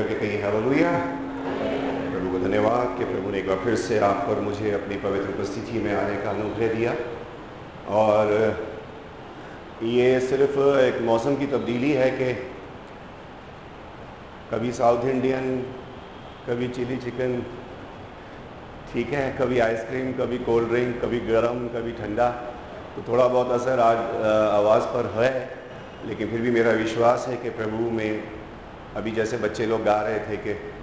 मिलकर के कहीं हालेलुया प्रभु को धन्यवाद कि प्रभु ने एक बार फिर से आप पर मुझे अपनी पवित्र उपस्थिति में आने का अनुग्रह दिया। और, ये सिर्फ़ एक मौसम की तब्दीली है कि कभी साउथ इंडियन कभी चिली चिकन ठीक है, कभी आइसक्रीम कभी कोल्ड ड्रिंक कभी गर्म, कभी ठंडा। तो थोड़ा बहुत असर आज आवाज़ पर है, लेकिन फिर भी मेरा विश्वास है कि प्रभु में अभी जैसे बच्चे लोग गा रहे थे कि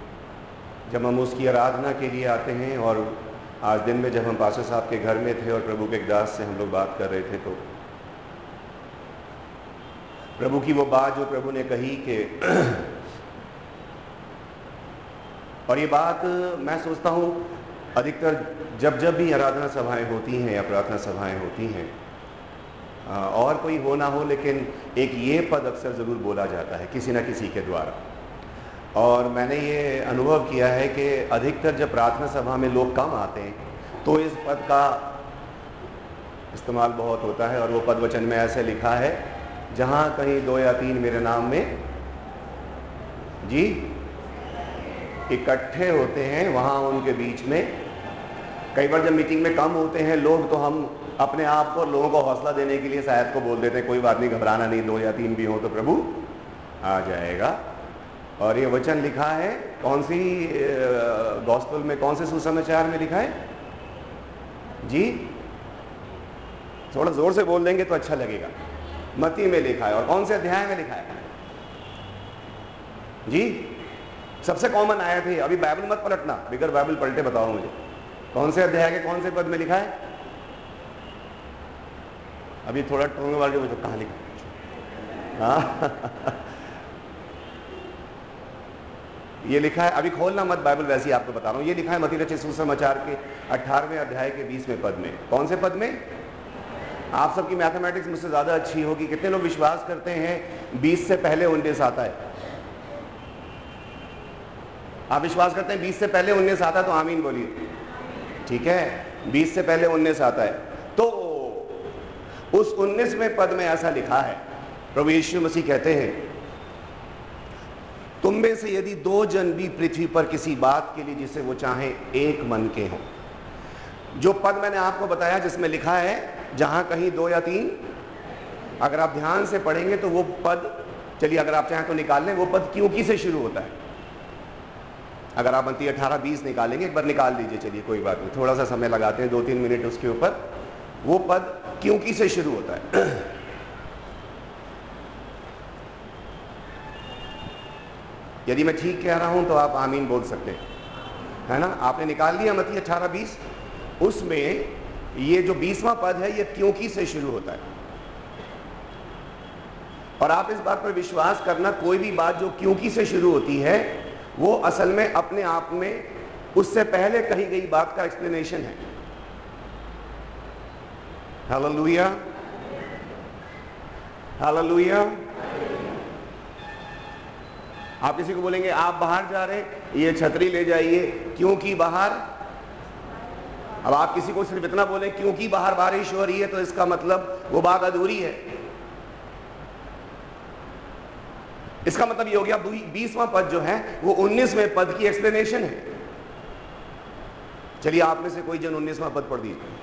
जब हम उसकी आराधना के लिए आते हैं और आज दिन में जब हम पासा साहब के घर में थे और प्रभु के दास से हम लोग बात कर रहे थे तो प्रभु की वो बात जो प्रभु ने कही कि और ये बात मैं सोचता हूँ, अधिकतर जब जब भी आराधना सभाएँ होती हैं या प्रार्थना सभाएँ होती हैं और कोई हो ना हो, लेकिन एक ये पद अक्सर ज़रूर बोला जाता है, किसी ना किसी के द्वारा। और मैंने ये अनुभव किया है कि अधिकतर जब प्रार्थना सभा में लोग कम आते हैं तो इस पद का इस्तेमाल बहुत होता है, और वो पद वचन में ऐसे लिखा है, जहाँ कहीं दो या तीन मेरे नाम में जी इकट्ठे होते हैं, वहाँ उनके बीच में, कई बार जब मीटिंग में कम होते हैं लोग तो हम अपने आप को, लोगों को हौसला देने के लिए शायद को बोल देते कोई बात नहीं, घबराना नहीं, दो या तीन भी हो तो प्रभु आ जाएगा। और ये वचन लिखा है, कौन सी गॉस्पल में, कौन से सुसमाचार में लिखा है? जी? थोड़ा ज़ोर से बोल देंगे तो अच्छा लगेगा। मती में लिखा है और कौन से अध्याय में लिखा है? जी? सबसे कॉमन आया थे, अभी बाइबल मत पलटना, बिगर बाइबल पलटे बताओ मुझे। कौन से अध्याय के, कौन से पद में लिखा है? अभी थोड़ा टोंगे वाले मुझे कहाँ लिखा हाँ? ये लिखा है, अभी खोलना मत बाइबल, वैसे ही आपको बता रहा हूँ। ये लिखा है मती रचे सुसमाचार के अठारहवें अध्याय के बीसवें पद में। कौन से पद में? आप सबकी मैथमेटिक्स मुझसे ज़्यादा अच्छी होगी। कितने लोग विश्वास करते हैं? बीस से पहले उन्नीस आता है आप विश्वास करते हैं, बीस से पहले उन्नीस आता है तो आमीन बोलिए। ठीक है? बीस से पहले उन्नीस आता है तो उस उन्नीसवें पद में ऐसा लिखा है। प्रभु यीशु मसीह कहते हैं, तुम में से यदि दो जन भी पृथ्वी पर किसी बात के लिए, जिसे वो चाहे, एक मन के हों। जो पद मैंने आपको बताया, जिसमें लिखा है, जहाँ कहीं दो या तीन। अगर आप ध्यान से पढ़ेंगे तो वो पद, चलिए अगर आप चाहें तो निकाल लें, वो पद क्योंकि से शुरू होता है? अगर आप बनती अठारह बीस निकालेंगे, एक बार निकाल लीजिए, चलिए, कोई बात नहीं, थोड़ा सा समय लगाते हैं, दो तीन मिनट उसके ऊपर। वो पद क्योंकि से शुरू होता है। यदि मैं ठीक कह रहा हूँ तो आप आमीन बोल सकते हैं। है ना? आपने निकाल लिया मती अठारह बीस। उसमें ये जो बीसवां पद है, ये क्योंकि से शुरू होता है। और आप इस बात पर विश्वास करना, कोई भी बात जो क्योंकि से शुरू होती है, वो असल में अपने आप में उससे पहले कही गई बात का एक्सप्लेनेशन है। हालेलुया हालेलुया आप किसी को बोलेंगे, आप बाहर जा रहे ये छतरी ले जाइए। क्योंकि बाहर? अब आप किसी को सिर्फ़ इतना बोले क्योंकि बाहर बारिश हो रही है? तो इसका मतलब वो बात अधूरी है। इसका मतलब ये हो गया बीसवां पद जो है, वो उन्नीसवें पद की एक्सप्लेनेशन है। चलिए, आप में से कोई जन उन्नीसवां पद पढ़ दीजिए।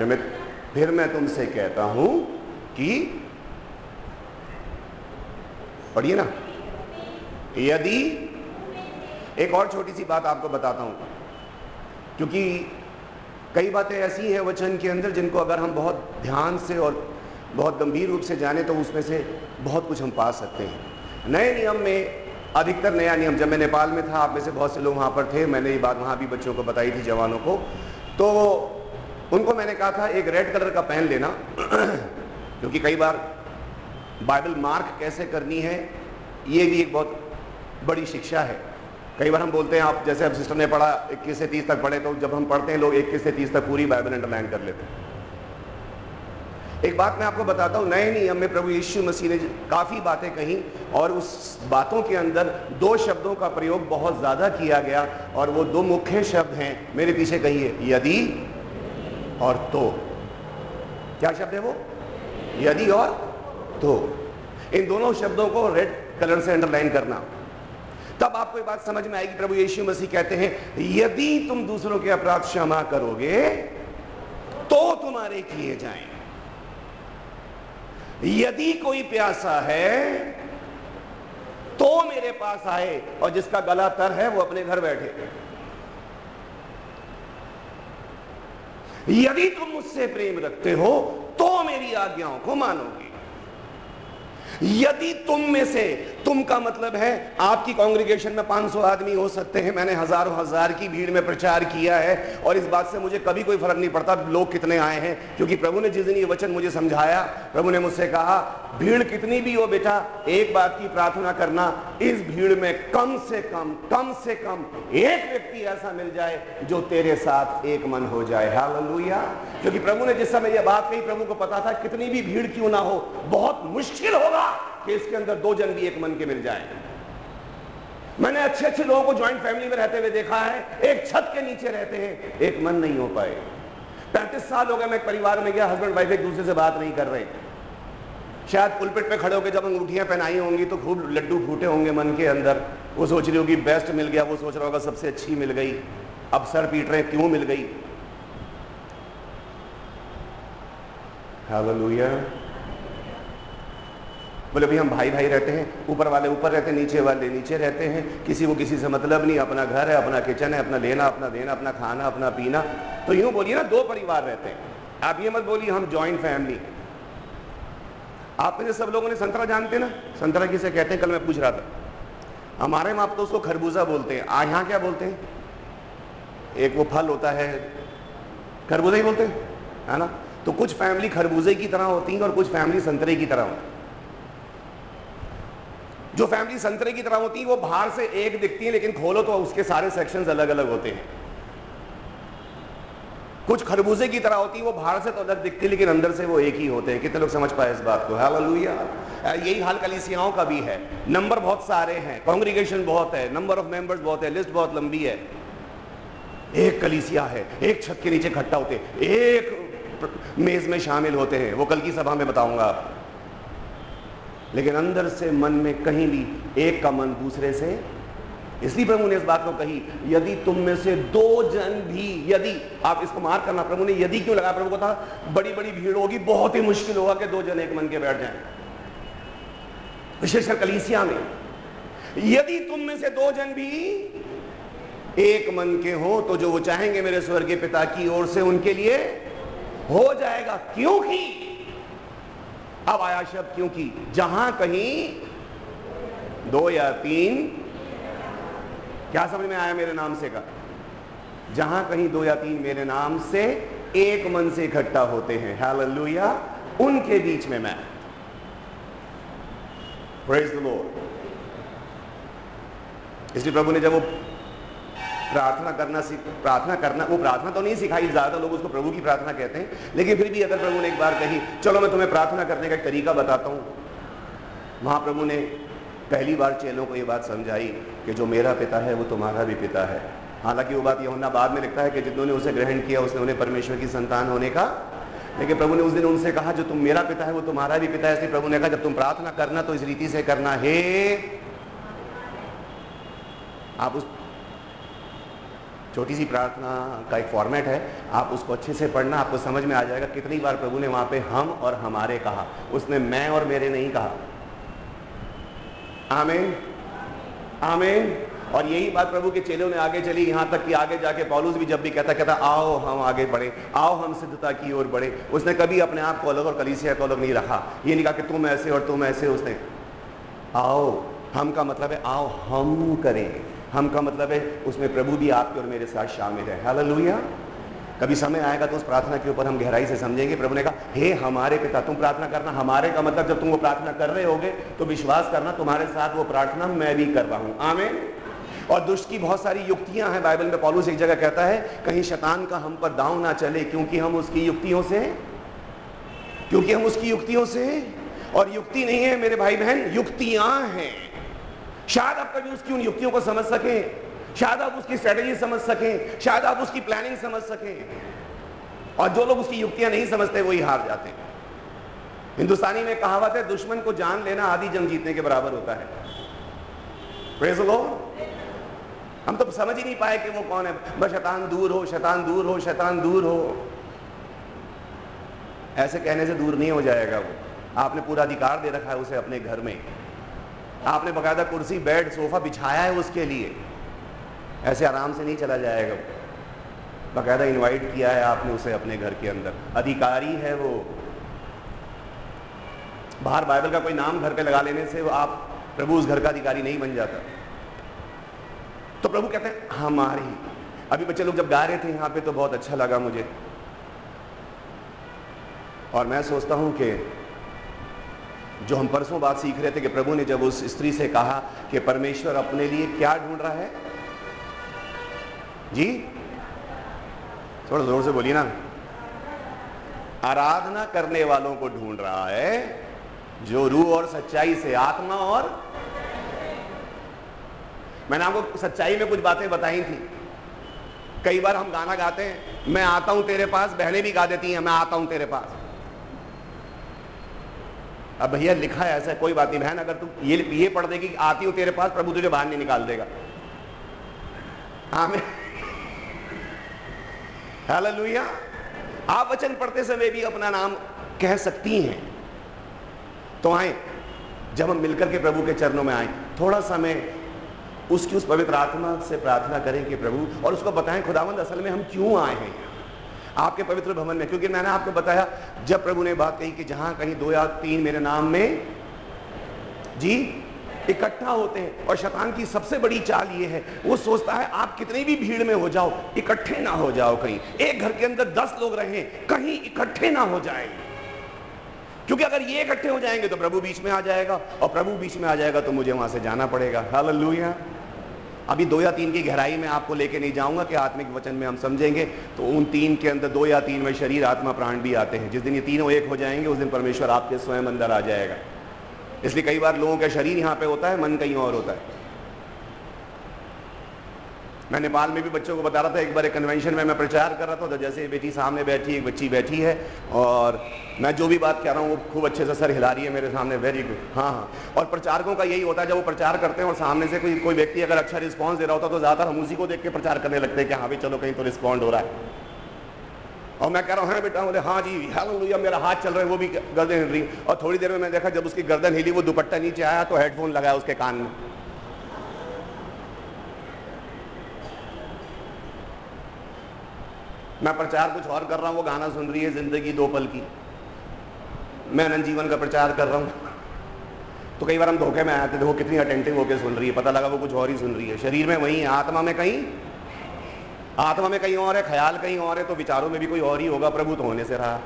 फिर मैं फिर मैं तुमसे कहता हूँ कि पढ़िए ना। यदि एक और छोटी सी बात आपको बताता हूँ, क्योंकि कई बातें ऐसी हैं वचन के अंदर जिनको अगर हम बहुत ध्यान से और बहुत गंभीर रूप से जाने तो उसमें से बहुत कुछ हम पा सकते हैं। नए नियम में अधिकतर नया नियम, जब मैं नेपाल में था, आप में से बहुत से लोग वहाँ पर थे, मैंने ये बात वहाँ भी बच्चों को बताई थी, जवानों को तो उनको मैंने कहा था, एक रेड कलर का पेन लेना। क्योंकि कई बार बाइबल मार्क कैसे करनी है, ये भी एक बहुत बड़ी शिक्षा है। कई बार हम बोलते हैं, आप जैसे अब सिस्टर ने पढ़ा, इक्कीस से तीस तक पढ़े तो जब हम पढ़ते हैं, लोग इक्कीस से तीस तक पूरी बाइबल अंडरलाइन कर लेते हैं। एक बात मैं आपको बताता हूँ, नए नियम में प्रभु यीशु मसीह ने काफ़ी बातें कही, और उस बातों के अंदर दो शब्दों का प्रयोग बहुत ज़्यादा किया गया, और वो दो मुख्य शब्द हैं। मेरे पीछे कहिए, यदि और तो। क्या शब्द है वो? यदि और तो। इन दोनों शब्दों को रेड कलर से अंडरलाइन करना। तब आपको एक बात समझ में आएगी, प्रभु यीशु मसीह कहते हैं, यदि तुम दूसरों के अपराध क्षमा करोगे तो तुम्हारे किए जाएँ। यदि कोई प्यासा है तो मेरे पास आए, और जिसका गला तर है, वो अपने घर बैठे। यदि तुम मुझसे प्रेम रखते हो तो मेरी आज्ञाओं को मानोगे। यदि तुम में से, तुम का मतलब है, आपकी कांग्रेगेशन में 500 आदमी हो सकते हैं। मैंने हज़ारों हज़ार की भीड़ में प्रचार किया है और इस बात से मुझे कभी कोई फ़र्क नहीं पड़ता लोग कितने आए हैं, क्योंकि प्रभु ने जिस दिन ये वचन मुझे समझाया, प्रभु ने मुझसे कहा, भीड़ कितनी भी हो बेटा, एक बात की प्रार्थना करना, इस भीड़ में कम से कम कम से कम एक व्यक्ति ऐसा मिल जाए जो तेरे साथ एक मन हो जाए। हालेलुया क्योंकि प्रभु ने जिस समय यह बात कही, प्रभु को पता था, कितनी भी भीड़ क्यों ना हो, बहुत मुश्किल होगा। कि इसके अंदर दो जन भी एक मन के मिल जाए। मैंने अच्छे अच्छे लोगों को ज्वाइंट फैमिली में रहते हुए देखा है, एक छत के नीचे रहते हैं, एक मन नहीं हो पाए। पैंतीस साल हो गए मैं एक परिवार में गया हस्बैंड वाइफ एक दूसरे से बात नहीं कर रहे। शायद पुलपिट पे खड़े होकर जब अंगूठियाँ पहनाई होंगी तो खूब लड्डू फूटे होंगे मन के अंदर। वो सोच रही होगी बेस्ट मिल गया, वो सोच रहा होगा, सबसे अच्छी मिल गई। अब सर पीट रहे क्यों मिल गई? हालेलुया बोले भाई हम भाई भाई रहते हैं, ऊपर वाले ऊपर रहते हैं, नीचे वाले नीचे रहते हैं, किसी को किसी से मतलब नहीं, अपना घर है, अपना किचन है, अपना लेना, अपना देना, अपना खाना, अपना पीना। तो यूँ बोलिए ना, दो परिवार रहते हैं। आप ये मत बोलिए, हम ज्वाइंट फैमिली आप में सब लोगों ने संतरा जानते ना? संतरा किसे कहते हैं? कल मैं पूछ रहा था। हमारे में तो उसको खरबूजा बोलते हैं। आ यहाँ क्या बोलते हैं? एक वो फल होता है, खरबूजा ही बोलते हैं, है ना? तो कुछ फैमिली खरबूजे की तरह होती है और कुछ फैमिली संतरे की तरह होती जो फैमिली संतरे की तरह होती है, वो बाहर से एक दिखती है, लेकिन खोलो तो उसके सारे सेक्शंस अलग अलग होते हैं। कुछ खरबूजे की तरह होती है, वो बाहर से तो अलग दिखती है, लेकिन अंदर से वो एक ही होते हैं। कितने लोग समझ पाए इस बात को? हालेलुया यही हाल कलीसियाओं का भी है। नंबर बहुत सारे हैं। कांग्रेगेशन बहुत है। नंबर ऑफ़ मेंबर्स बहुत है। लिस्ट बहुत लंबी है। एक कलीसिया है। एक छत के नीचे इकट्ठा होते एक मेज में शामिल होते हैं। वो कल की सभा में बताऊँगा आपको। लेकिन अंदर से मन में कहीं भी एक का मन दूसरे से। इसलिए प्रभु ने इस बात को कही, यदि तुम में से दो जन भी, यदि, आप इसको मार करना, प्रभु ने यदि क्यों लगा प्रभु को था बड़ी बड़ी भीड़ होगी, बहुत ही मुश्किल होगा कि दो जन एक मन के बैठ जाएँ। विशेषकर कलीसिया में। यदि तुम में से दो जन भी एक मन के हो तो जो वो चाहेंगे मेरे स्वर्गीय पिता की ओर से उनके लिए हो जाएगा। क्योंकि अब आया शब्द क्योंकि जहाँ कहीं दो या तीन, क्या समझ में आया मेरे नाम से का? जहाँ कहीं दो या तीन मेरे नाम से एक मन से इकट्ठा होते हैं। हालेलुया। उनके बीच में मैं। प्रेज द लॉर्ड इसलिए प्रभु ने जब वो प्रार्थना करना सीख, प्रार्थना करना, वो प्रार्थना तो नहीं सिखाई ज़्यादा लोग उसको प्रभु की प्रार्थना कहते हैं। लेकिन फिर भी अगर प्रभु ने एक बार कही, चलो, मैं तुम्हें प्रार्थना करने का एक तरीका बताता हूँ। वहाँ प्रभु ने पहली बार चेलों को ये बात समझाई कि जो मेरा पिता है, वो तुम्हारा भी पिता है। हालाँकि वो बात यमुना बाद में लिखता है कि जिन्होंने उसे ग्रहण किया, उसने उन्हें परमेश्वर की संतान होने का। लेकिन प्रभु ने उस दिन उनसे कहा, जो तुम मेरा पिता है, वो तुम्हारा भी पिता है। इसलिए प्रभु ने कहा, जब तुम प्रार्थना करना तो इस रीति से करना, है! आप उस छोटी सी प्रार्थना का एक फॉर्मेट है। आप उसको अच्छे से पढ़ना, आपको समझ में आ जाएगा कितनी बार प्रभु ने वहाँ पे हम और हमारे कहा। उसने मैं और मेरे नहीं कहा। आमीन। आमीन। और यही बात प्रभु के चेलों ने आगे चली। यहाँ तक कि आगे जाके पॉलूस भी जब भी कहता कहता, आओ, हम आगे बढ़े। आओ, हम सिद्धता की ओर बढ़े। उसने कभी अपने आप को अलग और कलीसिया को अलग नहीं रखा। ये नहीं कहा कि तुम ऐसे और तुम ऐसे। उसने, आओ, हम का मतलब है, आओ, हम करें। हम का मतलब है, उसमें प्रभु भी आपके और मेरे साथ शामिल है। हालेलुया कभी समय आएगा तो उस प्रार्थना के ऊपर हम गहराई से समझेंगे। प्रभु ने कहा, हे, हमारे पिता, तुम प्रार्थना करना। हमारे का मतलब जब तुम वो प्रार्थना कर रहे होगे तो विश्वास करना, तुम्हारे साथ वो प्रार्थना मैं भी कर रहा हूँ। आमेन। और दुष्ट की बहुत सारी युक्तियाँ हैं। बाइबल में पॉलूस एक जगह कहता है, कहीं शतान का हम पर दाव ना चले, क्योंकि हम उसकी युक्तियों से क्योंकि हम उसकी युक्तियों से और युक्ति नहीं है, मेरे भाई बहन युक्तियाँ हैं। शायद आप कभी उसकी उन युक्तियों को समझ सकें। शायद आप उसकी स्ट्रेटेजी समझ सकें। शायद आप उसकी प्लानिंग समझ सकें। और जो लोग उसकी युक्तियाँ नहीं समझते, वही हार जाते हैं। हिंदुस्तानी में कहावत है, दुश्मन को जान लेना आधी जंग जीतने के बराबर होता है। हम तो समझ ही नहीं पाए कि वो कौन है। बस शैतान दूर हो, शैतान दूर हो, शैतान दूर हो। ऐसे कहने से दूर नहीं हो जाएगा वो। आपने पूरा अधिकार दे रखा है उसे अपने घर में। आपने बकायदा कुर्सी, बेड, सोफा बिछाया है उसके लिए। ऐसे आराम से नहीं चला जाएगा बाकायदा इनवाइट किया है आपने उसे अपने घर के अंदर। अधिकारी है वो। बाहर बाइबल का कोई नाम घर पे लगा लेने से आप प्रभु उस घर का अधिकारी नहीं बन जाता। तो प्रभु कहते हैं हमारी अभी बच्चे लोग जब गा रहे थे यहाँ पे तो बहुत अच्छा लगा मुझे। और मैं सोचता हूँ कि जो हम परसों बात सीख रहे थे कि प्रभु ने जब उस स्त्री से कहा कि परमेश्वर अपने लिए क्या ढूंढ रहा है? जी? थोड़ा ज़ोर से बोलिए ना। आराधना करने वालों को ढूंढ रहा है जो रूह और सच्चाई से आत्मा और मैंने आपको सच्चाई में कुछ बातें बताई थी। कई बार हम गाना गाते हैं, मैं आता हूँ तेरे पास, बहनें भी गा देती हैं, मैं आता हूँ तेरे पास। अब भैया लिखा है ऐसा, कोई बात नहीं बहन, अगर तू ये ये पढ़ देगी आती हूँ तेरे पास, प्रभु तुझे बाहर नहीं निकाल देगा। मैं हालेलुया। आप वचन पढ़ते समय भी अपना नाम कह सकती हैं। तो आए, जब हम मिलकर के प्रभु के चरणों में आए, थोड़ा समय उसकी उस पवित्र आत्मा से प्रार्थना करें कि प्रभु, और उसको बताएँ, खुदावंद, असल में हम क्यों आए हैं? आपके पवित्र भवन में। क्योंकि मैंने आपको बताया, जब प्रभु ने बात कही कि जहाँ कहीं दो या तीन मेरे नाम में जी इकट्ठा होते हैं और शैतान की सबसे बड़ी चाल ये है, वो सोचता है, आप कितनी भी भीड़ में हो जाओ, इकट्ठे ना हो जाओ कहीं। एक घर के अंदर दस लोग रहे, कहीं इकट्ठे ना हो जाए। क्योंकि अगर ये इकट्ठे हो जाएँगे तो प्रभु बीच में आ जाएगा, और प्रभु बीच में आ जाएगा तो मुझे वहाँ से जाना पड़ेगा। हालेलुया। अभी दो या तीन की गहराई में आपको लेके नहीं जाऊँगा कि आत्मिक वचन में हम समझेंगे तो उन तीन के अंदर दो या तीन में शरीर, आत्मा, प्राण भी आते हैं। जिस दिन ये तीनों एक हो जाएँगे, उस दिन परमेश्वर आपके स्वयं अंदर आ जाएगा। इसलिए कई बार लोगों का शरीर यहाँ पे होता है, मन कहीं और होता है। मैं नेपाल में भी बच्चों को बता रहा था, एक बार एक कन्वेंशन में मैं प्रचार कर रहा था तो जैसे बेटी सामने बैठी, एक बच्ची बैठी है, और मैं जो भी बात कह रहा हूँ, वो खूब अच्छे से सर हिला रही है मेरे सामने वेरी गुड हाँ हाँ। और प्रचारकों का यही होता है, जब वो प्रचार करते हैं और सामने से कोई कोई व्यक्ति अगर अच्छा रिस्पॉन्स दे रहा होता तो ज़्यादातर हम उसी को देख के प्रचार करने लगते हैं कि हाँ भाई, चलो कहीं तो रिस्पॉन्ड हो रहा है। और मैं कह रहा हूँ हाँ बेटा, बोले हाँ जी हेलो मेरा हाथ चल रहा है, वो भी गर्दन हिल रही और थोड़ी देर में मैं देखा, जब उसकी गर्दन हिली, वो दुपट्टा नीचे आया तो हेडफोन लगाया उसके कान में। मैं प्रचार कुछ और कर रहा हूँ, वो गाना सुन रही है ज़िंदगी दो पल की। मैं अनंत जीवन का प्रचार कर रहा हूँ। तो कई बार हम धोखे में आते थे वो कितनी अटेंटिव होकर सुन रही है, पता लगा वो कुछ और ही सुन रही है। शरीर में वही है आत्मा में कहीं, आत्मा में कहीं और है, ख्याल कहीं और है तो विचारों में भी कोई और ही होगा, प्रभु तो होने से रहा।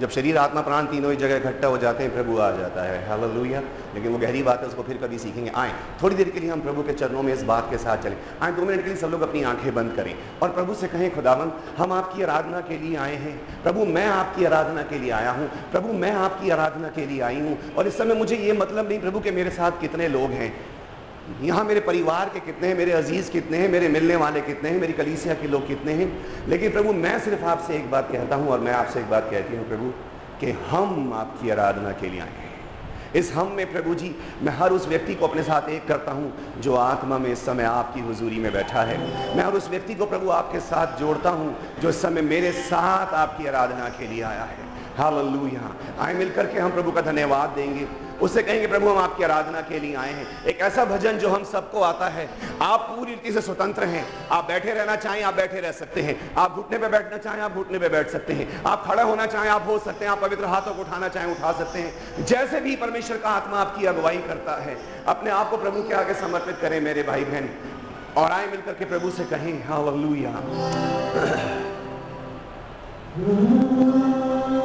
जब शरीर, आत्मा, प्राण तीनों ही जगह इकट्ठा हो जाते हैं, प्रभु आ जाता है। हालेलुया लेकिन वो गहरी बात है उसको फिर कभी सीखेंगे। आए, थोड़ी देर के लिए हम प्रभु के चरणों में इस बात के साथ चलें। आए, दो मिनट के लिए सब लोग अपनी आँखें बंद करें और प्रभु से कहें खुदावन हम आपकी आराधना के लिए आए हैं। प्रभु, मैं आपकी आराधना के लिए आया हूँ। प्रभु, मैं आपकी आराधना के लिए आई हूँ। और इस समय मुझे ये मतलब नहीं, प्रभु, के मेरे साथ कितने लोग हैं। यहाँ मेरे परिवार के कितने हैं, मेरे अज़ीज़ कितने हैं, मेरे मिलने वाले कितने हैं, मेरी कलीसिया के लोग कितने हैं। लेकिन प्रभु, मैं सिर्फ़ आपसे एक बात कहता हूँ और मैं आपसे एक बात कहती हूँ प्रभु, कि हम आपकी आराधना के लिए आए हैं। इस हम में प्रभु जी, मैं हर उस व्यक्ति को अपने साथ एक करता हूँ जो आत्मा में इस समय आपकी हुजूरी में बैठा है। मैं हर उस व्यक्ति को प्रभु आपके साथ जोड़ता हूँ जो इस समय मेरे साथ आपकी आराधना के लिए आया है। हालेलुया। आए मिलकर के हम प्रभु का धन्यवाद देंगे। उससे कहेंगे, प्रभु, हम आपकी आराधना के लिए आए हैं। एक ऐसा भजन जो हम सबको आता है। आप पूरी रीति से स्वतंत्र हैं। आप बैठे रहना चाहें, आप बैठे रह सकते हैं। आप घुटने पे बैठना चाहें, आप घुटने पे बैठ सकते हैं। आप खड़ा होना चाहें, आप हो सकते हैं। आप पवित्र हाथों को उठाना चाहें, उठा सकते हैं। जैसे भी परमेश्वर का आत्मा आपकी अगुवाई करता है, अपने आप को प्रभु के आगे समर्पित करें मेरे भाई बहन और आए मिलकर के प्रभु से कहें हालेलुया हालेलुया।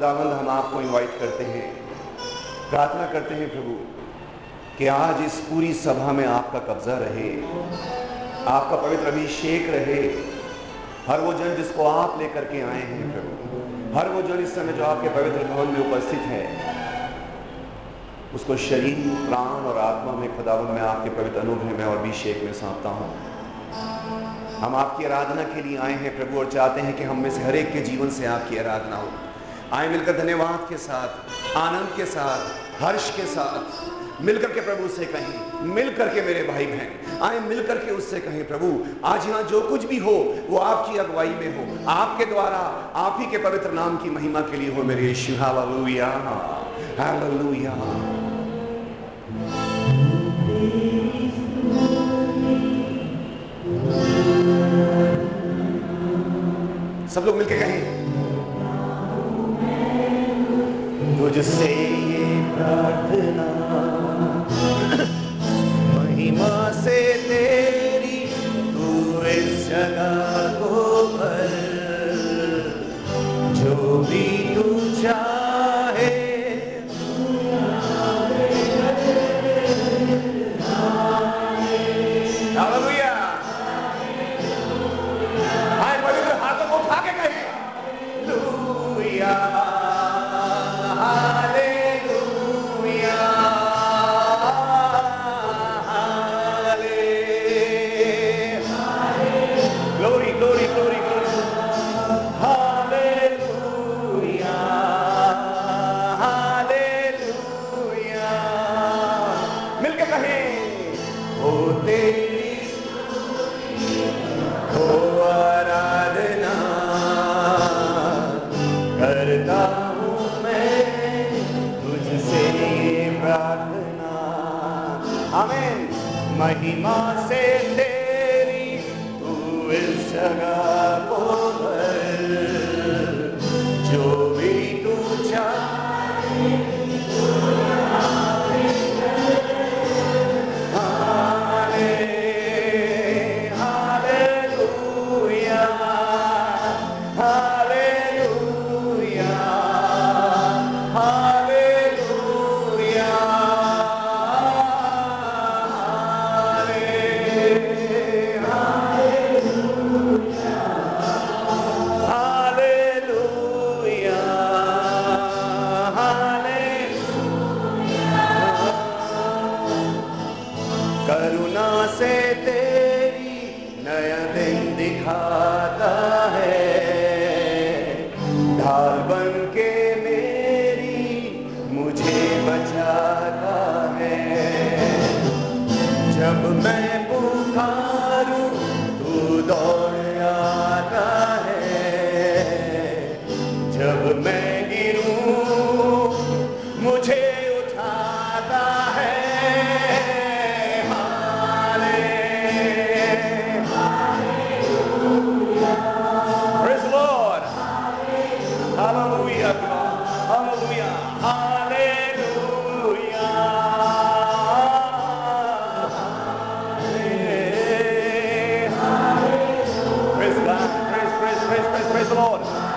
खुदावंद हम आपको इनवाइट करते हैं। प्रार्थना करते हैं प्रभु, कि आज इस पूरी सभा में आपका कब्जा रहे, आपका पवित्र अभिषेक रहे। हर वो जन जिसको आप लेकर के आए हैं प्रभु, हर वो जन इस समय जो आपके पवित्र भवन में उपस्थित है, उसको शरीर, प्राण और आत्मा में, खुदावन में, आपके पवित्र अनुभव में और अभिषेक में सौंपता हूँ। हम आपकी आराधना के लिए आए हैं प्रभु और चाहते हैं कि हम में से हर एक के जीवन से आपकी आराधना हो। आए मिलकर धन्यवाद के साथ, आनंद के साथ, हर्ष के साथ, मिलकर के प्रभु से कहें, मिलकर के मेरे भाई बहन आए मिलकर के उससे कहें, प्रभु, आज यहाँ जो कुछ भी हो, वो आपकी अगुवाई में हो, आपके द्वारा, आप ही के पवित्र नाम की महिमा के लिए हो मेरे यीशु। हालेलुया। हालेलुया। सब लोग मिलके कहें तुझसे ये प्रार्थना। महिमा से तेरी तू इस जगह को भर। जो भी तू चाहे praise, the Lord.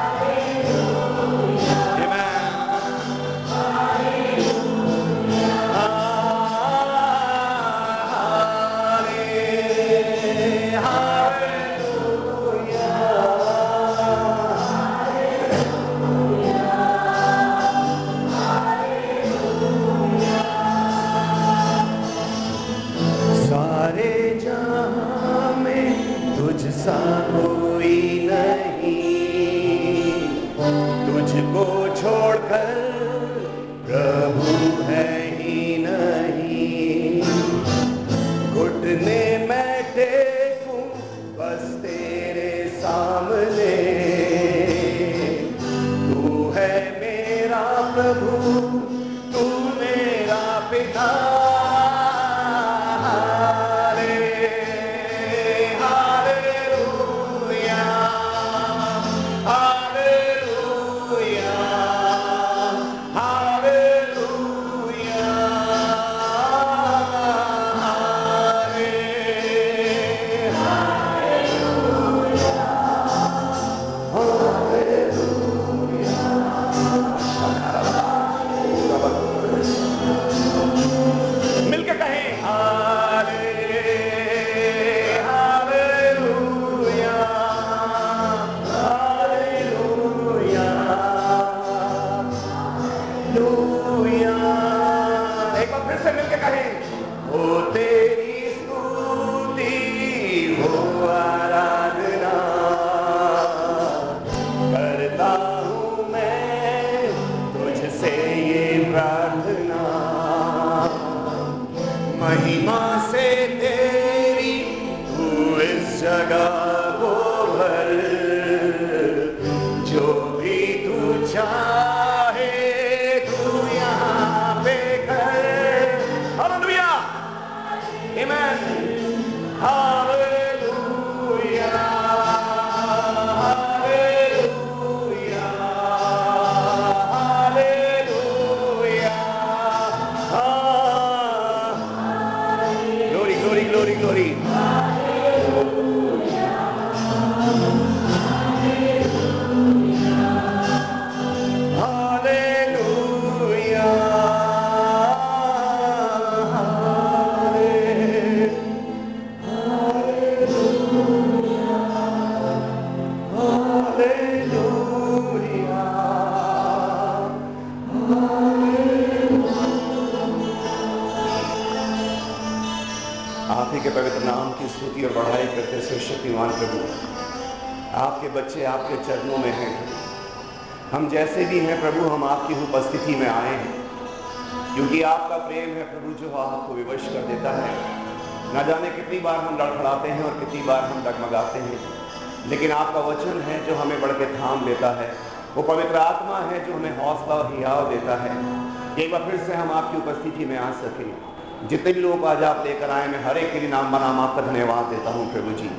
जितने भी लोग आज आप लेकर आए, मैं हर एक के लिए नाम बनाम आपका धन्यवाद देता हूँ प्रभु जी।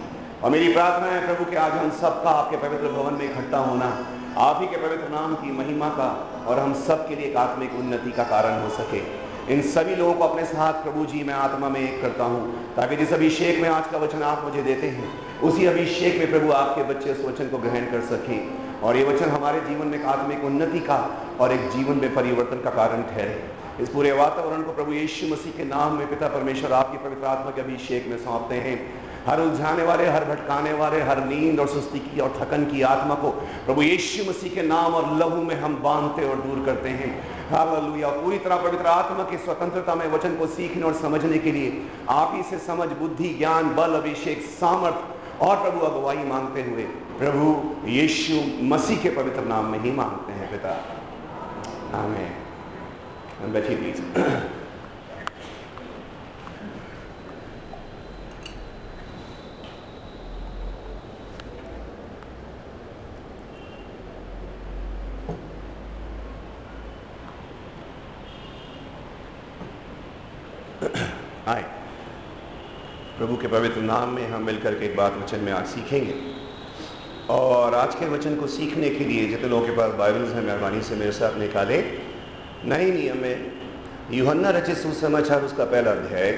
और मेरी प्रार्थना है प्रभु कि आज हम सबका, आपके पवित्र भवन में इकट्ठा होना, आप ही के पवित्र नाम की महिमा का और हम सब के लिए एक आत्मिक उन्नति का कारण हो सके। इन सभी लोगों को अपने साथ प्रभु जी, मैं आत्मा में एक करता हूँ, ताकि जिस अभिषेक में आज का वचन आप मुझे देते हैं, उसी अभिषेक में प्रभु आपके बच्चे उस वचन को ग्रहण कर सके। और ये वचन हमारे जीवन में एक आत्मिक उन्नति का और एक जीवन में परिवर्तन का कारण ठहरे। इस पूरे वातावरण को प्रभु यीशु मसीह के नाम में पिता परमेश्वर, आपकी पवित्र आत्मा के अभिषेक में सौंपते हैं। हर उलझाने वाले, हर भटकाने वाले, हर नींद और सुस्ती की और थकन की आत्मा को प्रभु यीशु मसीह के नाम और लहू में हम बांधते और दूर करते हैं। हालेलुया। पूरी तरह पवित्र आत्मा की स्वतंत्रता में वचन को सीखने और समझने के लिए आप ही से समझ, बुद्धि, ज्ञान, बल, अभिषेक, सामर्थ और प्रभु अगुवाई मांगते हुए प्रभु यीशु मसीह के पवित्र नाम में ही मांगते हैं पिता। आमेन। बैठिए प्लीज़ आए प्रभु के पवित्र नाम में हम मिलकर के एक बात वचन में आज सीखेंगे। और आज के वचन को सीखने के लिए जितने लोगों के पास बाइबल्स हैं, मेहरबानी से मेरे साथ निकाले। नए नियम में युहन्ना रचित सुसमाचार, उसका पहला अध्याय।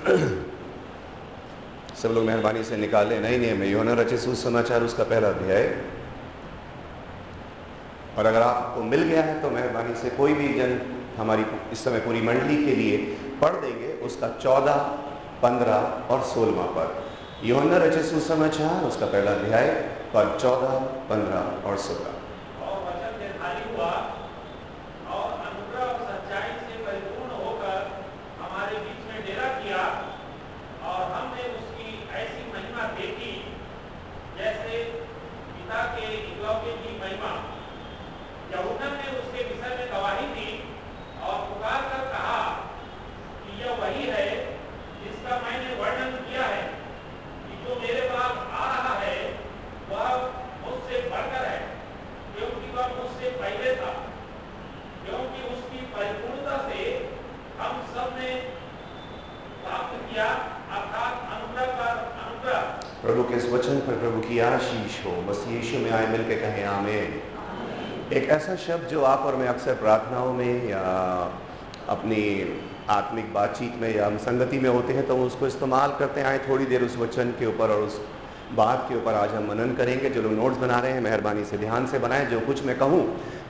सब लोग मेहरबानी से निकाले नए नियम में योना रचित सुसमाचार, उसका पहला अध्याय। और अगर आपको मिल गया है तो मेहरबानी से कोई भी जन हमारी इस समय पूरी मंडली के लिए पढ़ देंगे। उसका चौदह पंद्रह और सोलवा पर योना रचित सुसमाचार, उसका पहला अध्याय, पद चौदह, पंद्रह और सोलह प्रभु के इस वचन पर प्रभु की आशीष हो बस यीशु में आए मिलके कहें आमेन एक ऐसा शब्द जो आप और मैं अक्सर प्रार्थनाओं में या अपनी आत्मिक बातचीत में या हम संगति में होते हैं तो उसको इस्तेमाल करते आए थोड़ी देर उस वचन के ऊपर और उस बात के ऊपर आज हम मनन करेंगे। जो लोग नोट्स बना रहे हैं, मेहरबानी से ध्यान से बनाएँ। जो कुछ मैं कहूँ,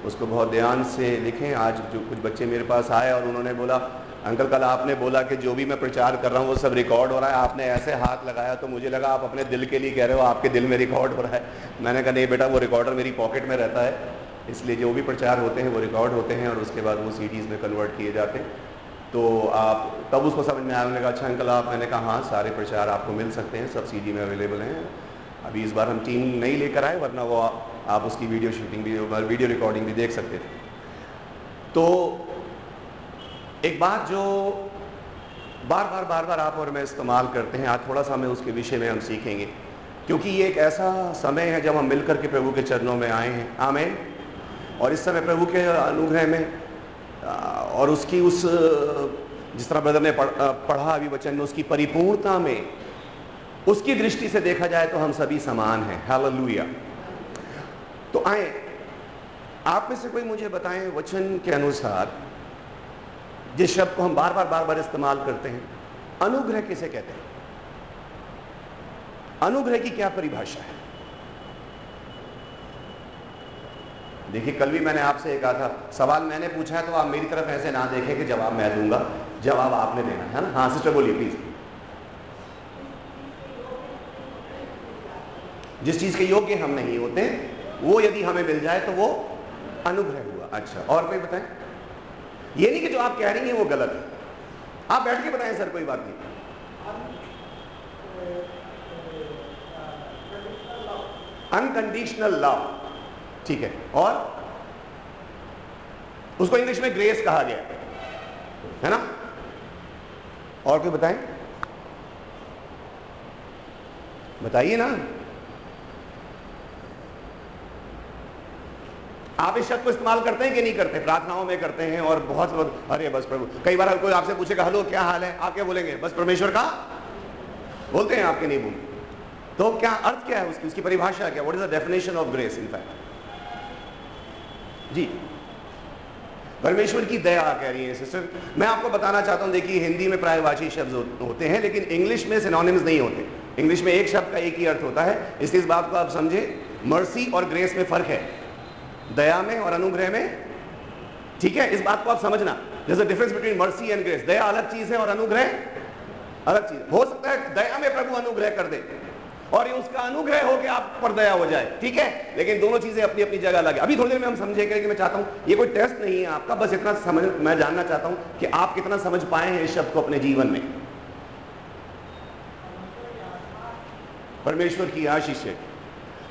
उसको बहुत ध्यान से लिखें। आज जो कुछ बच्चे मेरे पास आए और उन्होंने बोला, अंकल, कल आपने बोला कि जो भी मैं प्रचार कर रहा हूँ, वो सब रिकॉर्ड हो रहा है। आपने ऐसे हाथ लगाया तो मुझे लगा आप अपने दिल के लिए कह रहे हो, आपके दिल में रिकॉर्ड हो रहा है। मैंने कहा, नहीं बेटा, वो रिकॉर्डर मेरी पॉकेट में रहता है। इसलिए जो भी प्रचार होते हैं, वो रिकॉर्ड होते हैं और उसके बाद वो सीडीज़ में कन्वर्ट किए जाते हैं। तो आप, तब उसको समझ में आने लगा अच्छा अंकल, आप मैंने कहा हाँ सारे प्रचार आपको मिल सकते हैं, सब सीडी में अवेलेबल हैं। अभी इस बार हम टीम नहीं लेकर आए, वरना वो आप उसकी वीडियो शूटिंग भी वीडियो रिकॉर्डिंग भी देख सकते थे। तो एक बात जो बार बार बार बार आप और मैं इस्तेमाल करते हैं, आज थोड़ा सा हमें उसके विषय में हम सीखेंगे। क्योंकि ये एक ऐसा समय है जब हम मिलकर के प्रभु के चरणों में आए हैं। आमेन। और इस समय प्रभु के अनुग्रह में और उसकी उस जिस तरह ब्रदर ने पढ़ा अभी वचन में, उसकी परिपूर्णता में, उसकी दृष्टि से देखा जाए तो हम सभी समान हैं। हालेलुया तो आए, आप में से कोई मुझे बताएँ वचन के अनुसार, जिस शब्द को हम बार बार बार बार इस्तेमाल करते हैं, अनुग्रह किसे कहते हैं? अनुग्रह की क्या परिभाषा है? देखिए, कल भी मैंने आपसे कहा था, सवाल मैंने पूछा है तो आप मेरी तरफ़ ऐसे ना देखें कि जवाब मैं दूँगा। जवाब आपने देना, है ना? हाँ सिस्टर बोलिए प्लीज़ जिस चीज़ के योग्य हम नहीं होते, वो यदि हमें मिल जाए तो वो अनुग्रह हुआ। अच्छा और कोई बताएँ? ये नहीं कि जो आप कह रही हैं, वो गलत है। आप बैठ के बताएँ, सर, कोई बात नहीं। अनकंडीशनल लव ठीक है। और उसको इंग्लिश में ग्रेस कहा गया। है ना? और कोई बताएँ? बताइए ना। आप इस शब्द को इस्तेमाल करते हैं कि नहीं करते? प्रार्थनाओं में करते हैं और बहुत अरे बस प्रभु, कई बार कोई आपसे पूछेगा हेलो, क्या हाल है? आप क्या बोलेंगे? बस परमेश्वर का बोलते हैं, आपके नहीं बोल। तो क्या अर्थ क्या है उसकी? उसकी परिभाषा क्या? What is the definition of grace in fact जी। परमेश्वर की दया कह रही है सिस्टर मैं आपको बताना चाहता हूँ, देखिए, हिंदी में प्रायवाची शब्द होते हैं, लेकिन इंग्लिश में सिनोनिम्स नहीं होते। इंग्लिश में एक शब्द का एक ही अर्थ होता है, इसलिए इस बात को आप समझे मर्सी और ग्रेस में फ़र्क है। दया में और अनुग्रह में, ठीक है, इस बात को आप समझना। जैसे difference between mercy and grace दया अलग चीज़ है और अनुग्रह अलग चीज़। हो सकता है दया में प्रभु अनुग्रह कर दे। और ये उसका अनुग्रह हो कि आप पर दया हो जाए, ठीक है? लेकिन दोनों चीज़ें अपनी अपनी जगह लगे। अभी थोड़ी देर में हम समझेंगे कि मैं चाहता हूँ, ये कोई टेस्ट नहीं है आपका, बस इतना समझ, मैं जानना चाहता हूँ कि आप कितना समझ पाए हैं इस शब्द को अपने जीवन में। परमेश्वर की आशीष है।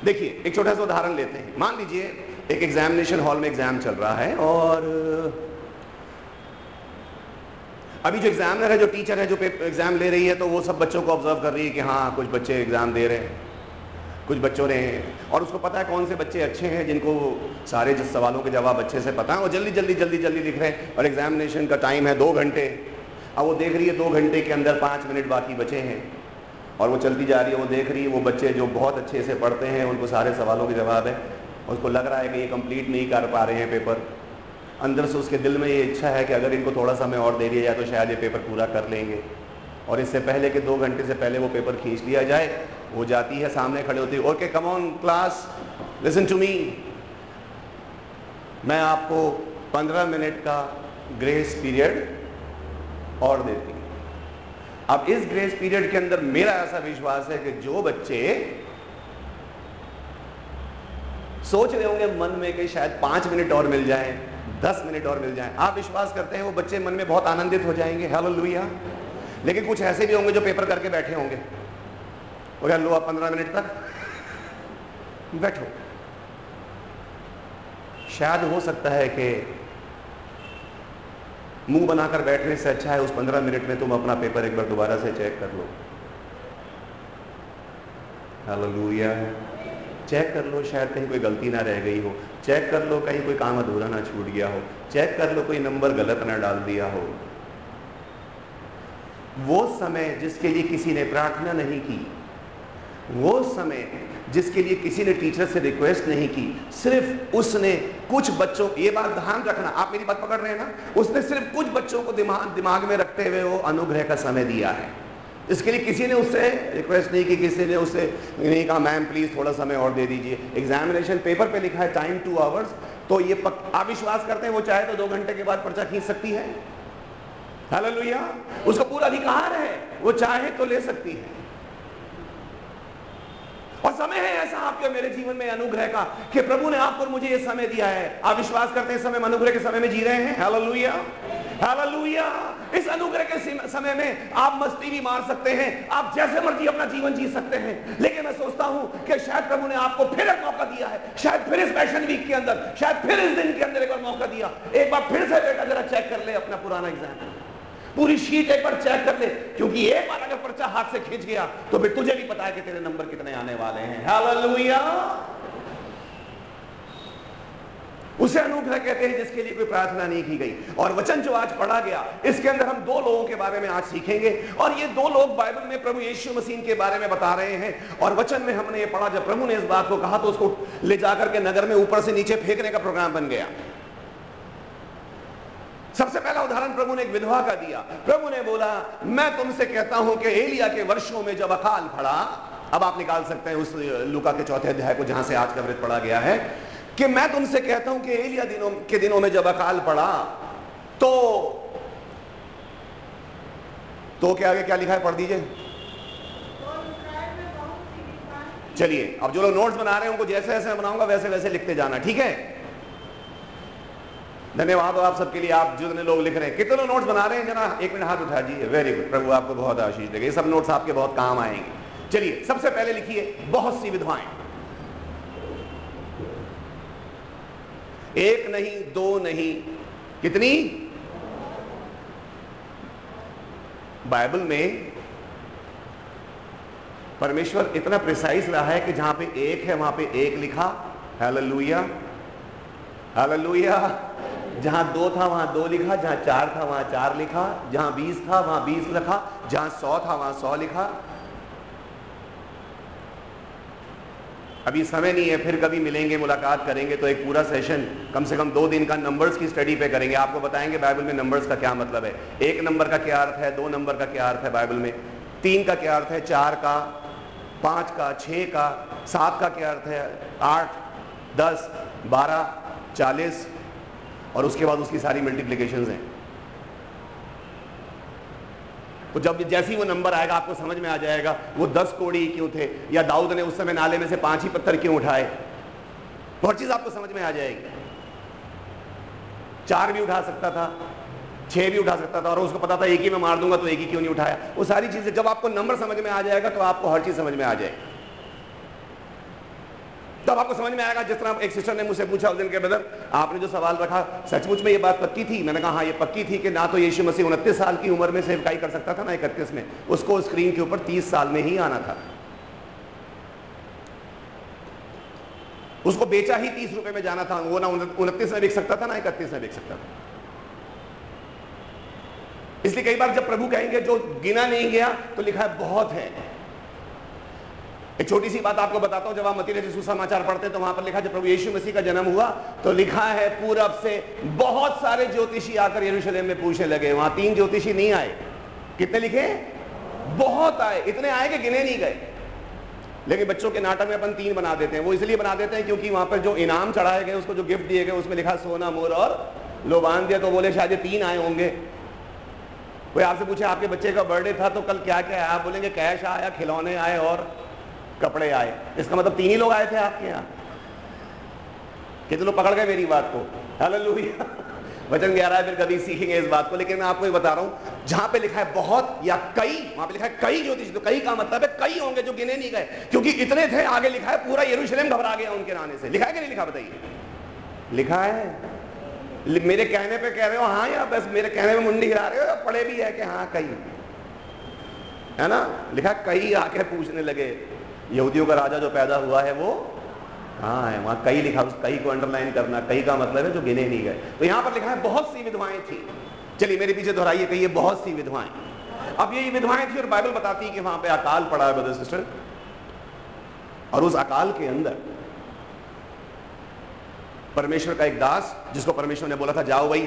देखिए, एक छोटा सा उदाहरण लेते हैं। मान लीजिए, एक एग्जामिनेशन हॉल में एग्ज़ाम चल रहा है और अभी जो एग्जामिनर है जो टीचर है, जो एग्ज़ाम ले रही है तो वो सब बच्चों को ऑब्ज़र्व कर रही है कि हाँ कुछ बच्चे एग्ज़ाम दे रहे हैं। कुछ बच्चों ने और उसको पता है कौन से बच्चे अच्छे हैं, जिनको सारे जिस सवालों के जवाब अच्छे से पता है। और जल्दी जल्दी जल्दी जल्दी लिख रहे हैं। और एग्जामिनेशन का टाइम है दो घंटे। अब वो देख रही है दो घंटे के अंदर पाँच मिनट बाकी बचे हैं। और वो चलती जा रही है, वो देख रही है, वो बच्चे जो बहुत अच्छे से पढ़ते हैं, उनको सारे सवालों के जवाब है। उसको लग रहा है कि ये कंप्लीट नहीं कर पा रहे हैं पेपर अंदर से उसके दिल में ये इच्छा है कि अगर इनको थोड़ा समय और दे दिया जाए तो शायद ये पेपर पूरा कर लेंगे। और इससे पहले के दो घंटे से पहले वो पेपर खींच लिया जाए, वो जाती है सामने खड़े होती है। Okay come on class listen to me मैं आपको पंद्रह मिनट का ग्रेस पीरियड और देती हूँ। अब इस ग्रेस पीरियड के अंदर मेरा ऐसा विश्वास है कि जो बच्चे सोच रहे होंगे मन में कि शायद पाँच मिनट और मिल जाए। दस मिनट और मिल जाए। आप विश्वास करते हैं वो बच्चे मन में बहुत आनंदित हो जाएँगे? हेलो लुइया लेकिन कुछ ऐसे भी होंगे जो पेपर करके बैठे होंगे। और लो आप पंद्रह मिनट तक। बैठो। शायद हो सकता है कि मुँह बनाकर बैठने से अच्छा है, उस पंद्रह मिनट में तुम अपना पेपर एक बार दोबारा से चेक कर लो। हेलो हालेलुया चेक कर लो, शायद कहीं कोई गलती ना रह गई हो। चेक कर लो, कहीं कोई काम अधूरा ना छूट गया हो। चेक कर लो, कोई नंबर गलत ना डाल दिया हो। वो समय जिसके लिए किसी ने प्रार्थना नहीं की, वो समय जिसके लिए किसी ने टीचर से रिक्वेस्ट नहीं की, सिर्फ़ उसने कुछ बच्चों, ये बात ध्यान रखना, आप मेरी बात पकड़ रहे हैं ना? उसने सिर्फ़ कुछ बच्चों को दिमाग दिमाग में रखते हुए वो अनुग्रह का समय दिया है। इसके लिए किसी ने उससे रिक्वेस्ट नहीं की किसी ने उससे नहीं कहा मैम प्लीज़ थोड़ा समय और दे दीजिए। एग्जामिनेशन पेपर पे लिखा है टाइम टू आवर्स तो ये पक, आप विश्वास करते हैं वो चाहे तो दो घंटे के बाद पर्चा खींच सकती है? हेलो उसका पूरा अधिकार है वो चाहे तो ले सकती है। और समय है ऐसा आपके मेरे जीवन में अनुग्रह का कि प्रभु ने आपको मुझे ये समय दिया है। आप विश्वास करते हैं समय अनुग्रह के समय में जी रहे हैं? हालेलुया हालेलुया इस अनुग्रह के समय में आप मस्ती भी मार सकते हैं। आप जैसे मर्ज़ी अपना जीवन जी सकते हैं। लेकिन मैं सोचता हूँ कि शायद प्रभु ने आपको फिर एक मौका दिया है। शायद फिर इस पैशन वीक के अंदर, शायद फिर इस दिन के अंदर एक बार मौका दिया। एक बार फिर से बेटा जरा चेक कर ले अपना पुराना एग्ज़ाम पूरी शीट एक बार चेक कर ले, क्योंकि एक बार अगर पर्चा हाथ से खींच गया तो फिर तुझे भी पता है कि तेरे नंबर कितने आने वाले हैं। हालेलुया उसे अनुग्रह कहते हैं जिसके लिए कोई प्रार्थना नहीं की गई। और वचन जो आज पढ़ा गया, इसके अंदर हम दो लोगों के बारे में आज सीखेंगे। और ये दो लोग बाइबल में प्रभु यीशु मसीह के बारे में बता रहे हैं। और वचन में हमने ये पढ़ा, जब प्रभु ने इस बात को कहा तो उसको ले जाकर के नगर में ऊपर से नीचे फेंकने का प्रोग्राम बन गया। सबसे पहला उदाहरण प्रभु ने एक विधवा का दिया। प्रभु ने बोला, मैं तुमसे कहता हूँ कि एलिया के वर्षों में जब अकाल पड़ा, अब आप निकाल सकते हैं उस लुका के चौथे अध्याय को, जहाँ से आज का वृत्त पढ़ा गया है, कि मैं तुमसे कहता हूँ कि एलिया दिनों, के दिनों में जब अकाल पड़ा तो तो क्या आगे क्या लिखा है? पढ़ दीजिए। चलिए, अब जो लोग नोट्स बना रहे हैं, उनको जैसे जैसे बनाऊँगा वैसे वैसे लिखते जाना, ठीक है? धन्यवाद आप सबके लिए, आप जितने लोग लिख रहे हैं। कितने नोट्स बना रहे हैं जना एक मिनट हाथ उठा जी वेरी गुड प्रभु आपको बहुत आशीष देगा। ये सब नोट्स आपके बहुत काम आएँगे। चलिए, सबसे पहले लिखिए, बहुत सी विधवाएँ। एक नहीं, दो नहीं। कितनी? बाइबल में परमेश्वर इतना प्रिसाइज रहा है कि जहाँ पे एक है, वहाँ पे एक लिखा। हालेलुया हालेलुया जहाँ दो था, वहाँ दो लिखा, जहाँ चार था, वहाँ चार लिखा, जहाँ बीस था, वहाँ बीस लिखा जहाँ सौ था, वहाँ सौ लिखा। अभी समय नहीं है, फिर कभी मिलेंगे, मुलाकात करेंगे तो एक पूरा सेशन कम से कम दो दिन का नंबर्स की स्टडी पे करेंगे। आपको बताएँगे बाइबल में नंबर्स का क्या मतलब है। एक नंबर का क्या अर्थ है, दो नंबर का क्या अर्थ है बाइबल में। तीन का क्या अर्थ है, चार का, पाँच का छ का, सात का क्या अर्थ है, आठ, दस, बारह, चालीस और उसके बाद उसकी सारी मल्टीप्लीकेशन हैं। तो जब जैसे ही वो नंबर आएगा, आपको समझ में आ जाएगा, वो दस कोड़ी क्यों थे? या दाऊद ने उस समय नाले में से पाँच ही पत्थर क्यों उठाए? हर चीज़ आपको समझ में आ जाएगी। चार भी उठा सकता था, छह भी उठा सकता था, और उसको पता था एक ही में मार दूँगा तो एक ही क्यों नहीं उठाया? वो सारी चीज़ें, जब आपको नंबर समझ में आ जाएगा तो आपको हर चीज़ समझ में आ जाएगी। तब आपको समझ में आएगा, जिस तरह एक सिस्टर ने मुझसे पूछा उस दिन के बदल आपने जो सवाल रखा, सचमुच में ये बात पक्की थी? मैंने कहा हाँ ये पक्की थी कि ना तो यीशु मसीह उनतीस साल की उम्र में सेवकाई कर सकता था, ना इकतीस में। उसको स्क्रीन के ऊपर तीस साल में ही आना था। उसको बेचा ही तीस रुपए में जाना था, वो ना उनतीस में बिक सकता था, ना इकतीस में बिक सकता था। इसलिए कई बार जब प्रभु कहेंगे, जो गिना नहीं गया तो लिखा है, बहुत है। एक छोटी सी बात आपको बताता हूँ, जब आप मती रची सुसमाचार पढ़ते हैं तो वहाँ पर लिखा, जब प्रभु यीशु मसीह का जन्म हुआ तो लिखा है, पूरब से बहुत सारे ज्योतिषी आकर यरूशलेम में पूछने लगे। वहाँ तीन ज्योतिषी नहीं आए। कितने लिखे? बहुत आए। इतने आए कि गिने नहीं गए। लेकिन बच्चों के नाटक में अपन तीन बना देते हैं। वो इसलिए बना देते हैं क्योंकि वहाँ पर जो इनाम चढ़ाए गए, उसको जो गिफ्ट दिए गए, उसमें लिखा, सोना, मोर और लोबान दिया। तो बोले, शायद ये तीन आए होंगे। कोई आपसे पूछे, आपके बच्चे का बर्थडे था तो कल क्या क्या आया बोलेंगे, कैश आया, खिलौने आए और कपड़े आए। इसका मतलब तीन ही लोग आए थे आपके यहाँ। कितने लोग पकड़ गए मेरी बात को? हेलो वचन ग्यारह है, फिर कभी सीखेंगे इस बात को। लेकिन मैं आपको ये बता रहा हूँ, जहाँ पे लिखा है बहुत या कई, वहाँ पे लिखा है कई ज्योतिष तो कई का मतलब है कई होंगे जो गिने नहीं गए। क्योंकि इतने थे, आगे लिखा है पूरा यरूशलेम घबरा गया उनके आने से। लिखा है कि नहीं लिखा, बताइए? लिखा है। मेरे कहने पे कह रहे हो हाँ या बस मेरे कहने में मुंडी गिरा रहे हो पढ़े भी है कि हाँ कई। है ना? लिखा कई आके पूछने लगे। यहूदियों का राजा जो पैदा हुआ है वो हाँ है? वहाँ कई लिखा, कई को अंडरलाइन करना, कई का मतलब है जो गिने नहीं गए। तो यहाँ पर लिखा है, बहुत सी विधवाएँ थी। चलिए, मेरे पीछे दोहराइए, कहिए, बहुत सी विधवाएँ। अब ये विधवाएँ थी और बाइबल बताती है कि वहाँ पे अकाल पड़ा है ब्रदर सिस्टर और उस अकाल के अंदर परमेश्वर का एक दास, जिसको परमेश्वर ने बोला था, जाओ भाई,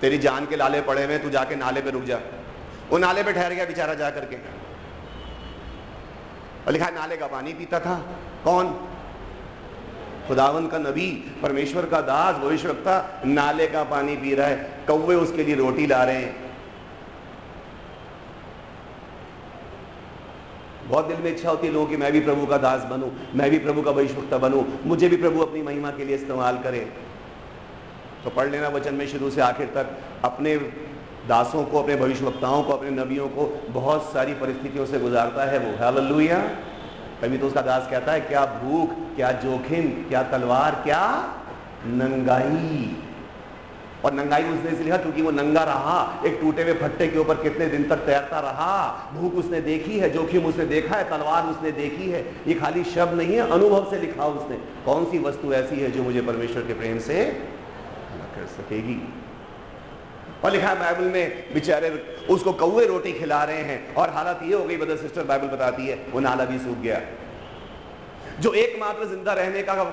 तेरी जान के लाले पड़े हुए तू जाके नाले पे रुक जा। वो नाले पे ठहर गया, बेचारा जा करके और लिखा नाले का पानी पीता था। कौन? खुदावन का नबी, परमेश्वर का दास, भविष्यवक्ता, नाले का पानी पी रहा है। कौवे उसके लिए रोटी ला रहे हैं। बहुत दिल में इच्छा होती है लोगों की, मैं भी प्रभु का दास बनूं, मैं भी प्रभु का भविष्यवक्ता बनूं, मुझे भी प्रभु अपनी महिमा के लिए इस्तेमाल करे। तो पढ़ लेना वचन में शुरू से आखिर तक, अपने दासों को, अपने भविष्यवक्ताओं को, अपने नबियों को बहुत सारी परिस्थितियों से गुजारता है वो। हालेलुया। कभी तो उसका दास कहता है, क्या भूख, क्या जोखिम, क्या तलवार, क्या नंगाई? और नंगाई उसने इसलिए, क्योंकि वो नंगा रहा, एक टूटे हुए फट्टे के ऊपर कितने दिन तक तैरता रहा, भूख उसने देखी है, जोखिम उसने देखा है, तलवार उसने देखी है, ये खाली शब्द नहीं है, अनुभव से लिखा उसने। कौन सी वस्तु ऐसी है जो मुझे परमेश्वर के प्रेम से कर सकेगी? और लिखा है बाइबल में बेचारे उसको कौए रोटी खिला रहे हैं और हालत ये हो गई बदर सिस्टर बाइबल बताती है, वो नाला भी सूख गया। जो एकमात्र ज़िंदा रहने का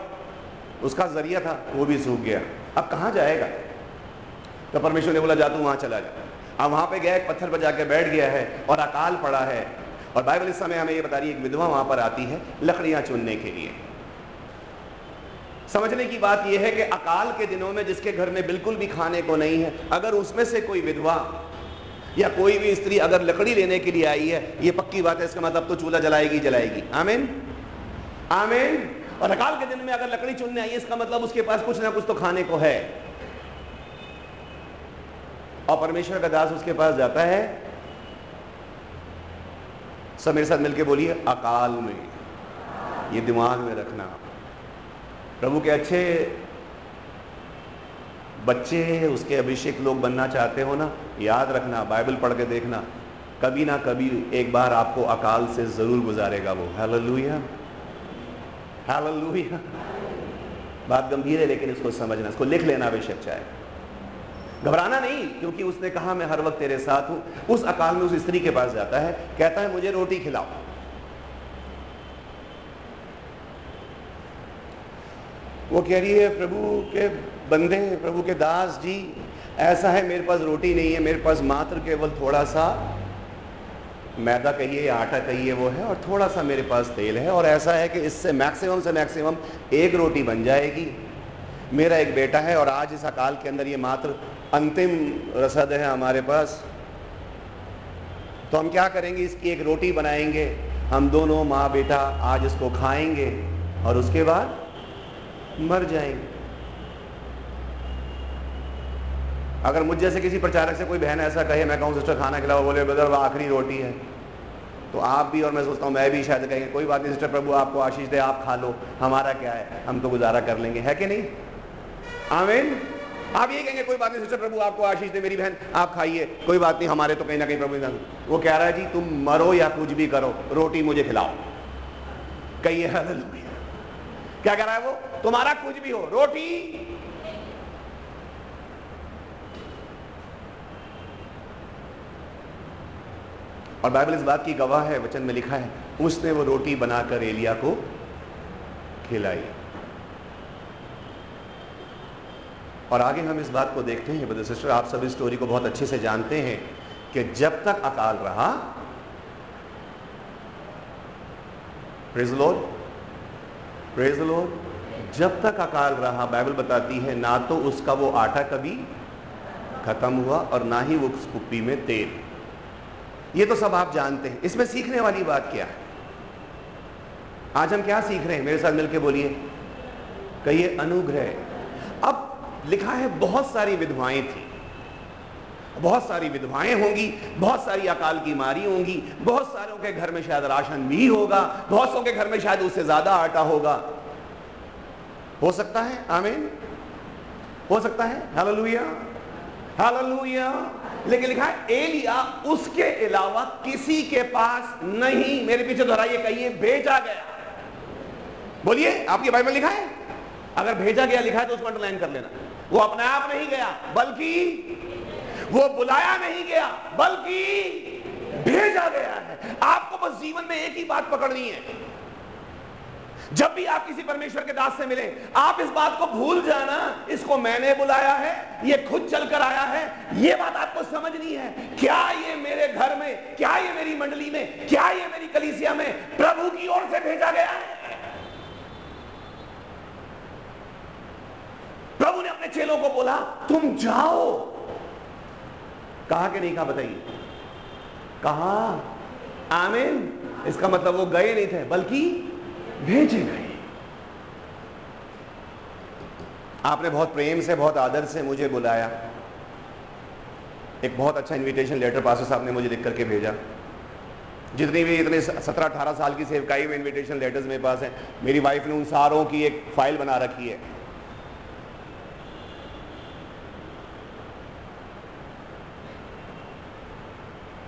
उसका ज़रिया था, वो भी सूख गया। अब कहाँ जाएगा? तो परमेश्वर ने बोला, जा तू वहाँ चला जा। अब वहाँ पे गया, एक पत्थर पर जाके बैठ गया है और अकाल पड़ा है। और बाइबल इस समय हमें ये बता रही है एक विधवा वहाँ पर आती है लकड़ियाँ चुनने के लिए। समझने की बात यह है कि अकाल के दिनों में जिसके घर में बिल्कुल भी खाने को नहीं है, अगर उसमें से कोई विधवा या कोई भी स्त्री अगर लकड़ी लेने के लिए आई है, ये पक्की बात है, इसका मतलब तो चूल्हा जलाएगी जलाएगी। आमीन? आमीन? और अकाल के दिन में अगर लकड़ी चुनने आई है, इसका मतलब उसके पास कुछ ना कुछ तो खाने को है। और परमेश्वर का दास उसके पास जाता है। सब मेरे साथ मिलकर बोलिए, अकाल में, ये दिमाग में रखना। प्रभु के अच्छे बच्चे, उसके अभिषेक लोग बनना चाहते हो ना, याद रखना, बाइबल पढ़ के देखना। कभी ना कभी एक बार आपको अकाल से ज़रूर गुजारेगा वो। हालेलुया। हालेलुया। बात गंभीर है, लेकिन इसको समझना, इसको लिख लेना बेशक चाहे। घबराना नहीं, क्योंकि उसने कहा, मैं हर वक्त तेरे साथ हूँ। उस अकाल में उस स्त्री के पास जाता है, कहता है, मुझे रोटी खिलाओ। वो कह रही है, प्रभु के बंदे, प्रभु के दास जी, ऐसा है मेरे पास रोटी नहीं है, मेरे पास मात्र केवल थोड़ा सा मैदा कहिए आटा कहिए वो है और थोड़ा सा मेरे पास तेल है और ऐसा है कि इससे मैक्सिमम से मैक्सिमम एक रोटी बन जाएगी। मेरा एक बेटा है और आज इस अकाल के अंदर ये मात्र अंतिम रसद है हमारे पास। तो हम क्या करेंगे? इसकी एक रोटी बनाएँगे। हम दोनों माँ बेटा आज इसको खाएँगे और उसके बाद मर जाएँगे। अगर मुझ जैसे किसी प्रचारक से कोई बहन ऐसा कहे, मैं कहूँ, सिस्टर, खाना खिलाओ, बोले बदल वो आखिरी रोटी है। तो आप भी और मैं सोचता हूँ, मैं भी शायद कहेंगे, कोई बात नहीं, सिस्टर प्रभु, आपको आशीष दे, आप खा लो, हमारा क्या है? हम तो गुजारा कर लेंगे। है कि नहीं? आमीन? आप ये कहेंगे, कोई बात नहीं, सिस्टर प्रभु, आपको आशीष दे, मेरी बहन, आप खाइए। कोई बात नहीं, हमारे तो कहीं ना कहीं प्रभु वो कह रहा है, जी, तुम मरो या कुछ भी करो, रोटी मुझे खिलाओ। कहिए क्या कह रहा है वो? तुम्हारा कुछ भी हो, रोटी। और बाइबल इस बात की गवाह है, वचन में लिखा है, उसने वो रोटी बनाकर एलिया को खिलाई। और आगे हम इस बात को देखते हैं, ब्रदर सिस्टर, आप सभी स्टोरी को बहुत अच्छे से जानते हैं कि जब तक अकाल रहा प्रेज लॉर्ड प्रेज लॉर्ड जब तक अकाल रहा, बाइबल बताती है, ना तो उसका वो आटा कभी खत्म हुआ और ना ही वो कुप्पी में तेल। ये तो सब आप जानते हैं। इसमें सीखने वाली बात क्या है? आज हम क्या सीख रहे हैं? मेरे साथ मिलकर बोलिए। कहिए, अनुग्रह। अब लिखा है, बहुत सारी विधवाएँ थी। बहुत सारी विधवाएँ होंगी, बहुत सारी अकाल की मारी होंगी, बहुत सारों के घर में शायद राशन भी होगा, बहुत सौ के घर में शायद उससे ज़्यादा आटा होगा। हो सकता है, आमीन। हो सकता है, हालेलुया। हालेलुया। लेकिन लिखा है, एलिया उसके अलावा किसी के पास नहीं। मेरे पीछे दोहराइए, कहिए, भेजा गया। बोलिए, आपकी बाइबल लिखा है? अगर भेजा गया, लिखा है तो उसको अंडरलाइन कर लेना। वो अपने आप नहीं गया, बल्कि वो बुलाया नहीं गया, बल्कि भेजा गया है। आपको बस जीवन में एक ही बात पकड़नी है। जब भी आप किसी परमेश्वर के दास से मिले, आप इस बात को भूल जाना, इसको मैंने बुलाया है, ये खुद चलकर आया है, ये बात आपको समझनी है। क्या ये मेरे घर में, क्या ये मेरी मंडली में, क्या ये मेरी कलीसिया में प्रभु की ओर से भेजा गया है? प्रभु ने अपने चेलों को बोला, तुम जाओ। कहा कि नहीं कहा बताइए? कहा, आमीन। इसका मतलब वो गए नहीं थे, बल्कि भेजे गए आपने बहुत प्रेम से, बहुत आदर से मुझे बुलाया। एक बहुत अच्छा इनविटेशन लेटर पास साहब ने मुझे लिख करके भेजा। जितनी भी, इतने सत्रह अठारह साल की सेवकाई में इनविटेशन लेटर्स मेरे पास हैं। मेरी वाइफ ने उन सारों की एक फ़ाइल बना रखी है।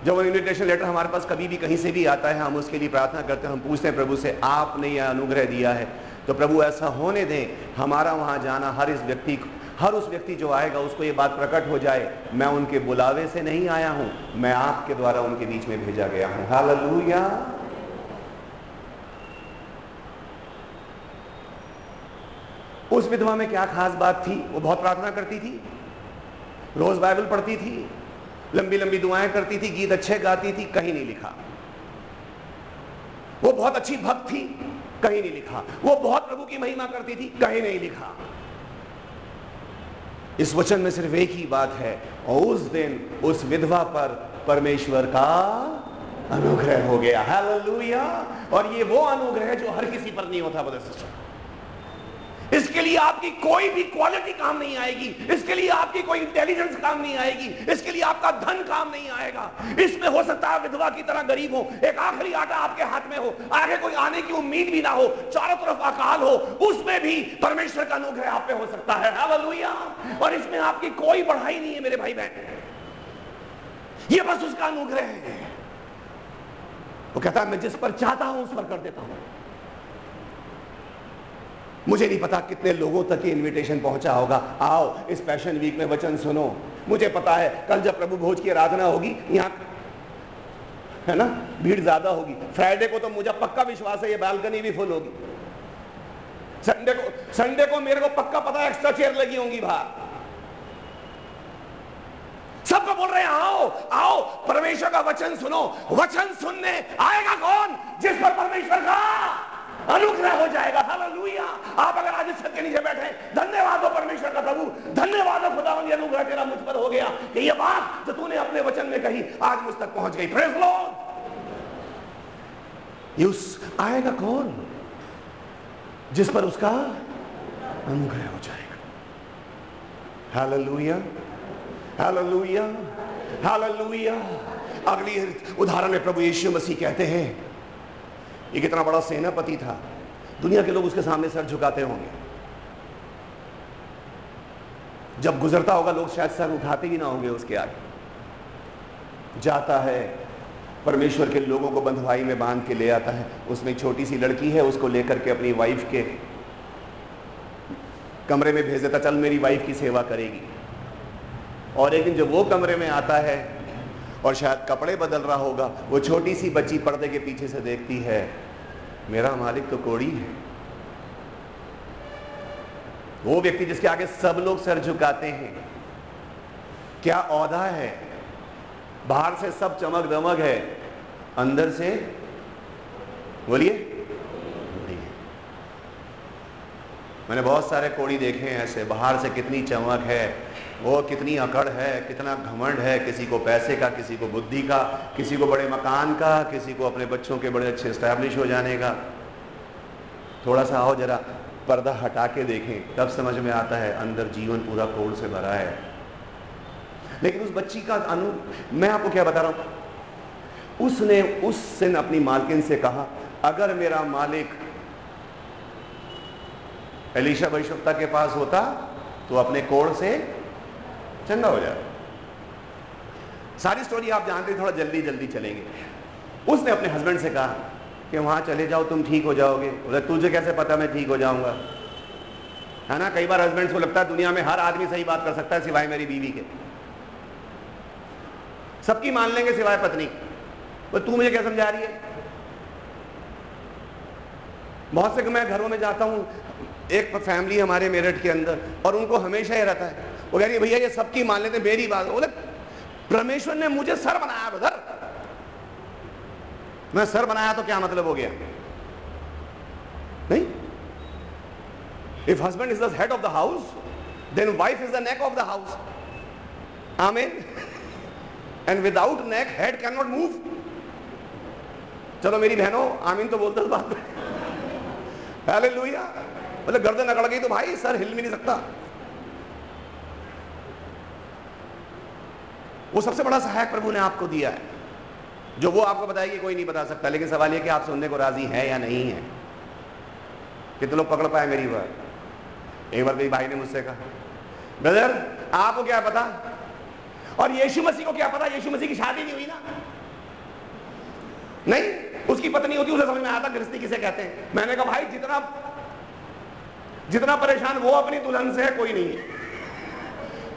जब वो इन्विटेशन लेटर हमारे पास कभी भी कहीं से भी आता है, हम उसके लिए प्रार्थना करते हैं, हम पूछते हैं, प्रभु से आपने यह अनुग्रह दिया है? तो प्रभु, ऐसा होने दें, हमारा वहाँ जाना, हर इस व्यक्ति को, हर उस व्यक्ति जो आएगा, उसको ये बात प्रकट हो जाए, मैं उनके बुलावे से नहीं आया हूँ, मैं आपके द्वारा उनके बीच में भेजा गया हूँ। हालेलुया। उस विधवा में क्या खास बात थी? वो बहुत प्रार्थना करती थी, रोज बाइबल पढ़ती थी लंबी लंबी दुआएँ करती थी, गीत अच्छे गाती थी, कहीं नहीं लिखा। वो बहुत अच्छी भक्त थी, कहीं नहीं लिखा। वो बहुत प्रभु की महिमा करती थी, कहीं नहीं लिखा। इस वचन में सिर्फ़ एक ही बात है, और उस दिन उस विधवा पर परमेश्वर का अनुग्रह हो गया। हालेलुया और ये वो अनुग्रह जो हर किसी पर नहीं होता बदर सिस्टर इसके लिए आपकी कोई भी क्वालिटी काम नहीं आएगी। इसके लिए आपकी कोई इंटेलिजेंस काम नहीं आएगी। इसके लिए आपका धन काम नहीं आएगा। इसमें हो सकता है विधवा की तरह गरीब हो, एक आखिरी आटा आपके हाथ में हो, आगे कोई आने की उम्मीद भी ना हो, चारों तरफ़ अकाल हो, उसमें भी परमेश्वर का अनुग्रह आप पे हो सकता है। और इसमें आपकी कोई बढ़ाई नहीं है मेरे भाई बहन ये बस उसका अनुग्रह है। वो कहता है, मैं जिस पर चाहता हूँ, उस पर कर देता हूँ। मुझे नहीं पता कितने लोगों तक ये इनविटेशन पहुँचा होगा। आओ, इस पैशन वीक में वचन सुनो। मुझे पता है, कल जब प्रभु भोज की आराधना होगी, यहाँ है ना? भीड़ ज़्यादा होगी। फ्राइडे को तो मुझे पक्का विश्वास है, ये बालकनी भी फुल होगी। संडे को संडे को मेरे को पक्का पता है एक्स्ट्रा चेयर लगी होंगी बाहर। सबको बोल रहे हैं, आओ आओ, परमेश्वर का वचन सुनो। वचन सुनने आएगा कौन? जिस पर परमेश्वर का अनुग्रह हो जाएगा। हालेलुया आप अगर आज इस छत के नीचे बैठे, धन्यवाद हो परमेश्वर का प्रभु, धन्यवाद हो खुदा ये अनुग्रह तेरा मुझ पर हो गया कि ये बात जो तूने अपने वचन में कही, आज मुझ तक पहुँच गई। प्रेज लॉर्ड उस आएगा कौन जिस पर उसका अनुग्रह हो जाएगा? हालेलुया हालेलुया हालेलुया अगली उदाहरण में प्रभु यीशु मसीह कहते हैं ये कितना बड़ा सेनापति था। दुनिया के लोग उसके सामने सर झुकाते होंगे। जब गुजरता होगा, लोग शायद सर उठाते ही ना होंगे उसके आगे। जाता है, परमेश्वर के लोगों को बंधवाई में बाँध के ले आता है। उसमें छोटी सी लड़की है, उसको लेकर के अपनी वाइफ के कमरे में भेज देता, चल, मेरी वाइफ की सेवा करेगी। और एक दिन जब वो कमरे में आता है, और शायद कपड़े बदल रहा होगा, वो छोटी सी बच्ची पर्दे के पीछे से देखती है। मेरा मालिक तो कोड़ी है। वो व्यक्ति जिसके आगे सब लोग सर झुकाते हैं। क्या औधा है? बाहर से सब चमक दमक है। अंदर से बोलिए। मैंने बहुत सारे कोड़ी देखे हैं ऐसे। बाहर से कितनी चमक है। वो कितनी अकड़ है, कितना घमंड है किसी को पैसे का, किसी को बुद्धि का, किसी को बड़े मकान का, किसी को अपने बच्चों के बड़े अच्छे स्टैब्लिश हो जाने का। थोड़ा सा आओ जरा, पर्दा हटा के देखें, तब समझ में आता है अंदर जीवन पूरा कोड़ से भरा है। लेकिन उस बच्ची का अनु, मैं आपको क्या बता रहा हूँ? उसने उस दिन अपनी मालकिन से कहा, अगर मेरा मालिक एलिशा वैश्वता के पास होता तो अपने कोड़ से चंगा हो जाए। सारी स्टोरी आप जानते हैं, थोड़ा जल्दी जल्दी चलेंगे। उसने अपने हस्बैंड से कहा कि वहाँ चले जाओ, तुम ठीक हो जाओगे। बोले, तुझे कैसे पता मैं ठीक हो जाऊँगा? है ना? कई बार हस्बैंड को लगता है दुनिया में हर आदमी सही बात कर सकता है सिवाय मेरी बीवी के। सबकी मान लेंगे सिवाय पत्नी। वो तू मुझे क्या समझा रही है? बहुत से मैं घरों में जाता हूँ, एक फैमिली हमारे मेरठ के अंदर, और उनको हमेशा ही रहता है। वो कह रही भैया, ये सबकी मान लेते मेरी बात बोले, परमेश्वर ने मुझे सर बनाया ब्रदर मैं सर बनाया तो क्या मतलब हो गया? नहीं। If husband is the head of the house then wife is the neck of the house आमीन and without neck head can not move चलो मेरी बहनों, आमीन तो बोलते बात हालेलुया बोले, गर्दन अकड़ गई तो भाई, सर हिल भी नहीं सकता। वो सबसे बड़ा सहायक प्रभु ने आपको दिया है। जो वो आपको बताएगी कोई नहीं बता सकता, लेकिन सवाल यह कि आप सुनने को राज़ी है या नहीं है? कितने लोग पकड़ पाए मेरी बात? एक बार कई भाई ने मुझसे कहा, ब्रदर, आपको क्या पता? और यीशु मसीह को क्या पता? यीशु मसीह की शादी नहीं हुई ना? नहीं, उसकी पत्नी होती उसे समझ में आता गृहस्थी किसे कहते हैं? मैंने कहा, भाई, जितना जितना परेशान, वो अपनी दुल्हन से है, कोई नहीं है।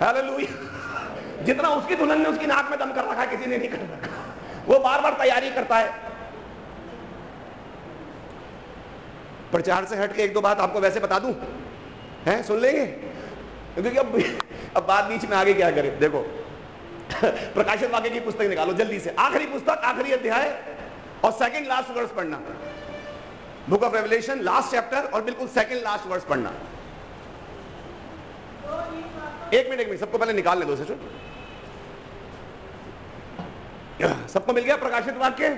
हालेलुया। जितना उसकी दुल्हन ने उसकी नाक में दम कर रखा किसी ने नहीं कर रखा। वो बार बार तैयारी करता है। प्रचार से हट के एक दो बात आपको वैसे बता दूँ? हैं, सुन लेंगे? क्योंकि अब अब बात बीच में आगे क्या करें? देखो प्रकाशित वाक्य की पुस्तक निकालो, जल्दी से। आखिरी पुस्तक, आखिरी अध्याय और सेकंड लास्ट वर्स पढ़ना। Book of revelation last chapter और बिल्कुल सेकंड लास्ट वर्स पढ़ना। एक मिनट एक मिनट, सबको पहले निकाल ले दो से सबको मिल गया प्रकाशित वाक्य?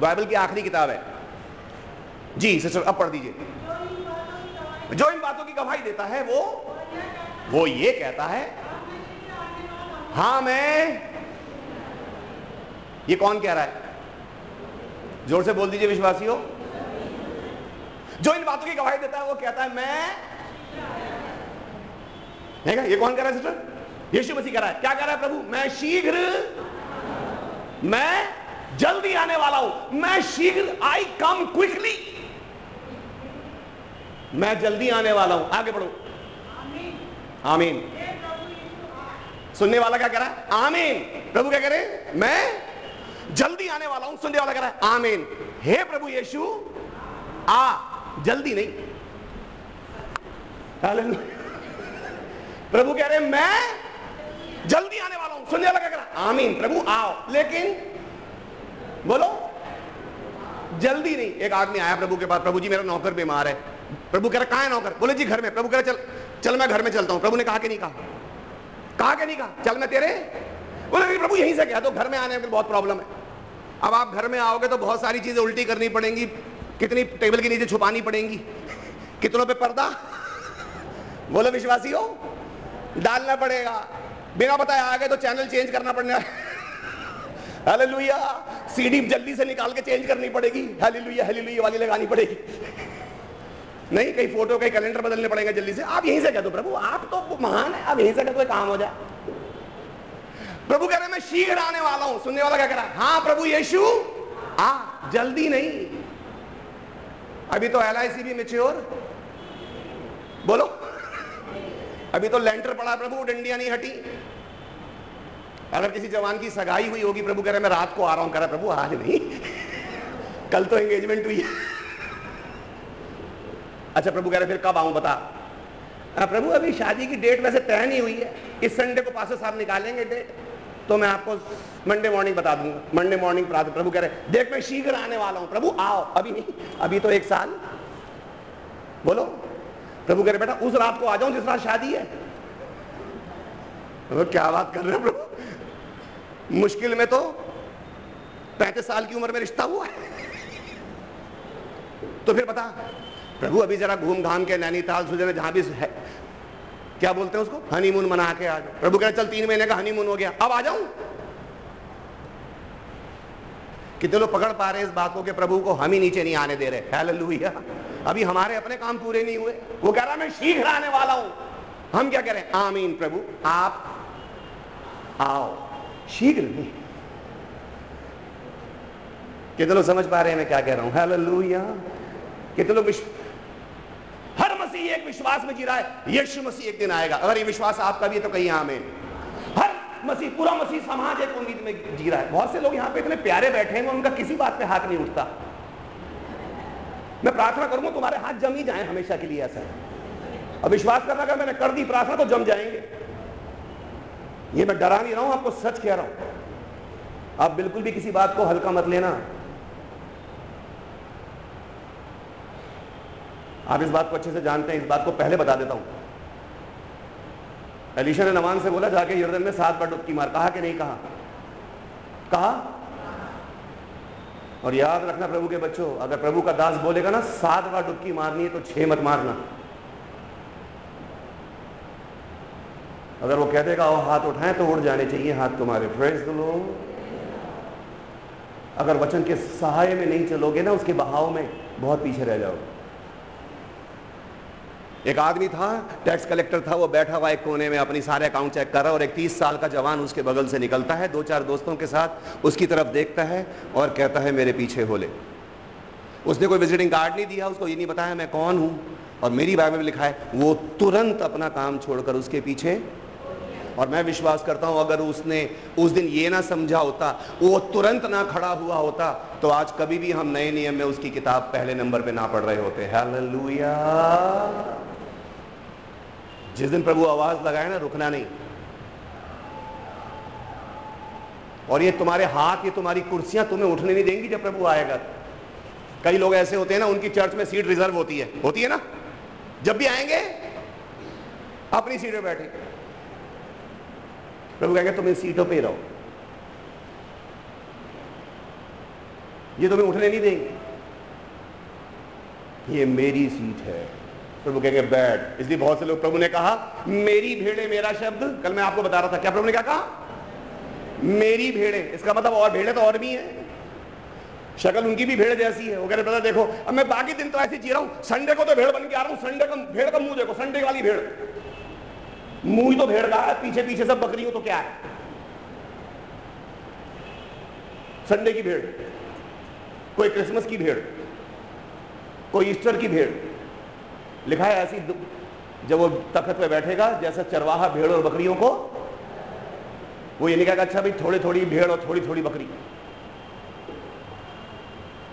बाइबल की आखिरी किताब है। जी, सिस्टर, अब पढ़ दीजिए। जो इन बातों की गवाही देता है, वो वो ये कहता है हाँ मैं, ये कौन कह रहा है? ज़ोर से बोल दीजिए विश्वासियों। जो इन बातों की गवाही देता है, वो कहता है, मैं है ये कौन कह रहा है, सिस्टर? यीशु मसीह कह रहा है, क्या कह रहा है प्रभु? मैं शीघ्र, मैं जल्दी आने वाला हूँ। मैं शीघ्र आई कम क्विकली मैं जल्दी आने वाला हूँ। आगे बढ़ो। आमीन। सुनने वाला क्या कह रहा है? आमीन। प्रभु क्या कह रहे हैं? मैं जल्दी आने वाला हूँ। सुनने वाला कह रहा है, आमीन। हे प्रभु यीशु, आ, जल्दी नहीं। प्रभु कह रहे मैं जल्दी आने वाला हूँ। सुनने लगा है आमीन, प्रभु, आओ। लेकिन, बोलो। जल्दी नहीं, एक आदमी आया प्रभु के पास, प्रभु जी मेरा नौकर बीमार है। प्रभु कह रहा, कहा है नौकर? बोले, जी घर में। प्रभु कह रहा, चल चल मैं घर में चलता हूँ। प्रभु ने कहा कि नहीं कहा? कहा कि नहीं कहा? चल मैं तेरे बोले प्रभु, यहीं से गया तो घर में आने में बहुत प्रॉब्लम है। अब आप घर में आओगे तो बहुत सारी चीज़ें उल्टी करनी पड़ेंगी। कितनी टेबल के नीचे छुपानी पड़ेंगी। कितनों पे पर्दा? बोले विश्वासी हो डालना पड़ेगा। बिना बताए आ गए तो चैनल चेंज करना पड़ना हालेलुया। सीडी जल्दी से निकाल के चेंज करनी पड़ेगी। हालेलुया हालेलुया वाली लगानी पड़ेगी। नहीं, कहीं फ़ोटो, कहीं कैलेंडर बदलने पड़ेंगे जल्दी से। आप यहीं से कह दो, प्रभु, आप तो महान है, आप यहीं से कह दो काम हो जाए। प्रभु कह रहे मैं शीघ्र आने वाला हूँ। सुनने वाला क्या कह रहा है? हाँ प्रभु यीशु, आ, जल्दी नहीं। अभी तो LIC भी मेच्योर बोलो। अभी तो लेंटर पड़ा, प्रभु डंडिया नहीं हटी। अगर किसी जवान की सगाई हुई होगी, प्रभु कह रहे मैं रात को आ रहा हूँ, कह रहा प्रभु, आज नहीं। कल तो एंगेजमेंट हुई है। अच्छा प्रभु कह रहे फिर कब आऊँ, बता। प्रभु, अभी शादी की डेट वैसे तय नहीं हुई है। इस संडे को पास साहब निकालेंगे डेट तो मैं आपको मंडे मॉर्निंग बता दूँगा। मंडे मॉर्निंग प्रातः, प्रभु कह रहे देख, मैं शीघ्र आने वाला हूँ। प्रभु, आओ, अभी नहीं, अभी तो एक साल। बोलो। प्रभु कह रहे बेटा, उस रात को आ जाऊँ जिस रात शादी है? तो क्या बात कर रहे हो, प्रभु? मुश्किल में तो पैंतीस साल की उम्र में रिश्ता हुआ है। तो फिर बता, प्रभु अभी जरा घूम घाम के नैनीताल सुजन जहाँ भी है, क्या बोलते हैं उसको? हनीमून मना के आ जाओ। प्रभु कह चल तीन महीने का हनीमून हो गया, अब आ जाऊँ? कितने लोग पकड़ पा रहे इस बात को कि प्रभु को हम ही नीचे नहीं आने दे रहे। हालेलुया अभी हमारे अपने काम पूरे नहीं हुए। वो कह रहा, मैं शीघ्र आने वाला हूँ। हम क्या कह रहे हैं? आमीन प्रभु, आप आओ। शीघ्र नहीं कितने लोग समझ पा रहे हैं मैं क्या कह रहा हूँ? हालेलुया कितने लोग हर मसीह एक विश्वास में जी रहा है। यीशु मसीह एक दिन आएगा। अगर ये विश्वास आपका भी है तो कहीं आमीन। हर मसीह, पूरा मसीह, समाज एक उम्मीद में जी रहा है। बहुत से लोग यहाँ पे इतने प्यारे बैठे हैं उनका किसी बात पे हाथ नहीं उठता। मैं प्रार्थना करूँगा, तुम्हारे हाथ जम ही जाए, हमेशा के लिए ऐसा अब विश्वास करना, अगर मैंने कर दी प्रार्थना तो जम जाएँगे। ये मैं डरा नहीं रहा हूँ, आपको सच कह रहा हूँ। आप बिल्कुल भी किसी बात को हल्का मत लेना। आप इस बात को अच्छे से जानते हैं, इस बात को पहले बता देता हूँ। अलीशा ने नमान से बोला, जाके यर्दन में सात बार डुबकी मार। कहा कि नहीं कहा? कहा? और याद रखना प्रभु के बच्चों, अगर प्रभु का दास बोलेगा ना, सात बार डुबकी मारनी है तो छह मत मारना। अगर वो कह देगा वो हाथ उठाए तो उड़ जाने चाहिए हाथ तुम्हारे। फ्रेंड्स लोग, अगर वचन के सहाय में नहीं चलोगे ना, उसके बहाव में बहुत पीछे रह जाओगे एक आदमी था टैक्स कलेक्टर था, वो बैठा हुआ एक कोने में, अपनी सारे अकाउंट चेक कर रहा और एक तीस साल का जवान उसके बगल से निकलता है, दो चार दोस्तों के साथ उसकी तरफ़ देखता है और कहता है, मेरे पीछे हो ले। उसने कोई विजिटिंग कार्ड नहीं दिया, उसको ये नहीं बताया, मैं कौन हूँ? और मेरी बारे में लिखा है, वो तुरंत अपना काम छोड़कर उसके पीछे और मैं विश्वास करता हूँ, अगर उसने उस दिन ये ना समझा होता, वो तुरंत ना खड़ा हुआ होता तो आज कभी भी हम नए नियम में उसकी किताब पहले नंबर पे ना पढ़ रहे होते। जिस दिन प्रभु आवाज़ लगाए ना, रुकना नहीं। और ये तुम्हारे हाथ, ये तुम्हारी कुर्सियाँ तुम्हें उठने नहीं देंगी जब प्रभु आएगा। कई लोग ऐसे होते हैं ना, उनकी चर्च में सीट रिज़र्व होती है। होती है ना? जब भी आएँगे, अपनी सीट पर बैठे प्रभु कहेंगे, तुम इन सीटों पे रहो। ये तुम्हें उठने नहीं देंगे। ये मेरी सीट है। प्रभु कहेंगे, बैठ। इसलिए बहुत से लोग प्रभु ने कहा, मेरी भेड़े मेरा शब्द। कल मैं आपको बता रहा था, क्या प्रभु ने क्या कहा? मेरी भेड़े। इसका मतलब और भेड़े तो और भी है। शक्ल उनकी भी भेड़ जैसी है। वो कह रहे, ब्रदर, देखो, अब मैं बाकी दिन तो ऐसे जी रहा हूँ। संडे को तो भेड़ बन के आ रहा हूँ। संडे का, भेड़ का मुँह देखो, संडे वाली भेड़। मुँह तो भेड़ का पीछे पीछे सब बकरी हो तो क्या है? संडे की भेड़, कोई क्रिसमस की भेड़, कोई ईस्टर की भेड़। लिखा है ऐसी जब वो तखत पे बैठेगा, जैसा चरवाहा भेड़ और बकरियों को, वो ये नहीं कहेगा अच्छा भाई, थोड़ी थोड़ी भेड़ और थोड़ी थोड़ी बकरी।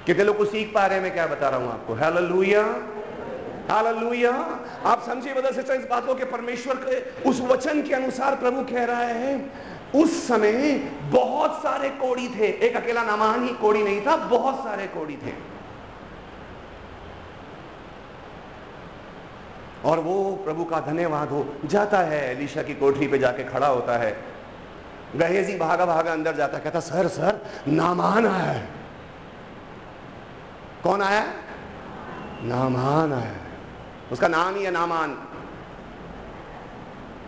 कितने लोग को सीख पा रहे हैं मैं क्या बता रहा हूँ आपको? Hallelujah hallelujah. आप समझिए बदल से इस बातों के परमेश्वर के, उस वचन के अनुसार प्रभु कह रहा है, उस समय बहुत सारे कोड़ी थे। एक अकेला नामान ही कोड़ी नहीं था, बहुत सारे कोड़ी थे। और वो प्रभु का धन्यवाद हो, जाता है, एलिशा की कोठरी पे जाके खड़ा होता है। गहेजी भागा भागा अंदर जाता कहता, सर सर, नामान आया कौन आया? नामान आया। उसका नाम ही है नामान।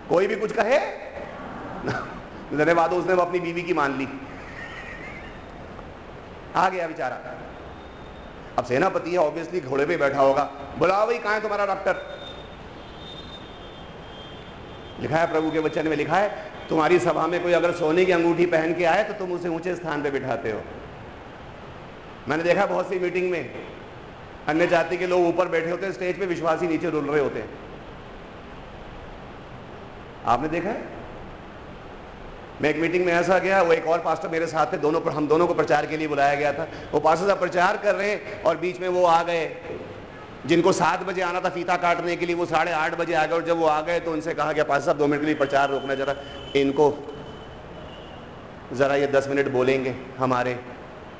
कोई भी कुछ कहे धन्यवाद, उसने अपनी बीवी की मान ली। आ गया बेचारा। अब सेनापति है ऑब्वियसली घोड़े पे बैठा होगा। बुलाओ भाई, कहा है तुम्हारा डॉक्टर लिखा है प्रभु के वचन में, लिखा है, तुम्हारी सभा में कोई अगर सोने की अंगूठी पहन के आए तो तुम उसे ऊँचे स्थान पे बिठाते हो। मैंने देखा बहुत सी मीटिंग में अन्य जाति के लोग ऊपर बैठे होते हैं, स्टेज पे विश्वासी नीचे रुल रहे होते हैं। आपने देखा है? मैं एक मीटिंग में ऐसा गया, वो एक और पास्टर मेरे साथ थे, दोनों पर, हम दोनों को प्रचार के लिए बुलाया गया था। वो पास्टर साहब प्रचार कर रहे हैं और बीच में वो आ गए। जिनको सात बजे आना था फीता काटने के लिए, वो साढ़े आठ बजे आ गए और जब वो आ गए तो उनसे कहा गया पास साहब, दो मिनट के लिए प्रचार रोकना जरा। इनको ज़रा ये दस मिनट बोलेंगे, हमारे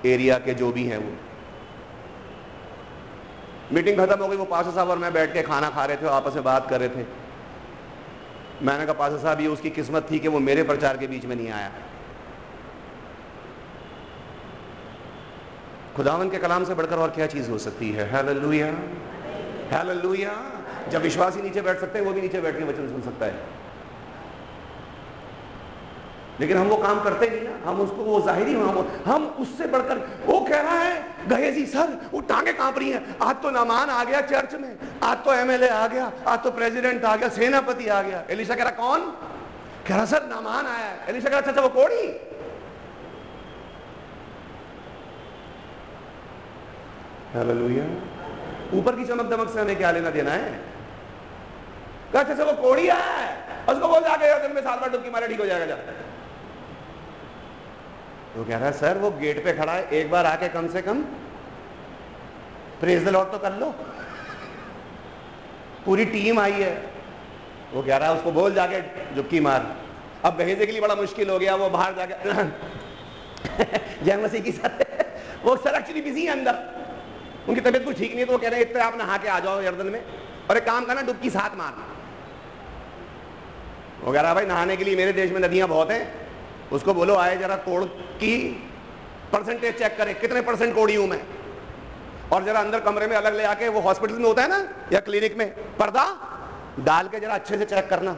एरिया के जो भी हैं वो। मीटिंग खत्म हो गई, वो पासा साहब और मैं बैठ के खाना खा रहे थे आपस में बात कर रहे थे। मैंने कहा पाशा साहब, ये उसकी किस्मत थी कि वो मेरे प्रचार के बीच में नहीं आया। खुदावन के कलाम से बढ़कर और क्या चीज़ हो सकती है? हालेलुया। हालेलुया। जब ही नीचे बैठ सकते हैं, वो भी नीचे बैठ के वचन सुन सकता है। लेकिन हम वो काम करते नहीं ना हम उसको वो जाहिरी हम हम उससे बढ़कर वो कह रहा है गए जी सर वो टांगे काँप रही हैं। आज तो नामान आ गया चर्च में आज तो एमएलए आ गया आज तो प्रेसिडेंट आ गया सेनापति आ गया। एलिशा कह रहा कौन? कह रहा सर नामान आया एलिशा कह रहा अच्छा, अच्छा वो कोड़ी हालेलुया। ऊपर की चमक दमक से हमें क्या लेना देना है? कहते से वो कोड़ी आया है। उसको बोल जाके दिन में सात बार डुबकी मारे ठीक हो जाएगा जा। तो कह रहा है, सर, वो गेट पे खड़ा है, एक बार आके कम से कम प्रेज द लॉर्ड तो कर लो। पूरी टीम आई है। वो कह रहा है, उसको बोल जाके जुबकी मार। अब भेजने के लिए बड़ा मुश्किल हो गया, वो बाहर जाके जय मसीह की सर वो सर एक्चुअली बिज़ी है अंदर। उनकी तबीयत कुछ ठीक नहीं है तो वो कह रहे हैं, इतने आप नहा के आ जाओ यर्दन में और एक काम करना, डुबकी साथ मारना वो कह रहा भाई, नहाने के लिए मेरे देश में नदियाँ बहुत हैं उसको बोलो, आए जरा कोड़ की परसेंटेज चेक करे, कितने परसेंट कोड़ी हूँ मैं? और जरा अंदर कमरे में अलग ले आके, वो हॉस्पिटल में होता है ना, या क्लिनिक में, पर्दा डाल के जरा अच्छे से चेक करना।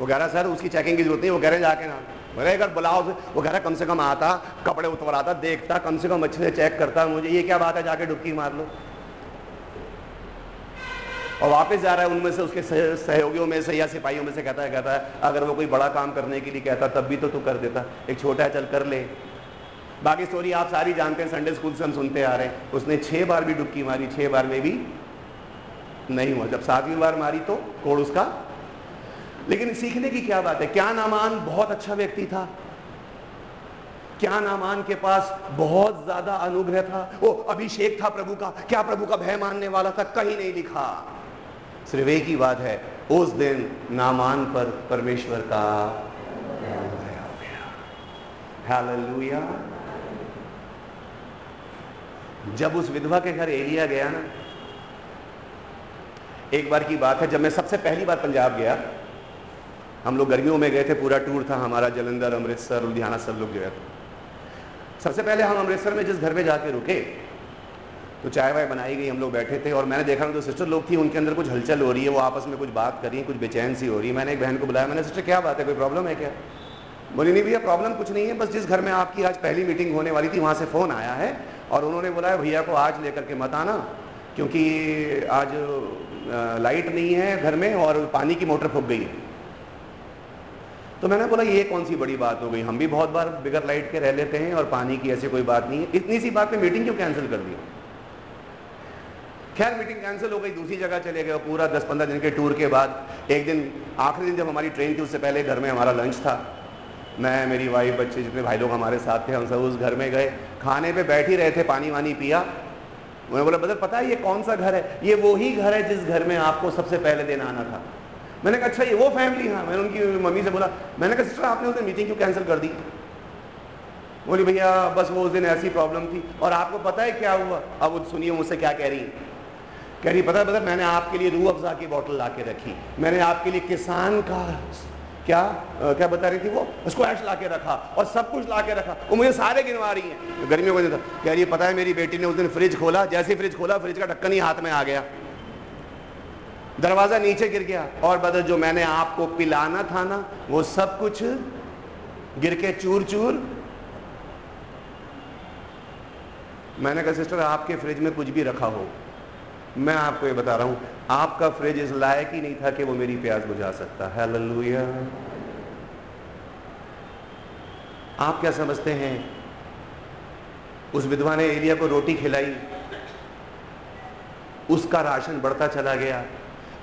वो कह रहा, सर, उसकी चेकिंग की ज़रूरत नहीं, वो कह रहे जाके ना। बोले, अगर बुलाओ वो कह रहा, कम से कम आता, कपड़े उतर आता देखता, कम से कम अच्छे से चेक करता मुझे। ये क्या बात है, जाके डुबकी मार लो। और वापस जा रहा है, उनमें से उसके सहयोगियों में से या सिपाहियों में से कहता है कहता है, अगर वो कोई बड़ा काम करने के लिए कहता, तब भी तो तू कर देता। एक छोटा है, चल कर ले। बाकी स्टोरी आप सारी जानते हैं संडे स्कूल से हम सुनते आ रहे हैं। उसने छह बार भी डुबकी मारी, छह बार में भी नहीं हुआ। जब सातवीं बार मारी तो कोड़ उसका। लेकिन सीखने की क्या बात है? क्या नामान बहुत अच्छा व्यक्ति था? क्या नामान के पास बहुत ज़्यादा अनुग्रह था? वो अभिषेक था प्रभु का। क्या प्रभु का भय मानने वाला था? कहीं नहीं लिखा। सिर्फ़ एक ही बात है, उस दिन नामान पर परमेश्वर का हालेलुया। जब उस विधवा के घर एलिया गया ना, एक बार की बात है, जब मैं सबसे पहली बार पंजाब गया, हम लोग गर्मियों में गए थे, पूरा टूर था हमारा, जलंधर, अमृतसर, लुधियाना, सब लोग गए थे। सबसे पहले हम अमृतसर में जिस घर में जाके रुके तो चाय वाय बनाई गई, हम लोग बैठे थे और मैंने देखा जो सिस्टर लोग थी, उनके अंदर कुछ हलचल हो रही है, वो आपस में कुछ बात कर रही है, कुछ बेचैन सी हो रही है। मैंने एक बहन को बुलाया, मैंने सिस्टर क्या बात है, कोई प्रॉब्लम है क्या? बोली, नहीं भैया प्रॉब्लम कुछ नहीं है, बस जिस घर में आपकी आज पहली मीटिंग होने वाली थी, वहाँ से फ़ोन आया है। और उन्होंने बोला, भैया को आज लेकर के मत आना, क्योंकि आज लाइट नहीं है घर में और पानी की मोटर फूक गई है। तो मैंने बोला, ये कौन सी बड़ी बात हो गई? हम भी बहुत बार बिगर लाइट के रह लेते हैं और पानी की ऐसी कोई बात नहीं है। इतनी सी बात पे मीटिंग क्यों कैंसिल कर दी? खैर मीटिंग कैंसिल हो गई, दूसरी जगह चले गए, पूरा दस पंद्रह दिन के टूर के बाद, एक दिन, आखिरी दिन जब हमारी ट्रेन थी, उससे पहले घर में हमारा लंच था। मैं, मेरी वाइफ बच्चे जितने भाई लोग हमारे साथ थे, हम सब उस घर में गए। खाने पे बैठ ही रहे थे, पानी वानी पिया। उन्होंने बोला बदल पता है ये कौन सा घर है? ये वो ही घर है जिस घर में आपको सबसे पहले दिन आना था। मैंने कहा अच्छा ये वो फैमिली हाँ। मैंने उनकी मम्मी से बोला, मैंने कहा सिस्टर आपने उस दिन मीटिंग क्यों कैंसिल कर दी? बोली, भैया, बस वो उस दिन ऐसी प्रॉब्लम थी और आपको पता है क्या हुआ? अब सुनिए मुझसे क्या कह रही है। कह रही पता पता मैंने आपके लिए रूह अफ़ज़ा की बोतल ला के रखी। मैंने आपके लिए किसान का क्या आ, क्या बता रही थी वो? स्क्वैश ला के रखा और सब कुछ ला के रखा। वो मुझे सारे गिनवा रही हैं। तो गर्मियों को कह रही पता है मेरी बेटी ने उस दिन फ्रिज खोला जैसे फ्रिज खोला फ्रिज का ढक्कन ही हाथ में आ गया। दरवाज़ा नीचे गिर गया। और बदल जो मैंने आपको पिलाना था ना वो सब कुछ गिर के चूर चूर मैंने कहा सिस्टर आपके फ्रिज में कुछ भी रखा हो। मैं आपको ये बता रहा हूँ, आपका फ्रिज इस लायक ही नहीं था कि वो मेरी प्यास बुझा सकता। है आप क्या समझते हैं? उस विधवा ने एलिया को रोटी खिलाई। उसका राशन बढ़ता चला गया।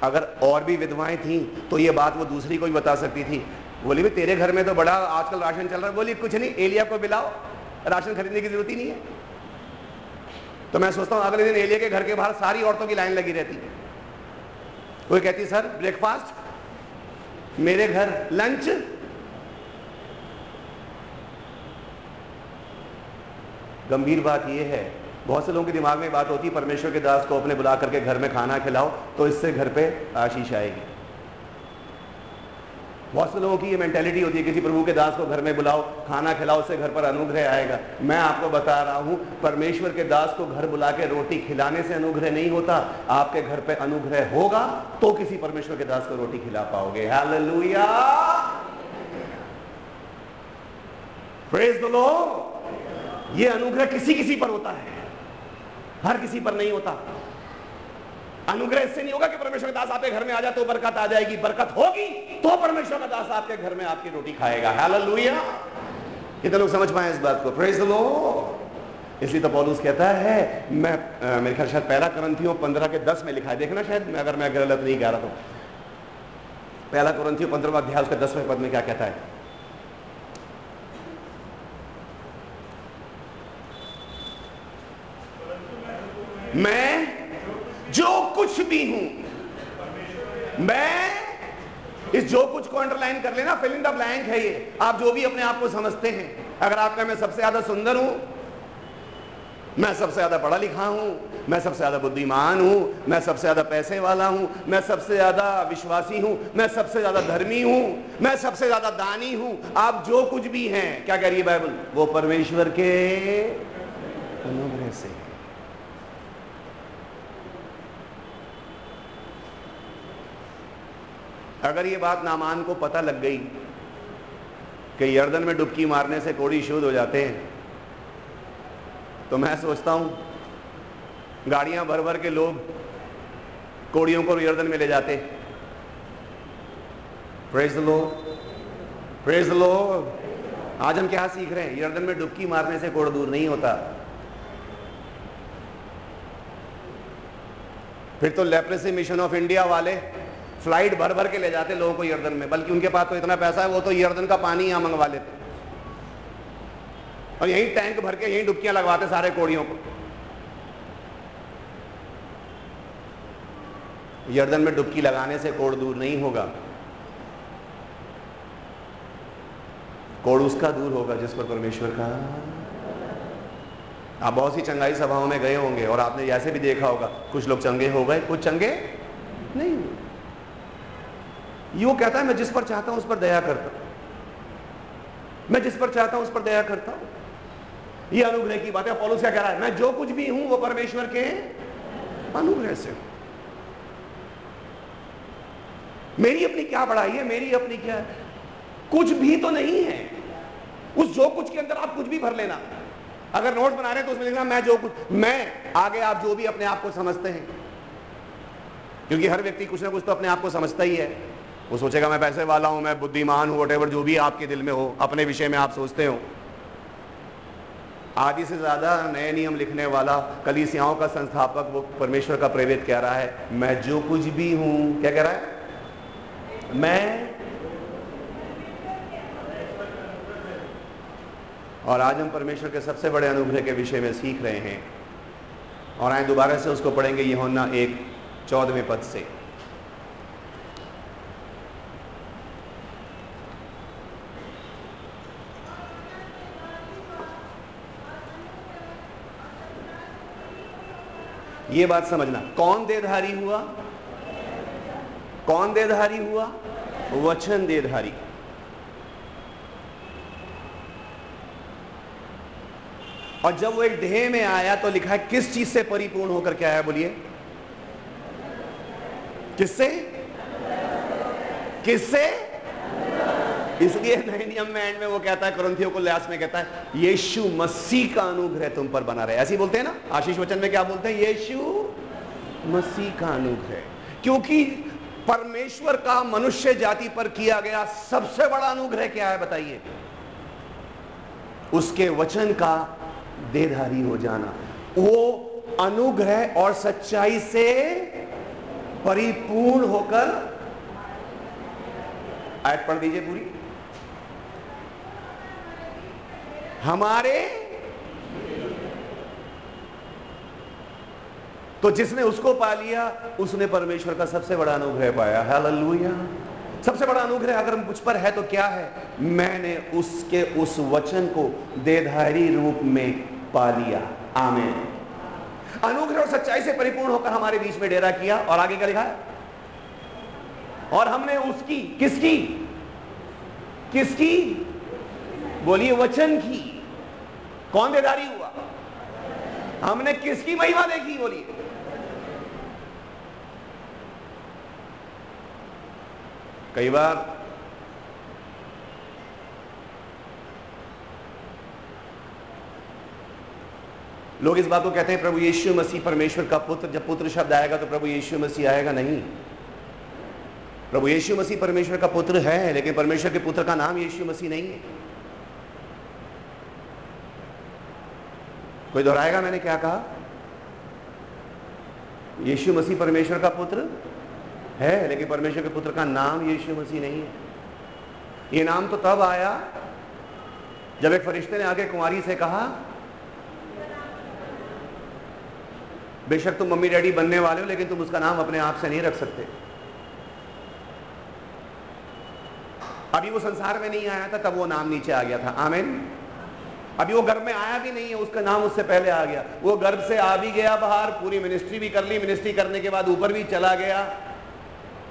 अगर और भी विधवाएँ थी तो ये बात वो दूसरी को भी बता सकती थी। बोली भी तेरे घर में तो बड़ा आजकल राशन चल रहा है। बोली, कुछ नहीं, एलिया को बिलाओ राशन खरीदने की ज़रूरत ही नहीं है। तो मैं सोचता हूँ, अगले दिन एलिया के घर के बाहर सारी औरतों की लाइन लगी रहती कोई कहती, सर ब्रेकफास्ट मेरे घर लंच गंभीर बात यह है, बहुत से लोगों के दिमाग में बात होती है, परमेश्वर के दास को अपने बुला करके घर में खाना खिलाओ तो इससे घर पे आशीष आएगी। बहुत से लोगों की ये मेंटेलिटी होती है, किसी प्रभु के दास को घर में बुलाओ, खाना खिलाओ, उससे घर पर अनुग्रह आएगा। मैं आपको बता रहा हूँ, परमेश्वर के दास को घर बुला के रोटी खिलाने से अनुग्रह नहीं होता। आपके घर पे अनुग्रह होगा तो किसी परमेश्वर के दास को रोटी खिला पाओगे। ये अनुग्रह किसी किसी पर होता है। हर किसी पर नहीं होता। अनुग्रह इससे नहीं होगा कि परमेश्वर का दास आपके घर में आ जाए तो बरकत आ जाएगी। बरकत होगी तो परमेश्वर का दास आपके घर में आपकी रोटी खाएगा। हालेलुया। कितने लोग समझ पाए इस बात को? प्रेज लो इसलिए तो पॉलूस कहता है मैं आ, मेरे ख्याल शायद पहला करंथियों पंद्रह के दस में लिखा है देखना शायद मैं अगर मैं गलत नहीं कह रहा तो। पहला करंथियों पंद्रहवा अध्याय उसके दसवें पद में क्या कहता है? मैं जो कुछ भी हूँ। मैं इस जो कुछ को अंडरलाइन कर लेना फिल इन द ब्लैंक है ये। आप जो भी अपने आप को समझते हैं। अगर आपका मैं सबसे ज़्यादा सुंदर हूँ, मैं सबसे ज़्यादा पढ़ा लिखा हूँ, मैं सबसे ज़्यादा बुद्धिमान हूँ, मैं सबसे ज़्यादा पैसे वाला हूँ, मैं सबसे ज़्यादा विश्वासी हूँ, मैं सबसे ज़्यादा धर्मी हूँ, मैं सबसे ज़्यादा दानी हूँ, आप जो कुछ भी हैं, क्या कह रही है बाइबल वो परमेश्वर के अनुग्रह से। अगर ये बात नामान को पता लग गई कि यर्दन में डुबकी मारने से कोड़ी शुद्ध हो जाते हैं तो मैं सोचता हूँ, गाड़ियाँ भर भर के लोग कोड़ियों को यर्दन में ले जाते। प्रेज लो प्रेज लो आज हम क्या सीख रहे हैं? यर्दन में डुबकी मारने से कोड़ दूर नहीं होता। फिर तो लेप्रेसी मिशन ऑफ़ इंडिया वाले फ़्लाइट भर भर के ले जाते लोगों को यर्दन में, बल्कि उनके पास तो इतना पैसा है, वो तो यर्दन का पानी यहाँ मंगवा लेते और यही टैंक भर के यही डुबकियाँ लगवाते सारे कोड़ियों को। यर्दन में डुबकी लगाने से कोड़ दूर नहीं होगा। कोड़ उसका दूर होगा जिस पर परमेश्वर का। आप बहुत सी चंगाई सभाओं में गए होंगे और आपने ऐसे भी देखा होगा, कुछ लोग चंगे हो गए, कुछ चंगे नहीं। ये कहता है, मैं जिस पर चाहता हूँ, उस पर दया करता हूँ। मैं जिस पर चाहता हूँ, उस पर दया करता हूँ। ये अनुग्रह की बात है पॉलुस क्या कह रहा है? मैं जो कुछ भी हूँ, वो परमेश्वर के अनुग्रह से हूँ। मेरी अपनी क्या पढ़ाई है, मेरी अपनी क्या है? कुछ भी तो नहीं है। उस जो कुछ के अंदर आप कुछ भी भर लेना। अगर नोट बना रहे हैं तो उसमें लिखना, मैं जो कुछ, मैं, आगे आप जो भी अपने आप को समझते हैं। क्योंकि हर व्यक्ति कुछ ना कुछ तो अपने आप को समझता ही है। वो सोचेगा, मैं पैसे वाला हूँ, मैं बुद्धिमान हूँ वट जो भी आपके दिल में हो, अपने विषय में आप सोचते हो। आदि से ज़्यादा नए नियम लिखने वाला कलीसियाओं का संस्थापक, वो परमेश्वर का प्रेरित कह रहा है, मैं जो कुछ भी हूँ, क्या कह रहा है? मैं और आज हम परमेश्वर के सबसे बड़े अनुग्रह के विषय में सीख रहे हैं। और आए दोबारा से उसको पढ़ेंगे ये होना एक चौदहवें पद से। ये बात समझना। कौन देधारी हुआ? कौन देधारी हुआ? वचन देधारी और जब वो एक देह में आया तो लिखा है, किस चीज़ से परिपूर्ण होकर क्या आया, बोलिए? किससे? किससे? इसलिए नए नियम में एंड में वो कहता है, क्रंथियों को ल्यास में कहता है, यीशु मसीह का अनुग्रह तुम पर बना रहे। ऐसे बोलते हैं ना? आशीष वचन में क्या बोलते हैं? यीशु मसीह का अनुग्रह। क्योंकि परमेश्वर का मनुष्य जाति पर किया गया सबसे बड़ा अनुग्रह क्या है, बताइए? उसके वचन का देधारी हो जाना। वो अनुग्रह और सच्चाई से परिपूर्ण होकर, आयत पढ़ दीजिए पूरी। हमारे। तो जिसने उसको पा लिया, उसने परमेश्वर का सबसे बड़ा अनुग्रह पाया। हालेलुया। सबसे बड़ा अनुग्रह अगर मुझ पर है तो क्या है? मैंने उसके उस वचन को देधारी रूप में पा लिया। आमेन। अनुग्रह और सच्चाई से परिपूर्ण होकर हमारे बीच में डेरा किया और आगे क्या लिखा? और हमने उसकी, किसकी? किसकी? बोलिए, वचन की। कौन देदारी हुआ? हमने किसकी महिमा देखी बोलिए? कई बार लोग इस बात को कहते हैं, प्रभु यीशु मसीह परमेश्वर का पुत्र, जब पुत्र शब्द आएगा तो प्रभु यीशु मसीह आएगा नहीं। प्रभु यीशु मसीह परमेश्वर का पुत्र है, लेकिन परमेश्वर के पुत्र का नाम यीशु मसीह नहीं है। कोई दोहराएगा मैंने क्या कहा? यीशु मसीह परमेश्वर का पुत्र है, लेकिन परमेश्वर के पुत्र का नाम यीशु मसीह नहीं है। ये नाम तो तब आया जब एक फरिश्ते ने आके कुमारी से कहा, बेशक तुम मम्मी डैडी बनने वाले हो, लेकिन तुम उसका नाम अपने आप से नहीं रख सकते। अभी वो संसार में नहीं आया था, तब वो नाम नीचे आ गया था। आमेन। अभी वो गर्भ में आया भी नहीं है, उसका नाम उससे पहले आ गया। वो गर्भ से आ भी गया बाहर, पूरी मिनिस्ट्री भी कर ली। मिनिस्ट्री करने के बाद ऊपर भी चला गया।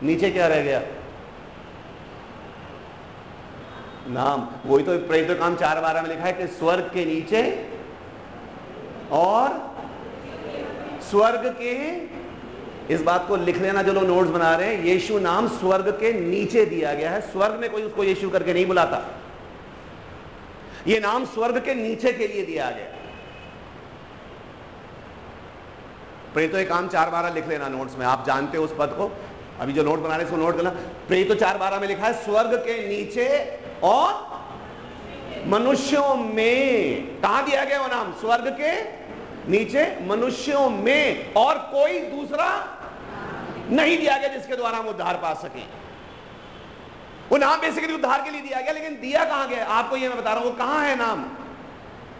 नीचे क्या रह गया? नाम। वही तो प्रेरित काम चार बारह में लिखा है कि स्वर्ग के नीचे और स्वर्ग के इस बात को लिख लेना जो लोग नोट्स बना रहे हैं। यीशु नाम स्वर्ग के नीचे दिया गया है। स्वर्ग में कोई उसको यीशु करके नहीं बुलाता। यह नाम स्वर्ग के नीचे के लिए दिया गया। प्रेतो एक काम चार बारह लिख लेना नोट्स में, आप जानते हो उस पद को। अभी जो नोट बना रहे नोट करना प्रेतो चार बारह में लिखा है, स्वर्ग के नीचे और मनुष्यों में। कहा दिया गया वो नाम? स्वर्ग के नीचे, मनुष्यों में। और कोई दूसरा नहीं दिया गया जिसके द्वारा हम उद्धार पा सके। वो नाम बेसिकली उद्धार के लिए दिया गया, लेकिन दिया कहाँ गया? आपको ये मैं बता रहा हूँ, वो कहाँ है नाम?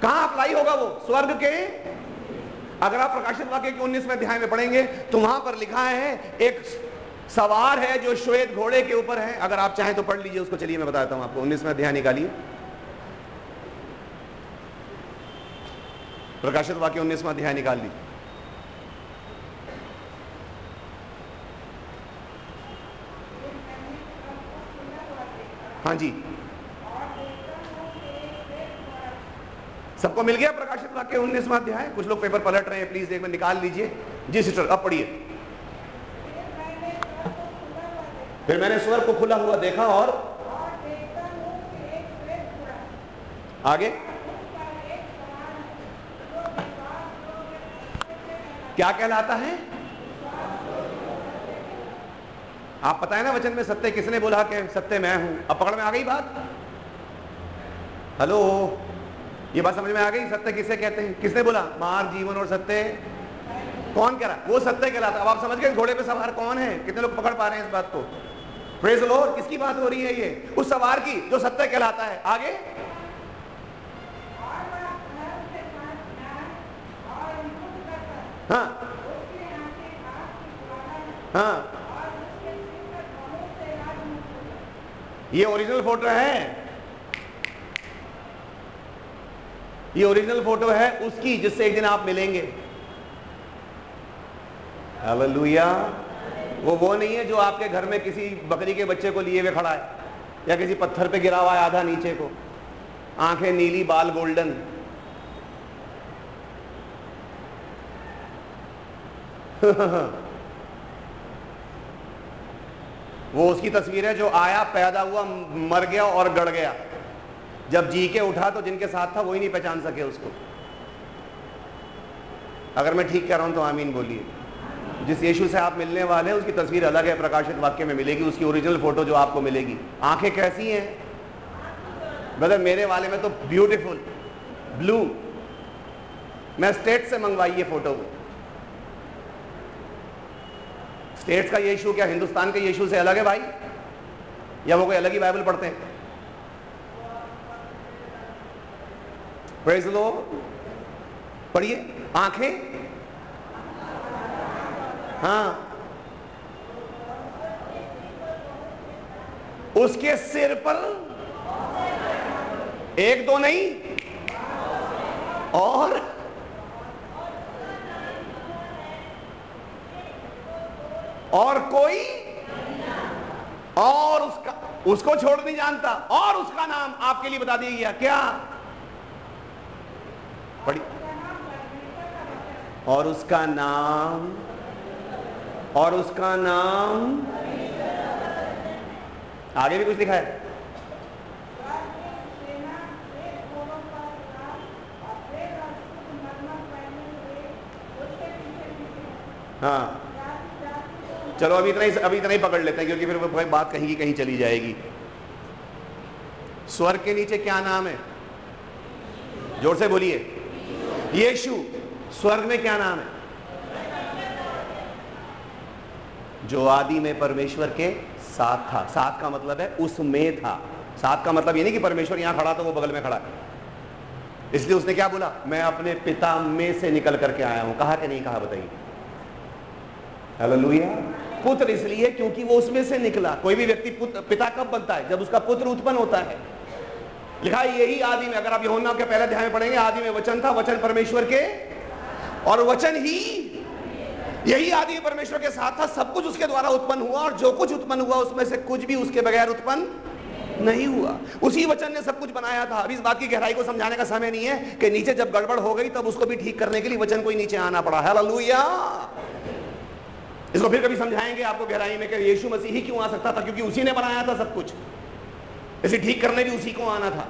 कहाँ अप्लाई होगा वो? स्वर्ग के? अगर आप प्रकाशित वाक्य के उन्नीसवें अध्याय में पढ़ेंगे तो वहाँ पर लिखा है, एक सवार है जो श्वेत घोड़े के ऊपर है। अगर आप चाहें तो पढ़ लीजिए उसको, चलिए मैं बताता हूँ आपको, उन्नीसवें अध्याय निकालिए। प्रकाशित वाक्य उन्नीसवा अध्याय निकाल ली हाँ जी। सबको मिल गया प्रकाशित वाक्य उन्नीसवा अध्याय? कुछ लोग पेपर पलट रहे हैं प्लीज़ एक बार निकाल लीजिए। जी सिस्टर अब पढ़िए। फिर मैंने स्वर को खुला हुआ देखा और आगे। क्या कहलाता है? आप पता है ना वचन में सत्य किसने बोला कि सत्य मैं हूँ? अब पकड़ में आ गई बात। हेलो ये बात समझ में आ गई? सत्य किसे कहते हैं? किसने बोला? मार, जीवन और सत्य। कौन कह रहा? वो सत्य कहलाता अब आप समझ गए, घोड़े पे सवार कौन है? कितने लोग पकड़ पा रहे हैं इस बात को? प्रेज लॉर्ड किसकी बात हो रही है ये? उस सवार की, जो सत्य कहलाता है। आगे। हाँ। हाँ। ये ओरिजिनल फ़ोटो है। ये ओरिजिनल फ़ोटो है, उसकी जिससे एक दिन आप मिलेंगे। हालेलुया वो वो नहीं है जो आपके घर में किसी बकरी के बच्चे को लिए हुए खड़ा है, या किसी पत्थर पे गिरा हुआ है आधा नीचे को। आँखें नीली, बाल गोल्डन वो उसकी तस्वीर है जो आया, पैदा हुआ, मर गया और गड़ गया। जब जी के उठा तो जिनके साथ था वही नहीं पहचान सके उसको। अगर मैं ठीक कह रहा हूँ तो आमीन बोलिए। जिस यीशु से आप मिलने वाले हैं, उसकी तस्वीर अलग है, प्रकाशित वाक्य में मिलेगी, उसकी ओरिजिनल फ़ोटो जो आपको मिलेगी। आँखें कैसी हैं? ब्रदर मेरे वाले में तो ब्यूटीफुल ब्लू मैं स्टेट से मंगवाई ये फ़ोटो को। स्टेट्स का ये इशू क्या? हिंदुस्तान के यीशु से अलग है भाई? या वो कोई अलग ही बाइबल पढ़ते हैं? पढ़िए। आँखें? हाँ। उसके सिर पर एक दो नहीं। और और कोई? और उसका, उसको छोड़ नहीं जानता। और उसका नाम आपके लिए बता दिया गया। क्या? पढ़ी। और उसका नाम, और उसका नाम? आगे भी कुछ लिखा है? हाँ। चलो, अभी इतना ही अभी इतना ही पकड़ लेते हैं, क्योंकि फिर वो बात कहीं की कहीं चली जाएगी। स्वर्ग के नीचे क्या नाम है? ज़ोर से बोलिए। यीशु, स्वर्ग में क्या नाम है? जो आदि में परमेश्वर के साथ था। साथ का मतलब है उसमें था। साथ का मतलब ये नहीं कि परमेश्वर यहाँ खड़ा तो वो बगल में खड़ा है। इसलिए उसने क्या बोला? मैं अपने पिता में से निकल करके आया हूँ। कहा कि नहीं? कहा बताइए। हेलो पुत्र इसलिए क्योंकि वो उसमें से निकला। कोई भी व्यक्ति पिता कब बनता है? जब उसका पुत्र उत्पन्न होता है। लिखा यही आदि में, अगर आप यहोन्ना के पहले ध्यान में पढ़ेंगे, आदि में वचन था, वचन परमेश्वर के, और वचन ही, यही आदि परमेश्वर के साथ था, सब कुछ उसके द्वारा उत्पन्न हुआ, और जो कुछ उत्पन्न हुआ, उसमें से कुछ भी उसके बगैर उत्पन्न नहीं हुआ। उसी वचन ने सब कुछ बनाया था। अभी इस बात की गहराई को समझाने का समय नहीं है, कि नीचे जब गड़बड़ हो गई, तब उसको भी ठीक करने के लिए वचन को ही नीचे आना पड़ा। है इसको फिर कभी समझाएँगे आपको गहराई में कि यीशु मसीह ही क्यों आ सकता था? क्योंकि उसी ने बनाया था सब कुछ। इसे ठीक करने भी उसी को आना था।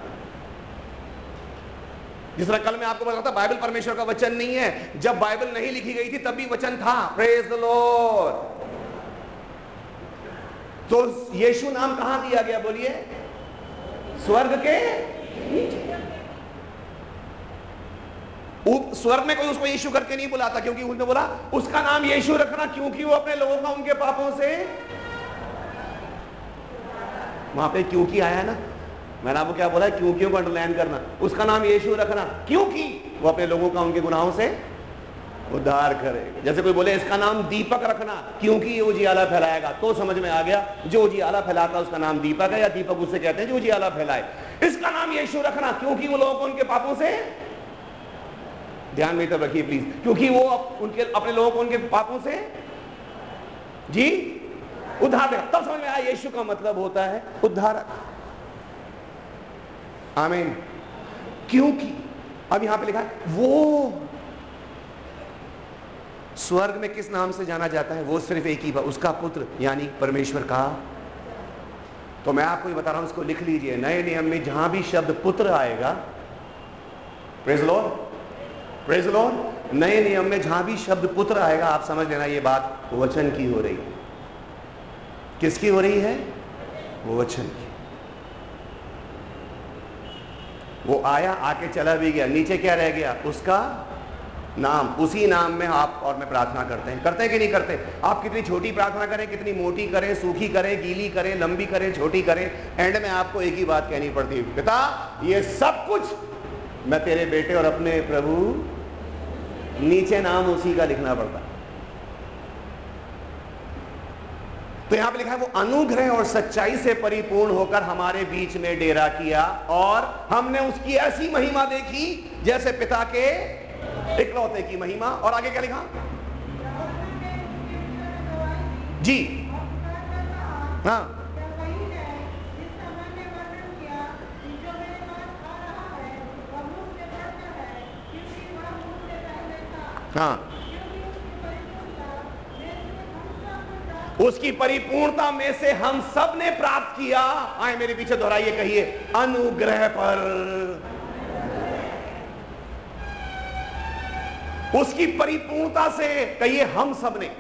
जिस तरह कल मैं आपको बताता बाइबल परमेश्वर का वचन नहीं है। जब बाइबल नहीं लिखी गई थी, तब भी वचन था। प्रेज द लॉर्ड तो यीशु नाम कहाँ दिया गया? बोलिए। स्वर्ग के स्वर्ग में कोई उसको यीशु करके नहीं बुलाता, क्योंकि उन्होंने बोला, उसका नाम यीशु रखना, क्योंकि वो अपने लोगों का, उनके पापों से। वहाँ पे क्योंकि आया ना? मैंने आपको क्या बोला क्योंकि को अंडरलाइन करना। उसका नाम यीशु रखना, क्योंकि वो अपने लोगों का, उनके गुनाहों से उद्धार करेगा। जैसे कोई बोले, इसका नाम दीपक रखना, क्योंकि ये उजियाला फैलाएगा। तो समझ में आ गया, जो उजियाला फैलाता उसका नाम दीपक है, या दीपक उससे कहते हैं, जो उजियाला फैलाए। इसका नाम यीशु रखना, क्योंकि वो लोगों को उनके पापों से ध्यान में तब रखिए प्लीज़ क्योंकि वो उनके, अपने लोगों को, उनके पापों से, जी, उद्धार देगा तब समझ में आया, यीशु का मतलब होता है उद्धारक। आमीन। क्योंकि, अब यहाँ पे लिखा है, वो स्वर्ग में किस नाम से जाना जाता है? वो सिर्फ़ एक ही उसका पुत्र, यानी परमेश्वर का। तो मैं आपको ये बता रहा हूँ उसको लिख लीजिए। नए नियम में जहाँ भी शब्द पुत्र आएगा प्रेज लॉर्ड प्रेज लॉर्ड नए नियम में जहाँ भी शब्द पुत्र आएगा, आप समझ लेना ये बात वचन की हो रही है। किसकी हो रही है? वो वचन की। वो आया, आके चला भी गया, नीचे क्या रह गया? उसका नाम। उसी नाम में आप और मैं प्रार्थना करते हैं। करते हैं कि नहीं करते? आप कितनी छोटी प्रार्थना करें, कितनी मोटी करें, सूखी करें, गीली करें, लंबी करें, छोटी करें एंड में आपको एक ही बात कहनी पड़ती है, पिता, ये सब कुछ मैं तेरे बेटे और अपने प्रभु नीचे नाम उसी का लिखना पड़ता। तो यहाँ पे लिखा है, वो अनुग्रह और सच्चाई से परिपूर्ण होकर हमारे बीच में डेरा किया और हमने उसकी ऐसी महिमा देखी जैसे पिता के इकलौते की महिमा। और आगे क्या लिखा? जी। हाँ। हाँ। उसकी परिपूर्णता में से हम सबने प्राप्त किया। आए मेरे पीछे दोहराइए, कहिए, अनुग्रह पर। उसकी परिपूर्णता से, कहिए, हम सबने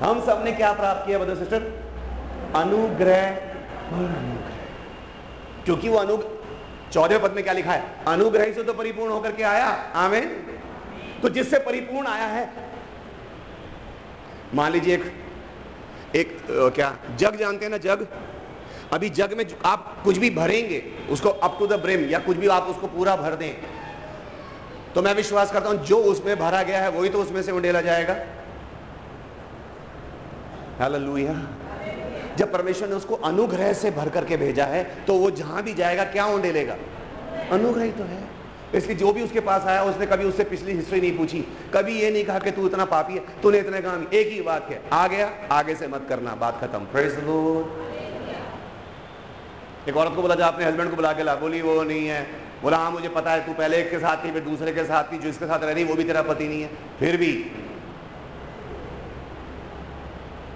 हम सबने क्या प्राप्त किया ब्रदर सिस्टर अनुग्रह क्योंकि वो अनुग्रह, चौदह पद में क्या लिखा है? अनुग्रह से तो परिपूर्ण होकर के आया। आमेन। तो जिससे परिपूर्ण आया है। मान लीजिए एक एक क्या, जग जानते हैं ना जग? अभी जग में आप कुछ भी भरेंगे, उसको अप टू द ब्रेम या कुछ भी आप उसको पूरा भर दें तो मैं विश्वास करता हूँ, जो उसमें भरा गया है, वही तो उसमें से उंडेला जाएगा। हालेलुया जब परमेश्वर ने उसको अनुग्रह से भर करके भेजा है तो वो जहाँ भी जाएगा, क्या उंडेलेगा? अनुग्रह तो है। इसलिए जो भी उसके पास आया, उसने कभी उससे पिछली हिस्ट्री नहीं पूछी। कभी ये नहीं कहा कि तू इतना पापी है, तूने इतने काम एक ही बात है, आ गया, आगे से मत करना, बात खत्म। प्रेज एक औरत को बोला, जा अपने हस्बैंड को बुला के ला, बोली, वो नहीं है। बोला हाँ मुझे पता है, तू पहले एक के साथ थी, फिर दूसरे के साथ थी, जो इसके साथ रह रही वो भी तेरा पति नहीं है। फिर भी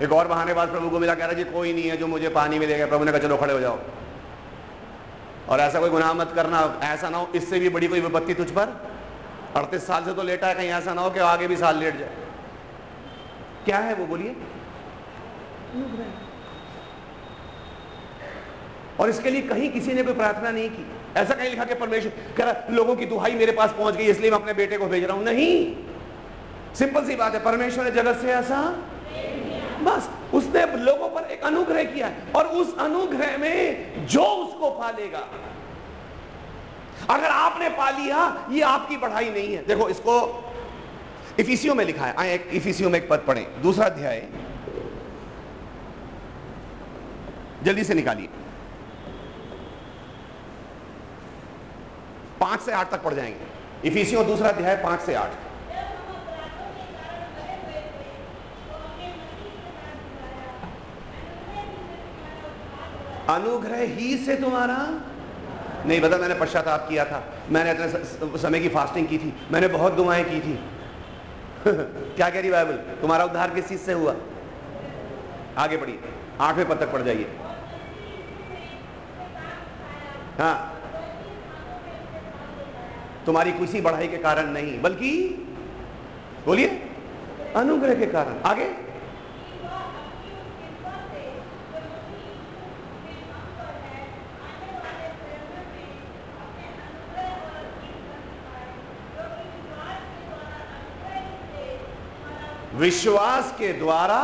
एक और बहाने बाद प्रभु को मिला, कह रहा जी, कोई नहीं है जो मुझे पानी में लेगा प्रभु ने कहा, चलो, खड़े हो जाओ। और ऐसा कोई गुनाह मत करना ऐसा ना हो इससे भी बड़ी कोई विपत्ति तुझ पर? अड़तीस साल से तो लेटा है कहीं ऐसा ना हो कि आगे भी साल लेट जाए। क्या है वो बोलिए? और इसके लिए कहीं किसी ने कोई प्रार्थना नहीं की। ऐसा कहीं लिखा कि परमेश्वर कह रहा लोगों की दुहाई मेरे पास पहुँच गई इसलिए मैं अपने बेटे को भेज रहा हूँ। नहीं। सिंपल सी बात है परमेश्वर ने जगत से ऐसा? बस। उसने लोगों पर एक अनुग्रह किया है और उस अनुग्रह में जो उसको पालेगा, अगर आपने पा लिया, ये आपकी पढ़ाई नहीं है। देखो, इसको इफिसियो में लिखा है। आए, एक इफिसियो में एक पद पढ़े। दूसरा अध्याय। जल्दी से निकालिए। पाँच से आठ तक पढ़ जाएँगे। इफिसियों, दूसरा अध्याय, पाँच से आठ। अनुग्रह ही से तुम्हारा? नहीं बता मैंने पश्चाताप किया था। मैंने इतने समय की फास्टिंग की थी। मैंने बहुत दुआएँ की थी। क्या कह रही बाइबल? तुम्हारा उद्धार किस चीज़ से हुआ? आगे बढ़िए आठवें पद तक पढ़ जाइए। हाँ। तुम्हारी किसी बढ़ाई के कारण नहीं, बल्कि बोलिए, अनुग्रह के कारण। आगे। विश्वास के द्वारा,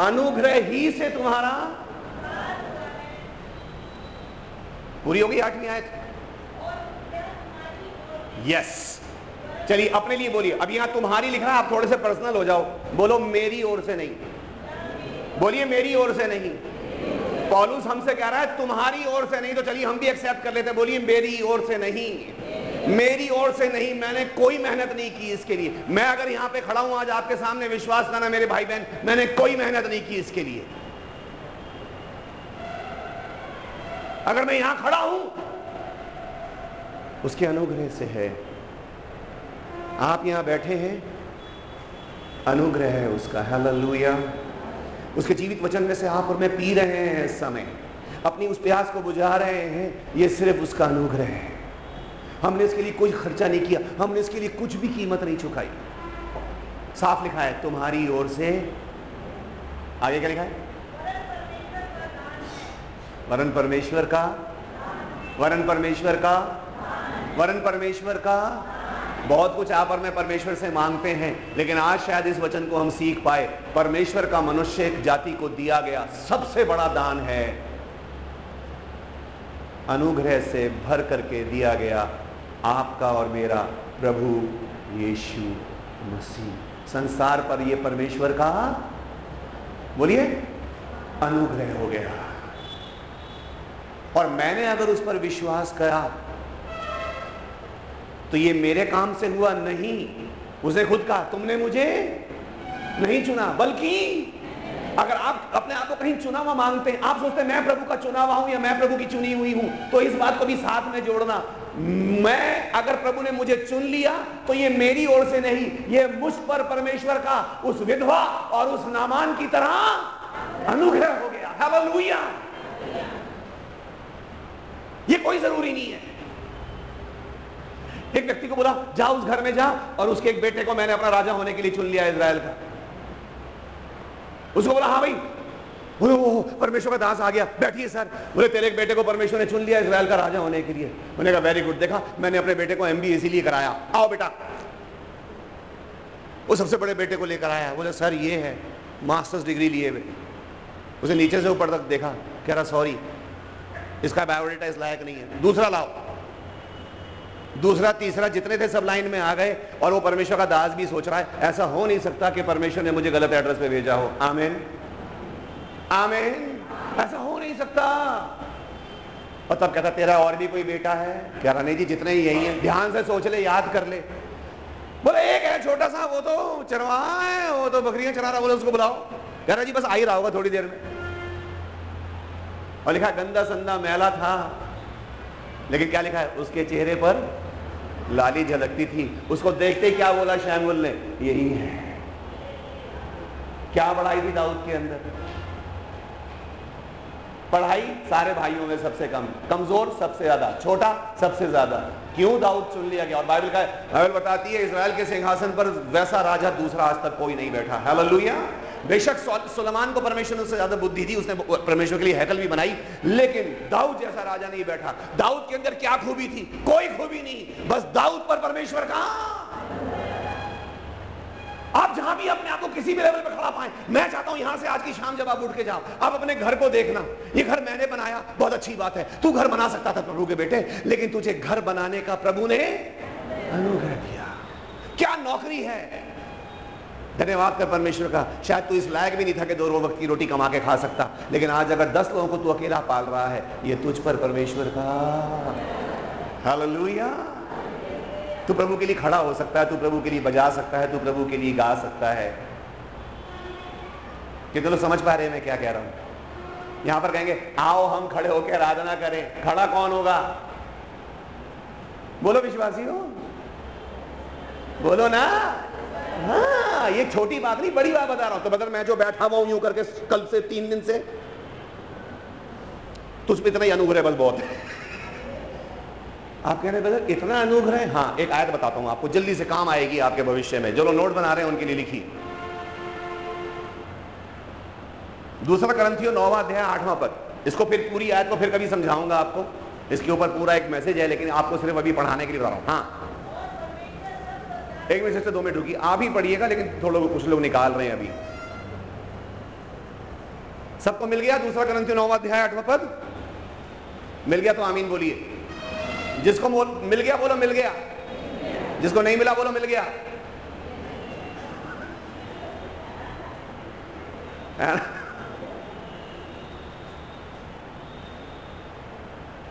अनुग्रह ही से तुम्हारा। पूरी होगी आठवीं आयत? यस चलिए, अपने लिए बोलिए। अब यहाँ तुम्हारी लिख है आप थोड़े से पर्सनल हो जाओ। बोलो, मेरी ओर से नहीं। बोलिए, मेरी ओर से नहीं। पॉलूस हमसे कह रहा है, तुम्हारी ओर से नहीं तो चलिए हम भी एक्सेप्ट कर लेते बोलिए, मेरी ओर से नहीं। मेरी ओर से नहीं, मैंने कोई मेहनत नहीं की इसके लिए। मैं अगर यहाँ पे खड़ा हूँ आज आपके सामने, विश्वास करना मेरे भाई बहन मैंने कोई मेहनत नहीं की इसके लिए। अगर मैं यहाँ खड़ा हूँ, उसके अनुग्रह से है। आप यहाँ बैठे हैं, अनुग्रह है उसका। हालेलुया उसके जीवित वचन में से आप और मैं पी रहे हैं इस समय। अपनी उस प्यास को बुझा रहे हैं, ये सिर्फ़ उसका अनुग्रह है। हमने इसके लिए कोई खर्चा नहीं किया, हमने इसके लिए कुछ भी कीमत नहीं चुकाई। साफ़ लिखा है, तुम्हारी ओर से। आगे क्या लिखा है? वरण परमेश्वर का वरण परमेश्वर का, वरन परमेश्वर का। बहुत कुछ आप और मैं परमेश्वर से मांगते हैं, लेकिन आज शायद इस वचन को हम सीख पाए। परमेश्वर का मनुष्य एक जाति को दिया गया सबसे बड़ा दान है। अनुग्रह से भर करके दिया गया आपका और मेरा प्रभु यीशु मसीह। संसार पर यह परमेश्वर का बोलिए, अनुग्रह हो गया। और मैंने अगर उस पर विश्वास करा तो ये मेरे काम से हुआ नहीं। उसने खुद कहा, तुमने मुझे नहीं चुना, बल्कि अगर आप अपने आप को कहीं चुना हुआ मांगते हैं, आप सोचते हैं, मैं प्रभु का चुना हुआ हूँ या मैं प्रभु की चुनी हुई हूँ तो इस बात को भी साथ में जोड़ना। मैं अगर प्रभु ने मुझे चुन लिया तो ये मेरी ओर से नहीं, ये मुझ पर परमेश्वर का उस विधवा और उस नामान की तरह अनुग्रह हो गया। हालेलुया। ये कोई ज़रूरी नहीं है। एक व्यक्ति को बोला, जा उस घर में जा। और उसके एक बेटे को मैंने अपना राजा होने के लिए चुन लिया इज़राइल का। उसको बोला हाँ भाई। बोले वो परमेश्वर का दास आ गया। बैठिए सर। बोले, तेरे एक बेटे को परमेश्वर ने चुन लिया इसराइल का राजा होने के लिए। मैंने कहा वेरी गुड देखा, मैंने अपने बेटे को एमबी इसीलिए कराया। आओ बेटा। वो सबसे बड़े बेटे को लेकर आया। बोले, सर, ये है, मास्टर्स डिग्री लिए हुए। उसे नीचे से ऊपर तक देखा, कह रहा, सॉरी, इसका बायोडेटा इस लायक नहीं है। दूसरा लाओ। दूसरा, तीसरा, जितने थे सब लाइन में आ गए और वो परमेश्वर का दास भी सोच रहा है, ऐसा हो नहीं सकता कि परमेश्वर ने मुझे गलत एड्रेस पे भेजा हो। आमेन। आमेन। ऐसा हो नहीं सकता। और तब कहता, तेरा और भी कोई बेटा है? रहा, नहीं जी, जितने ही यही है। ध्यान से सोच ले, याद कर ले। बोले, एक है, छोटा सा, वो तो चरवा है, वो तो बकरियाँ चरा रहा बोले, उसको बुलाओ। कह रहा, जी, बस आ ही रहा होगा थोड़ी देर में। और लिखा, गंदा, संदा मैला था। लेकिन क्या लिखा है? उसके चेहरे पर लाली झलकती थी। उसको देखते क्या बोला शैमुल ने? यही है। क्या पढ़ाई थी दाऊद के अंदर? पढ़ाई सारे भाइयों में सबसे कम, कमज़ोर सबसे ज़्यादा, छोटा सबसे ज़्यादा। क्यों दाऊद चुन लिया गया? और बाइबल का बाइबल बताती है इसराइल के सिंहासन पर वैसा राजा दूसरा आज तक कोई नहीं बैठा। हालेलुया। बेशक सुलेमान को परमेश्वर ने उससे ज़्यादा बुद्धि दी, उसने परमेश्वर के लिए हैकल भी बनाई, लेकिन दाऊद जैसा राजा नहीं बैठा। दाऊद के अंदर क्या खूबी थी? कोई खूबी नहीं। बस दाऊद पर परमेश्वर का आप जहाँ भी अपने आप को किसी भी लेवल पे खड़ा पाए, मैं चाहता हूँ यहाँ से आज की शाम जब आप उठ के जाओ, आप अपने घर को देखना। ये घर मैंने बनाया, बहुत अच्छी बात है। तू घर बना सकता था प्रभु के बेटे, लेकिन तुझे घर बनाने का प्रभु ने अनुग्रह दिया क्या नौकरी है? धन्यवाद कर परमेश्वर का। शायद तू इस लायक भी नहीं था कि दो रो वक्त की रोटी कमा के खा सकता। लेकिन आज अगर दस लोगों को तू अकेला पाल रहा है, ये तुझ पर परमेश्वर का। हालेलुया। तू प्रभु के लिए खड़ा हो सकता है, तू प्रभु के लिए बजा सकता है, तू प्रभु के लिए गा सकता है। कितने लोग समझ पा रहे हैं मैं क्या कह रहा हूँ। यहाँ पर कहेंगे, आओ हम खड़े होकर आराधना करें, खड़ा कौन होगा? बोलो विश्वासी हो। बोलो ना। हाँ ये छोटी बात नहीं, बड़ी बात बता रहा हूँ। तो बदल मैं जो बैठा हुआ हूँ, यूँ करके कल से तीन दिन से, तुझ पर इतना ही अनुग्रह बस बहुत है। आप कह रहे हैं इतना अनुग्रह हाँ? एक आयत बताता हूँ आपको। जल्दी से काम आएगी आपके भविष्य में। जो लोग नोट बना रहे हैं, उनके लिए लिखी। दूसरा करंथियो नौवा अध्याय, आठवां पद। इसको फिर पूरी आयत को फिर कभी समझाऊँगा आपको। इसके ऊपर पूरा एक मैसेज है, लेकिन आपको सिर्फ़ अभी पढ़ाने के लिए बता रहा हूँ। हाँ। एक मिनट से दो मिनट रुकी आप ही पढ़िएगा, लेकिन थोड़ा कुछ लोग निकाल रहे हैं अभी। सबको मिल गया दूसरा ग्रंथ नौवा अध्याय, आठवा पद? मिल गया तो आमीन बोलिए। जिसको मिल गया बोलो, मिल गया। जिसको नहीं मिला बोलो, मिल गया।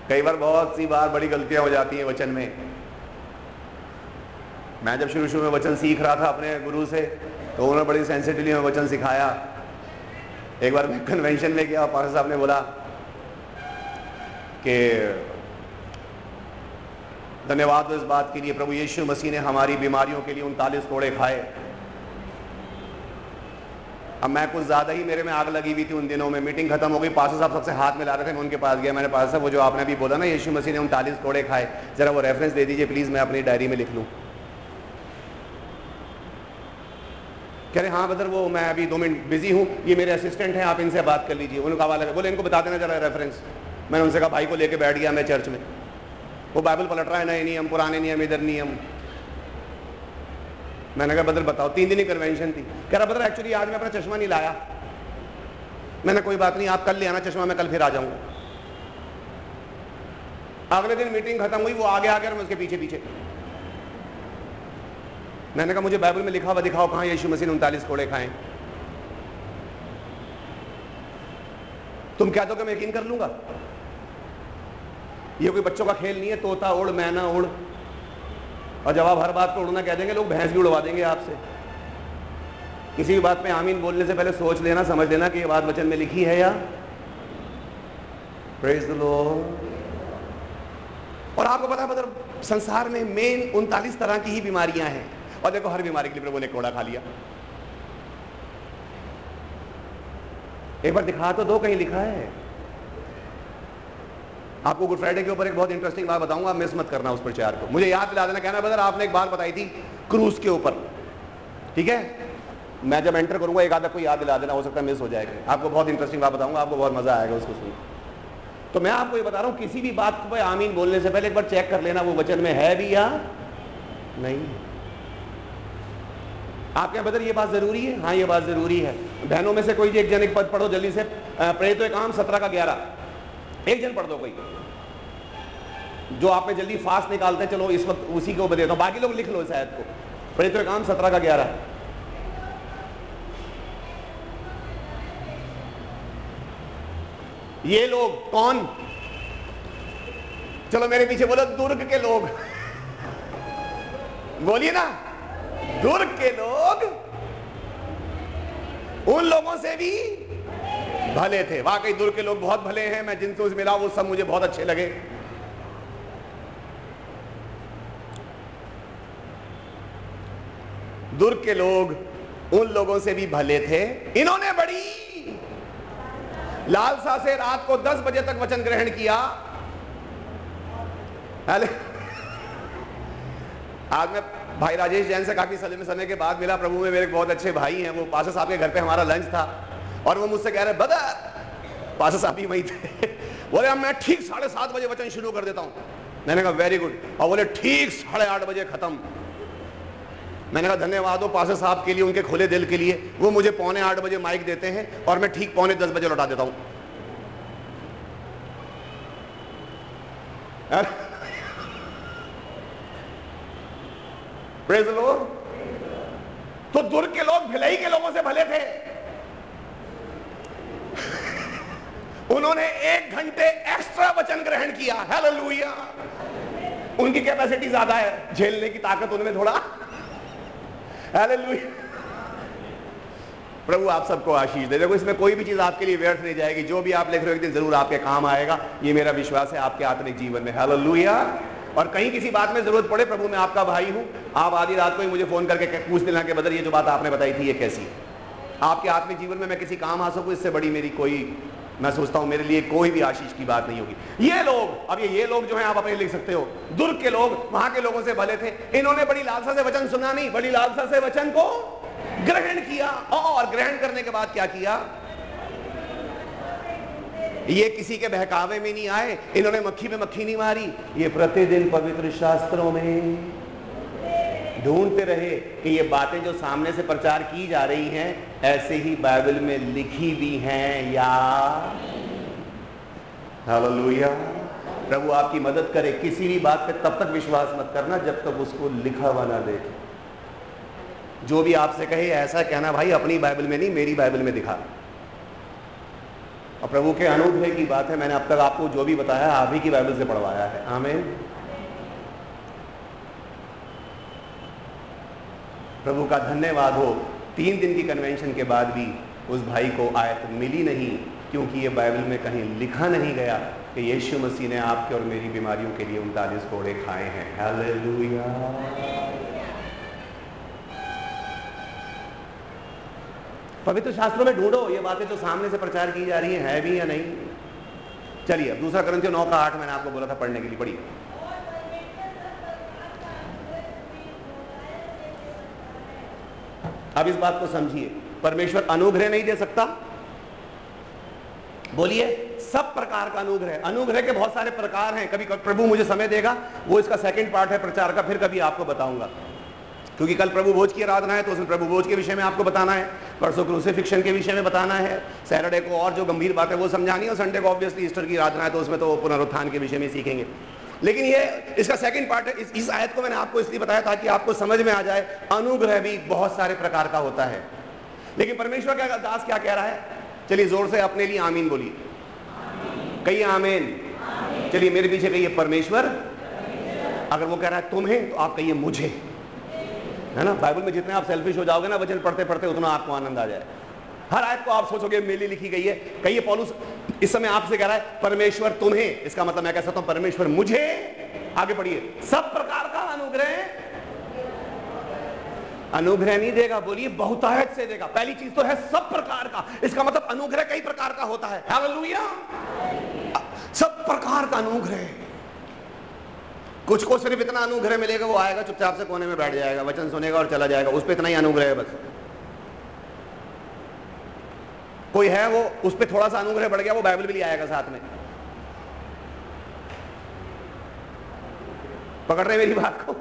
कई बार बहुत सी बार बड़ी गलतियाँ हो जाती हैं वचन में। मैं जब शुरू शुरू में वचन सीख रहा था अपने गुरु से तो उन्होंने बड़ी सेंसिटिवली में वचन सिखाया। एक बार मैं कन्वेंशन में गया पास्टर साहब ने बोला कि धन्यवाद इस बात के लिए। प्रभु यीशु मसीह ने हमारी बीमारियों के लिए उनतालीस कोड़े खाए। अब मैं कुछ ज़्यादा ही मेरे में आग लगी हुई थी उन दिनों में। मीटिंग खत्म हो गई पास साहब सबसे हाथ मिला रहे थे, मैं उनके पास गया। मैंने पास साहब, वो जो आपने अभी बोला ना, यीशु मसीह ने उनतालीस कोड़े खाए। ज़रा वो रेफरेंस दे दीजिए प्लीज़ मैं अपनी डायरी में लिख लूँ। कह रहे हाँ बदर वो मैं अभी दो मिनट बिज़ी हूँ। ये मेरे असिस्टेंट हैं, आप इनसे बात कर लीजिए। उनका लगा बोले, इनको बता देना जरा रेफरेंस मैंने उनसे कहा, भाई को लेके बैठ गया मैं चर्च में। वो बाइबल पलट रहा है, नए नियम, पुराने नियम, इधर नियम। मैंने कहा, बदर, बताओ, तीन दिन ही कन्वेंशन थी। कह रहा, बदर एक्चुअली आज मैं अपना चश्मा नहीं लाया। मैंने कोई बात नहीं, आप कल ले आना चश्मा, मैं कल फिर आ जाऊँगा। अगले दिन मीटिंग खत्म हुई, वो आगे आगे और मैं उसके पीछे पीछे मैंने कहा, मुझे बाइबल में लिखा हुआ दिखाओ, कहाँ यीशु मसीह उनतालीस कोड़े खाए? तुम क्या दो मैं यकीन कर लूँगा? ये कोई बच्चों का खेल नहीं है, तोता, उड़, मैना, उड़। और जब आप हर बात पर उड़ना कह देंगे, लोग भैंस भी उड़वा देंगे आपसे। किसी भी बात में आमीन बोलने से पहले सोच लेना, समझ लेना कि ये बात वचन में लिखी है या? प्रेज द और आपको पता है मतलब संसार में मेन उनतालीस तरह की ही बीमारियाँ हैं। और देखो, हर बीमारी के लिए प्रभु ने कोड़ा खा लिया। एक बार दिखा तो दो, कहीं लिखा है। आपको गुड फ्राइडे के ऊपर एक बहुत इंटरेस्टिंग बात बताऊँगा मिस मत करना उस प्रचार को। मुझे याद दिला देना, कहना बदर आपने एक बात बताई थी क्रूज के ऊपर। ठीक है? मैं जब एंटर करूँगा, एक आधा को याद दिला देना, हो सकता है मिस हो जाएगा। आपको बहुत इंटरेस्टिंग बात बताऊँगा, आपको बहुत मज़ा आएगा उसको सुन। तो मैं आपको ये बता रहा हूँ, किसी भी बात को आमीन बोलने से पहले एक बार चेक कर लेना, वो वचन में है भी या नहीं। आप क्या बदर ये बात ज़रूरी है? हाँ ये बात ज़रूरी है। बहनों में से कोई एक जन, एक पद पढ़ो जल्दी से। प्रेरित एक आम, सत्रह का ग्यारह। एक जन पढ़ दो कोई। जो आप में जल्दी फास्ट निकालते हैं, चलो इस वक्त उसी को देता हूँ। बाकी लोग लिख लो शायद को। प्रेरित एक आम सत्रह का ग्यारह। ये लोग कौन? चलो मेरे पीछे बोलो, दुर्ग के लोग। बोलिए ना, दुर्ग के लोग। उन लोगों से भी भले थे। वाकई दुर्ग के लोग बहुत भले हैं, मैं जिनसे मिला, वो सब मुझे बहुत अच्छे लगे। दुर्ग के लोग उन लोगों से भी भले थे। इन्होंने बड़ी लालसा से रात को 10 बजे तक वचन ग्रहण किया। आज मैं भाई राजेश जैन से काफ़ी समय समय के बाद मिला। प्रभु में मेरे बहुत अच्छे भाई हैं, वो पाशा साहब के घर पे हमारा लंच था। और वो मुझसे कह रहे बदर पाशा साहब ही वही थे। बोले, अब मैं ठीक साढ़े सात बजे वचन शुरू कर देता हूँ। मैंने कहा, वेरी गुड। और बोले, ठीक साढ़े आठ बजे खत्म। मैंने कहा, धन्यवाद हो पाशा साहब के लिए, उनके खुले दिल के लिए। वो मुझे पौने आठ बजे माइक देते हैं और मैं ठीक पौने दस बजे लौटा देता हूँ। तो दुर्ग के लोग, भिलाई के लोगों से भले थे। उन्होंने एक घंटे एक्स्ट्रा वचन ग्रहण किया। हेलो उनकी कैपेसिटी ज़्यादा है। झेलने की ताकत उनमें थोड़ा। प्रभु, आप सबको आशीष दे। देखो, इसमें कोई भी चीज़ आपके लिए व्यर्थ नहीं जाएगी। जो भी आप लिख रहे हो, एक दिन ज़रूर आपके काम आएगा। ये मेरा विश्वास है, आपके आत्मिक जीवन में। हेलो और कहीं किसी बात में ज़रूरत पड़े, प्रभु, मैं आपका भाई हूँ। आप आधी रात को ही मुझे फ़ोन करके पूछ देना के बदल ये जो बात आपने बताई थी, ये कैसी? आपके आत्मिक जीवन में मैं किसी काम आ सकूँ, इससे बड़ी मेरी कोई मैं सोचता हूँ मेरे लिए कोई भी आशीष की बात नहीं होगी। ये लोग, अब ये ये लोग जो हैं आप अपने लिख सकते हो। दुर्ग के लोग, वहाँ के लोगों से भले थे। इन्होंने बड़ी लालसा से वचन सुना नहीं, बड़ी लालसा से वचन को ग्रहण किया और ग्रहण करने के बाद क्या किया? ये किसी के बहकावे में नहीं आए। इन्होंने मक्खी में मक्खी नहीं मारी। ये प्रतिदिन पवित्र शास्त्रों में ढूंढते रहे कि ये बातें जो सामने से प्रचार की जा रही हैं, ऐसे ही बाइबल में लिखी भी हैं, या। हालेलुया। प्रभु आपकी मदद करे, किसी भी बात पे तब तक विश्वास मत करना जब तक उसको लिखा हुआ ना देखे। जो भी आपसे कहे, ऐसा कहना, भाई, अपनी बाइबल में नहीं, मेरी बाइबल में दिखा। और प्रभु के अनुग्रह की बात है, मैंने अब तक आपको जो भी बताया, आप ही की बाइबल से पढ़वाया है। आमेन। प्रभु का धन्यवाद हो। तीन दिन की कन्वेंशन के बाद भी उस भाई को आयत मिली नहीं, क्योंकि ये बाइबल में कहीं लिखा नहीं गया कि यीशु मसीह ने आपके और मेरी बीमारियों के लिए उनतालीस कोड़े खाए हैं। हालेलुया। पवित्र शास्त्रों में ढूंढो, ये बातें जो सामने से प्रचार की जा रही हैं, है भी या नहीं? चलिए, अब दूसरा ग्रंथ नौ का आठ मैंने आपको बोला था पढ़ने के लिए, पढ़िए। अब इस बात को समझिए। परमेश्वर अनुग्रह नहीं दे सकता। बोलिए, सब प्रकार का अनुग्रह। अनुग्रह के बहुत सारे प्रकार हैं। कभी प्रभु मुझे समय देगा, वो इसका सेकंड पार्ट है प्रचार का, फिर कभी आपको बताऊँगा। क्योंकि कल प्रभु भोज की आराधना है तो उसमें प्रभु भोज के विषय में आपको बताना है, परसों क्रूसिफिक्शन के विषय में बताना है सैटरडे को और जो गंभीर बात है, वो समझानी है, और संडे को ऑब्वियसली ईस्टर की आराधना है तो उसमें तो पुनरुत्थान के विषय में सीखेंगे। लेकिन ये इसका सेकंड पार्ट है इस, इस आयत को मैंने आपको इसलिए बताया था कि आपको समझ में आ जाए अनुग्रह भी बहुत सारे प्रकार का होता है। लेकिन परमेश्वर क्या दास क्या कह रहा है? चलिए ज़ोर से अपने लिए आमीन बोलिए। कहिए आमीन। चलिए मेरे पीछे कहिए परमेश्वर। अगर वो कह रहा है तुम्हें तो आप कहिए मुझे। है ना? बाइबल में जितने आप सेल्फिश हो जाओगे ना वचन पढ़ते पढ़ते उतना आपको आनंद आ जाए हर आयत को आप सोचोगे मेली लिखी गई है। कहिए, पॉलुस, इस समय आपसे कह रहा है, परमेश्वर तुम्हें, इसका मतलब मैं कह सकता हूँ, परमेश्वर मुझे। आगे बढ़िए सब प्रकार का अनुग्रह। अनुग्रह नहीं देगा, बोलिए, बहुतायत से देगा। पहली चीज़ तो है सब प्रकार का। इसका मतलब अनुग्रह कई प्रकार का होता है। सब प्रकार का अनुग्रह। कुछ को सिर्फ़ इतना अनुग्रह मिलेगा, वो आएगा, चुपचाप से कोने में बैठ जाएगा, वचन सुनेगा और चला जाएगा। उस पर इतना ही अनुग्रह है बस। कोई है वो, उस पर थोड़ा सा अनुग्रह बढ़ गया, वो बाइबल भी ले आएगा साथ में। पकड़ रहे मेरी बात को?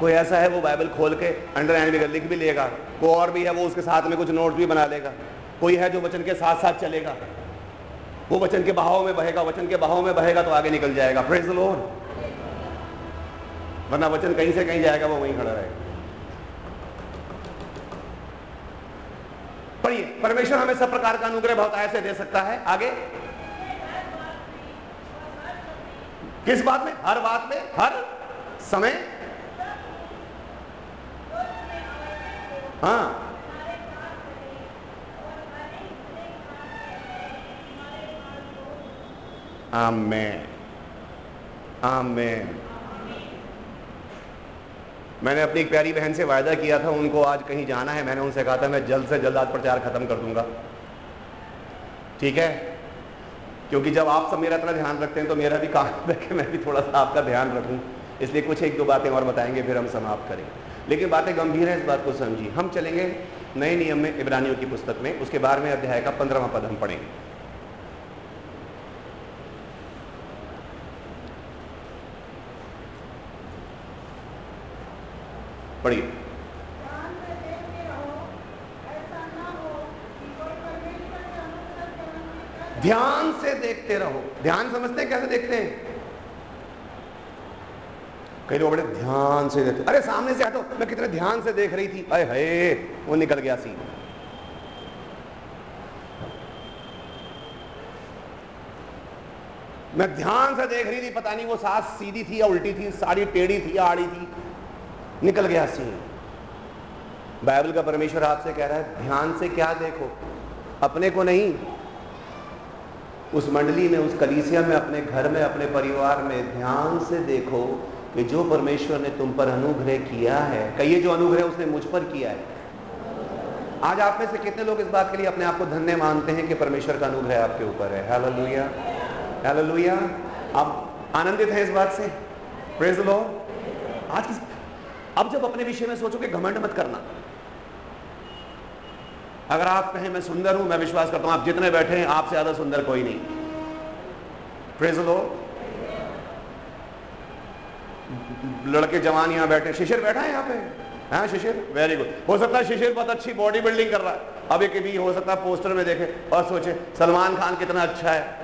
कोई ऐसा है वो बाइबल खोल के अंडर एंड में लिख भी लेगा। कोई और भी है वो उसके साथ में कुछ नोट भी बना लेगा। कोई है जो वचन के साथ साथ चलेगा। वो वचन के बहाव में बहेगा, वचन के बहाव में बहेगा तो आगे निकल जाएगा। प्रेज लॉर्ड वरना वचन कहीं से कहीं जाएगा, वो वहीं खड़ा रहेगा। पढ़िए। परमेश्वर हमें सब प्रकार का अनुग्रह बहुत ऐसे दे सकता है। आगे। किस बात में? हर बात में? हर समय? हाँ। आमेन। आमेन। मैंने अपनी एक प्यारी बहन से वायदा किया था, उनको आज कहीं जाना है। मैंने उनसे कहा था, मैं जल्द से जल्द आज प्रचार खत्म कर दूँगा। ठीक है? क्योंकि जब आप सब मेरा इतना ध्यान रखते हैं तो मेरा भी काम है कि मैं भी थोड़ा सा आपका ध्यान रखूँ। इसलिए कुछ एक दो बातें और बताएँगे, फिर हम समाप्त करेंगे लेकिन बातें गंभीर हैं इस बात को समझिए। हम चलेंगे नए नियम में इब्रानियों की पुस्तक में। उसके बारहवें अध्याय का पंद्रहवा पद हम पढ़ेंगे। पढ़िए। ध्यान से देखते रहो। ध्यान समझते हैं कैसे देखते हैं? कई लोग बड़े ध्यान से देखते। अरे सामने से हटो मैं कितने ध्यान से देख रही थी। अरे हे वो निकल गया सी मैं ध्यान से देख रही थी पता नहीं वो सास सीधी थी या उल्टी थी साड़ी टेढ़ी थी या आड़ी थी। निकल गया सीन। बाइबल का परमेश्वर आपसे कह रहा है, ध्यान से क्या देखो? अपने को नहीं। उस मंडली में, उस कलीसिया में, अपने घर में, अपने परिवार में ध्यान से देखो कि जो परमेश्वर ने तुम पर अनुग्रह किया है, कहिए जो अनुग्रह उसने मुझ पर किया है। आज आप में से कितने लोग इस बात के लिए अपने आप को धन्य मानते हैं कि परमेश्वर का अनुग्रह आपके ऊपर है? हालेलुया हालेलुया आप आनंदित हैं इस बात से? प्रेज लो आज किस अब जब अपने विषय में सोचो कि घमंड मत करना। अगर आप कहें, मैं सुंदर हूँ, मैं विश्वास करता हूँ, आप जितने बैठे हैं, आपसे ज़्यादा सुंदर कोई नहीं। प्रेज लो लड़के जवान यहाँ बैठे शिशिर बैठा है यहाँ पे? हाँ शिशिर? वेरी गुड हो सकता है शिशिर बहुत अच्छी बॉडी बिल्डिंग कर रहा है। अब एक भी हो सकता है पोस्टर में देखे और सोचे, सलमान खान कितना अच्छा है।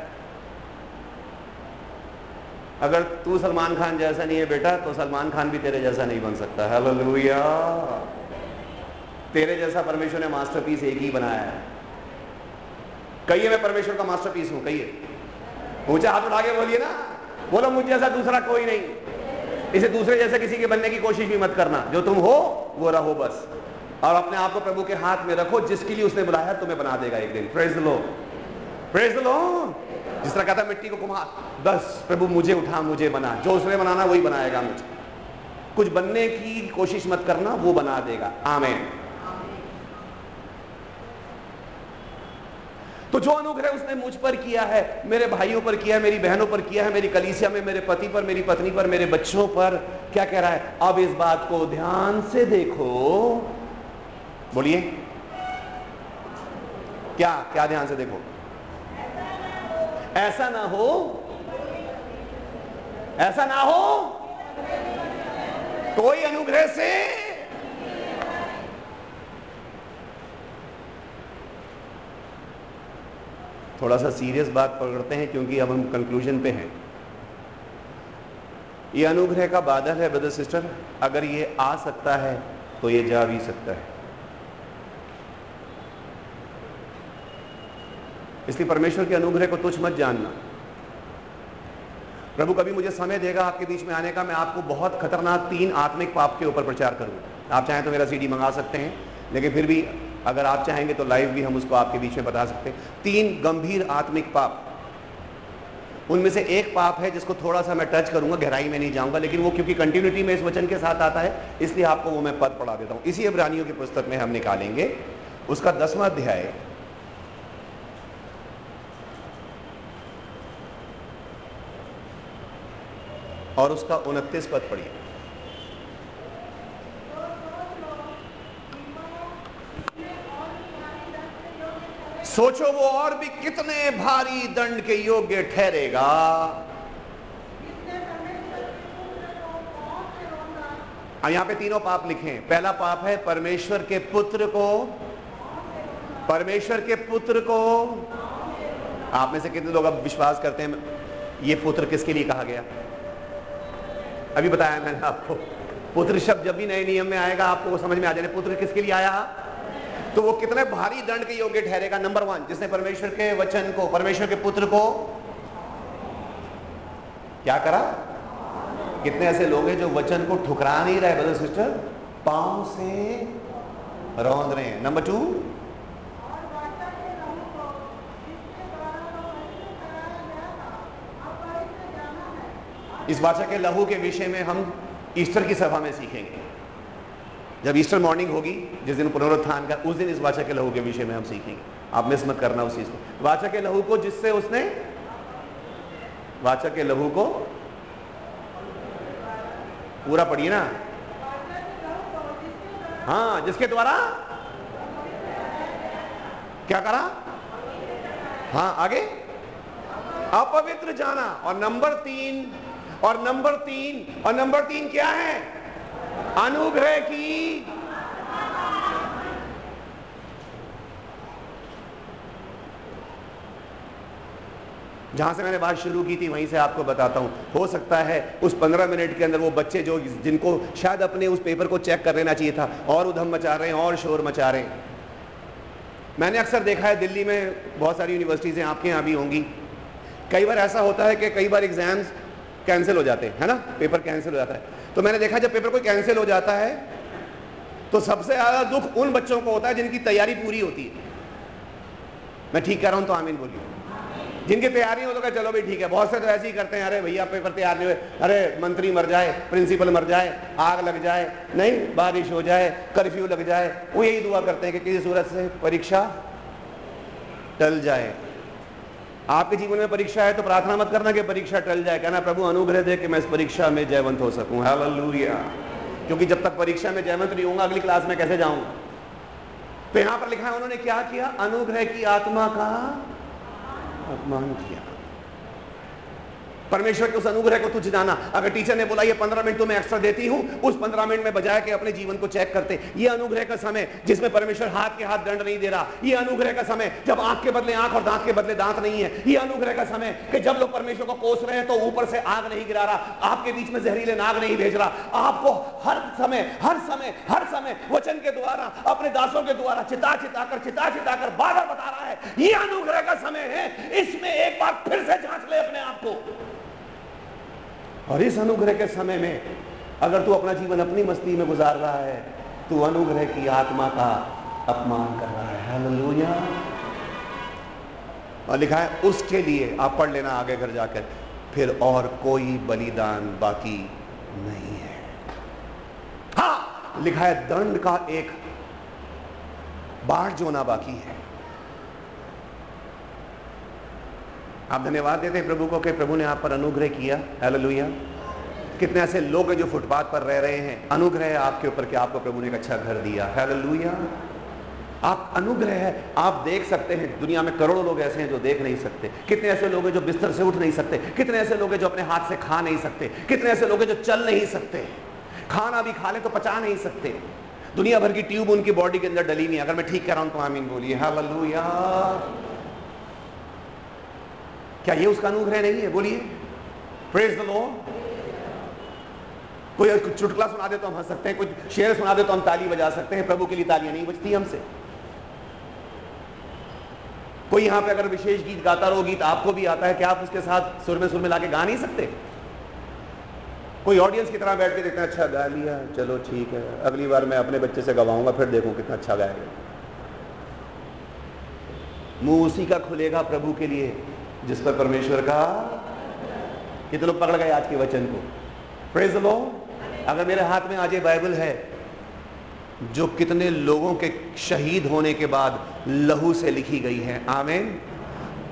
अगर तू सलमान खान जैसा नहीं है बेटा तो सलमान खान भी तेरे जैसा नहीं बन सकता। हालेलुया तेरे जैसा परमेश्वर ने मास्टरपीस एक ही बनाया है। कहिए मैं परमेश्वर का मास्टरपीस हूँ, कहिए। ऊँचा हाथ उठा के बोलिए ना। बोलो, मुझे जैसा दूसरा कोई नहीं। इसे दूसरे जैसे किसी के बनने की कोशिश भी मत करना। जो तुम हो, वो रहो बस। और अपने आप को प्रभु के हाथ में रखो, जिसके लिए उसने बुलाया, तुम्हें बना देगा एक दिन। प्रेज लो प्रेज लो जिस तरह कहता मिट्टी को कुम्हार बस, प्रभु, मुझे उठा, मुझे बना। जो उसने बनाना, वही बनाएगा मुझे। कुछ बनने की कोशिश मत करना, वो बना देगा। आमेन। तो जो अनुग्रह उसने मुझ पर किया है, मेरे भाइयों पर किया है, मेरी बहनों पर किया है, मेरी कलीसिया में, मेरे पति पर, मेरी पत्नी पर, मेरे बच्चों पर, क्या कह रहा है? अब इस बात को ध्यान से देखो। बोलिए। क्या क्या ध्यान से देखो? ऐसा ना हो। ऐसा ना हो। कोई अनुग्रह से थोड़ा सा सीरियस बात पकड़ते हैं क्योंकि अब हम कंक्लूजन पे हैं। ये अनुग्रह का बादल है ब्रदर सिस्टर अगर ये आ सकता है तो ये जा भी सकता है। इसलिए परमेश्वर के अनुग्रह को तुच्छ मत जानना। प्रभु कभी मुझे समय देगा आपके बीच में आने का, मैं आपको बहुत खतरनाक तीन आत्मिक पाप के ऊपर प्रचार करूँगा आप चाहें तो मेरा सीडी मंगा सकते हैं, लेकिन फिर भी अगर आप चाहेंगे तो लाइव भी हम उसको आपके बीच में बता सकते हैं। तीन गंभीर आत्मिक पाप। उनमें से एक पाप है जिसको थोड़ा सा मैं टच करूँगा, गहराई में नहीं जाऊँगा, लेकिन वो क्योंकि कंटिन्यूटी में इस वचन के साथ आता है, इसलिए आपको वो मैं पद पढ़ा देता हूँ। इसी अबरानियों की पुस्तक में हम निकालेंगे। उसका दसवां अध्याय और उसका उनतीस पद पढ़िए। सोचो वो और भी कितने भारी दंड के योग्य ठहरेगा। यहाँ पे तीनों पाप लिखे। पहला पाप है परमेश्वर के पुत्र को। परमेश्वर के पुत्र को। आप में से कितने लोग अब विश्वास करते हैं? ये पुत्र किसके लिए कहा गया? अभी बताया मैंने आपको। पुत्र शब्द जब भी नए नियम में आएगा, आपको समझ में आ जाए पुत्र किसके लिए आया? तो वो कितने भारी दंड के योग्य ठहरेगा? नंबर वन जिसने परमेश्वर के वचन को, परमेश्वर के पुत्र को क्या करा? कितने ऐसे लोग हैं जो वचन को ठुकरा नहीं रहे ब्रदर सिस्टर पाँव से रौंद रहे हैं। नंबर टू इस वाचा के लहू के विषय में हम ईस्टर की सभा में सीखेंगे। जब ईस्टर मॉर्निंग होगी, जिस दिन पुनरुत्थान का, उस दिन इस वाचा के लहू के विषय में हम सीखेंगे। आप मिस मत करना उस चीज़ को। वाचा के लहू को जिससे उसने वाचा के लहू को पूरा पढ़िए ना। हाँ जिसके द्वारा? क्या करा? हाँ आगे। अपवित्र जाना। और नंबर तीन और नंबर तीन, और नंबर तीन क्या है? अनुग्रह की। जहाँ से मैंने बात शुरू की थी, वहीं से आपको बताता हूँ। हो सकता है उस पंद्रह मिनट के अंदर वो बच्चे जो जिनको शायद अपने उस पेपर को चेक कर लेना चाहिए था, और उधम मचा रहे हैं, और शोर मचा रहे हैं। मैंने अक्सर देखा है, दिल्ली में बहुत सारी यूनिवर्सिटीज़ हैं, आपके यहाँ भी होंगी। कई बार ऐसा होता है कि कई बार एग्ज़ाम्स कैंसिल हो जाते हैं, है ना? पेपर कैंसिल हो जाता है। तो मैंने देखा, जब पेपर कोई कैंसिल हो जाता है तो सबसे ज़्यादा दुख उन बच्चों को होता है जिनकी तैयारी पूरी होती है। मैं ठीक कह रहा हूँ तो आमीन बोलिए। जिनकी तैयारी हो तो क्या चलो भाई, ठीक है, बहुत से तो ऐसे ही करते हैं, अरे भैया, पेपर तैयार नहीं हुए। अरे, मंत्री मर जाए, प्रिंसिपल मर जाए, आग लग जाए, नहीं, बारिश हो जाए, कर्फ्यू लग जाए, वो यही दुआ करते हैं कि किसी सूरत से परीक्षा टल जाए। आपके जीवन में परीक्षा है तो प्रार्थना मत करना कि परीक्षा टल जाए। कहना, प्रभु, अनुग्रह दे कि मैं इस परीक्षा में जयवंत हो सकूँ। हालेलुया। क्योंकि जब तक परीक्षा में जयवंत नहीं होऊँगा, अगली क्लास में कैसे जाऊँगा तो यहाँ पर लिखा है, उन्होंने क्या किया? अनुग्रह की आत्मा का अपमान किया। परमेश्वर के उस अनुग्रह को तुझ जाना। अगर टीचर ने बोला, ये पंद्रह मिनट तुम्हें एक्स्ट्रा देती हूँ, उस पंद्रह मिनट में बजाय के अपने जीवन को चेक करते। ये अनुग्रह का समय जिसमें परमेश्वर हाथ के हाथ दंड नहीं दे रहा। ये अनुग्रह का समय जब आँख के बदले आँख और दांत के बदले दांत नहीं है। ये अनुग्रह का समय कि जब लोग परमेश्वर को कोस रहे हैं तो ऊपर से आग नहीं गिरा रहा। आपके बीच में जहरीले नाग नहीं भेज रहा। आपको हर समय हर समय हर समय वचन के द्वारा, अपने दासों के द्वारा चिता चिता कर, चिता चिताकर बार बार बता रहा है। ये अनुग्रह का समय है। इसमें एक बार फिर से जाँच ले अपने आप को। और इस अनुग्रह के समय में अगर तू अपना जीवन अपनी मस्ती में गुजार रहा है, तू अनुग्रह की आत्मा का अपमान कर रहा है। हालेलुया। और लिखा है, उसके लिए आप पढ़ लेना आगे घर जाकर, फिर और कोई बलिदान बाकी नहीं है। हा, लिखा है, दंड का एक बाढ़ जोना बाकी है। आप धन्यवाद देते हैं प्रभु को कि प्रभु ने आप पर अनुग्रह किया। हेलो कितने ऐसे लोग हैं जो फुटपाथ पर रह रहे हैं। अनुग्रह है आपके ऊपर कि आपको प्रभु ने एक अच्छा घर दिया। हेलो आप अनुग्रह है। आप देख सकते हैं, दुनिया में करोड़ों लोग ऐसे हैं जो देख नहीं सकते। कितने ऐसे लोग हैं जो बिस्तर से उठ नहीं सकते। कितने ऐसे लोग हैं जो अपने हाथ से खा नहीं सकते। कितने ऐसे लोग हैं जो चल नहीं सकते। खाना भी खा ले तो पचा नहीं सकते। दुनिया भर की ट्यूब उनकी बॉडी के अंदर डली नहीं अगर मैं ठीक कह रहा हूँ तो आमीन बोलिए। हालेलुया क्या ये उसका अनुग्रह नहीं है। बोलिए। प्रेज द लॉर्ड कोई चुटकला सुना दे तो हम हंस सकते हैं कुछ शेर सुना दे तो हम ताली बजा सकते हैं। प्रभु के लिए तालियाँ नहीं बजती हमसे। कोई यहाँ पे अगर विशेष गीत गाता रहो, गीत आपको भी आता है क्या आप उसके साथ सुर में सुर में लाके गा नहीं सकते? कोई ऑडियंस की तरह बैठ के देखते हैं अच्छा गा लिया, चलो ठीक है। अगली बार मैं अपने बच्चे से गवाऊँगा, फिर देखूँ कितना अच्छा गाएगा। मुँह उसी का खुलेगा प्रभु के लिए। जिस पर परमेश्वर का कितने लोग पकड़ गए आज के वचन को। प्रेज लो अगर मेरे हाथ में आज ये बाइबल है, जो कितने लोगों के शहीद होने के बाद लहू से लिखी गई है। आमेन।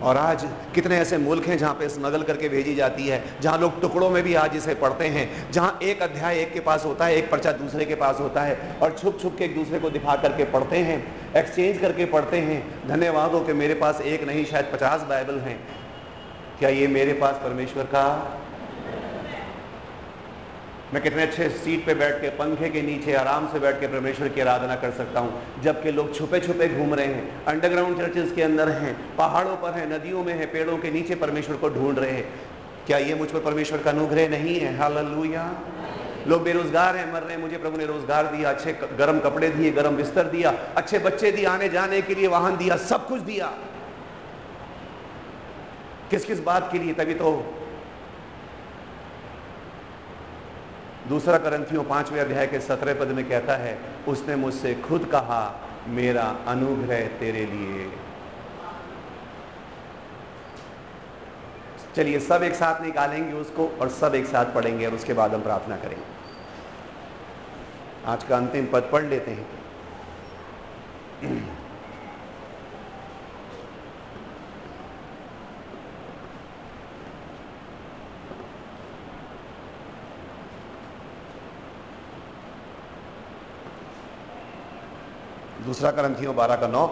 और आज कितने ऐसे मुल्क हैं जहाँ पे स्मगल करके भेजी जाती है, जहाँ लोग टुकड़ों में भी आज इसे पढ़ते हैं, जहाँ एक अध्याय एक के पास होता है, एक पर्चा दूसरे के पास होता है, और छुप छुप के एक दूसरे को दिखा करके पढ़ते हैं एक्सचेंज करके पढ़ते हैं। धन्यवाद हो कि मेरे पास एक नहीं, शायद पचास बाइबल हैं। क्या ये मेरे पास परमेश्वर का? मैं कितने अच्छे सीट पे बैठ के, पंखे के नीचे, आराम से बैठ के परमेश्वर की आराधना कर सकता हूँ, जबकि लोग छुपे छुपे घूम रहे हैं अंडरग्राउंड चर्चेस के अंदर हैं, पहाड़ों पर हैं, नदियों में है, पेड़ों के नीचे परमेश्वर को ढूंढ रहे हैं। क्या ये मुझ पर परमेश्वर का अनुग्रह नहीं है? हालेलुया लोग बेरोजगार हैं, मर रहे हैं, मुझे प्रभु ने रोज़गार दिया, अच्छे गर्म कपड़े दिए, गर्म बिस्तर दिया, अच्छे बच्चे दिए आने जाने के लिए वाहन दिया, सब कुछ दिया। किस किस बात के लिए? तभी तो दूसरा करंथियों पाँचवें अध्याय के सत्रह पद में कहता है, उसने मुझसे खुद कहा, मेरा अनुग्रह तेरे लिए। चलिए, सब एक साथ निकालेंगे उसको और सब एक साथ पढ़ेंगे और उसके बाद हम प्रार्थना करेंगे। आज का अंतिम पद पढ़ लेते हैं। दूसरा करंथियों बारह का नौ।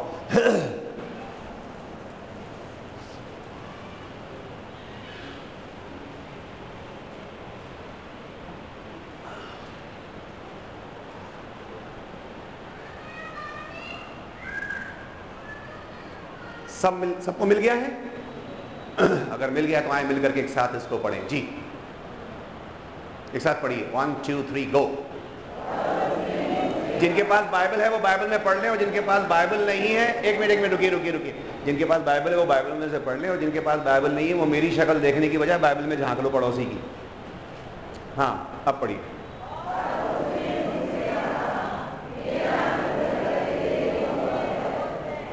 सब मिल, सबको मिल गया है? अगर मिल गया तो आए मिलकर के एक साथ इसको पढ़ें। जी। एक साथ पढ़िए। वन टू थ्री गो जिनके पास बाइबल है, वो बाइबल में पढ़ लें, और जिनके पास बाइबल नहीं है, एक मिनट एक मिनट, रुकिए रुकिए रुकिए। जिनके पास बाइबल है, वो बाइबल में से पढ़ लें, और जिनके पास बाइबल नहीं है, वो मेरी शक्ल देखने की बजाय बाइबल में झाँक लो पड़ोसी की। हाँ अब पढ़िए।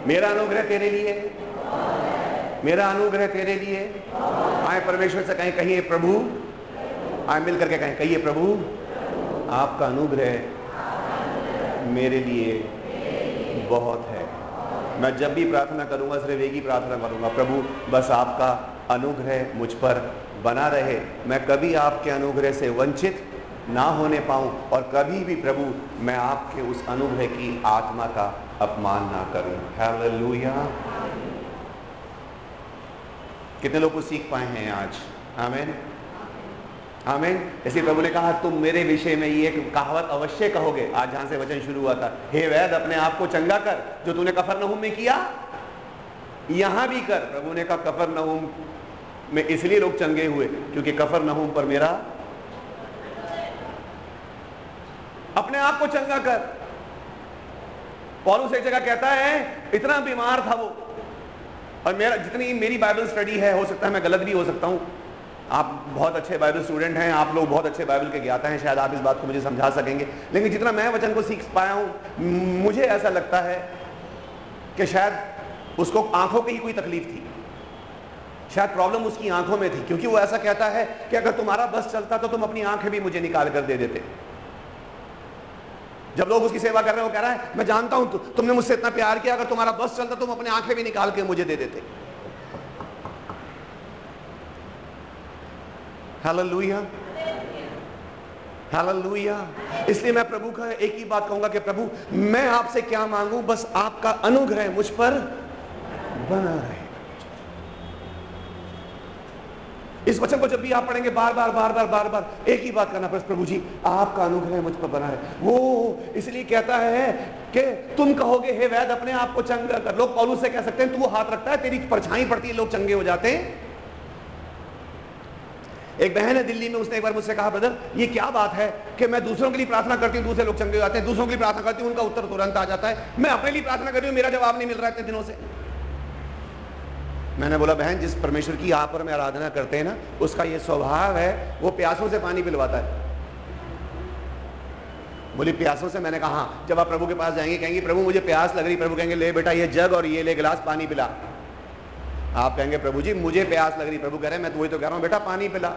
मेरा अनुग्रह तेरे लिए मेरा अनुग्रह तेरे लिए आए परमेश्वर से कहें, कहिए प्रभु। आए मिल करके कहें, कहिए प्रभु, आपका अनुग्रह मेरे लिए बहुत है। मैं जब भी प्रार्थना करूँगा, सिर्फ़ एक ही प्रार्थना करूँगा, प्रभु, बस आपका अनुग्रह मुझ पर बना रहे। मैं कभी आपके अनुग्रह से वंचित ना होने पाऊँ और कभी भी प्रभु, मैं आपके उस अनुग्रह की आत्मा का अपमान ना करूँ। हालेलुया। कितने लोग कुछ सीख पाए हैं आज? आमेन। आमेन। ऐसे प्रभु ने कहा, तुम मेरे विषय में ये एक कहावत अवश्य कहोगे। आज जहाँ से वचन शुरू हुआ था, हे वैद, अपने आप को चंगा कर, जो तूने कफर नहुम में किया, यहाँ भी कर। प्रभु ने कहा कफर नहुम में इसलिए लोग चंगे हुए, क्योंकि कफर नहुम पर मेरा अपने आप को चंगा कर। पॉलुस एक जगह कहता है, इतना बीमार था वो, और मेरा, जितनी मेरी बाइबल स्टडी है, हो सकता है मैं गलत भी हो सकता हूँ आप बहुत अच्छे बाइबल स्टूडेंट हैं आप लोग बहुत अच्छे बाइबल के ज्ञाता हैं शायद आप इस बात को मुझे समझा सकेंगे। लेकिन जितना मैं वचन को सीख पाया हूँ मुझे ऐसा लगता है कि शायद उसको आँखों की ही कोई तकलीफ़ थी। शायद प्रॉब्लम उसकी आँखों में थी क्योंकि वो ऐसा कहता है कि अगर तुम्हारा बस चलता तो तुम अपनी आँखें भी मुझे निकाल कर दे देते। जब लोग उसकी सेवा कर रहे हैं वो कह रहा है मैं जानता हूँ तु, तुमने मुझसे इतना प्यार किया अगर तुम्हारा बस चलता तुम अपनी आँखें भी निकाल के मुझे दे देते। हालेलुया हालेलुया इसलिए मैं प्रभु का एक ही बात कहूँगा कि प्रभु मैं आपसे क्या मांगू बस आपका अनुग्रह मुझ पर बना रहे इस वचन को जब भी आप पढ़ेंगे, बार बार बार बार बार बार, एक ही बात करना पड़े प्रभु जी, आपका अनुग्रह मुझ पर बना है वो इसलिए कहता है कि तुम कहोगे, हे वैद अपने आप को चंगा कर लोग पौलू से कह सकते हैं, तू हाथ रखता है, तेरी परछाई पड़ती है, लोग चंगे हो जाते हैं। एक बहन है दिल्ली में, उसने एक बार मुझसे कहा, ब्रदर, ये क्या बात है कि मैं दूसरों के लिए प्रार्थना करती हूँ, दूसरे लोग चंगे हो जाते हैं, दूसरों के लिए प्रार्थना करती हूँ, उनका उत्तर तुरंत आ जाता है। मैं अपने लिए प्रार्थना कर रही हूँ, मेरा जवाब नहीं मिल रहा इतने दिनों से। मैंने बोला, बहन, जिस परमेश्वर की आप और मैं आराधना करते हैं ना, उसका ये स्वभाव है, वो प्यासों से पानी पिलवाता है। बोली, प्यासों से? मैंने कहा हाँ। जब आप प्रभु के पास जाएँगे, कहेंगे, प्रभु, मुझे प्यास लग रही प्रभु कहेंगे, ले बेटा, ये जग और ये ले गिलास पानी पिला। आप कहेंगे, प्रभु जी, मुझे प्यास लग रही, प्रभु कह रहे हैं, मैं तो वही तो कह रहा हूँ, बेटा, पानी पिला।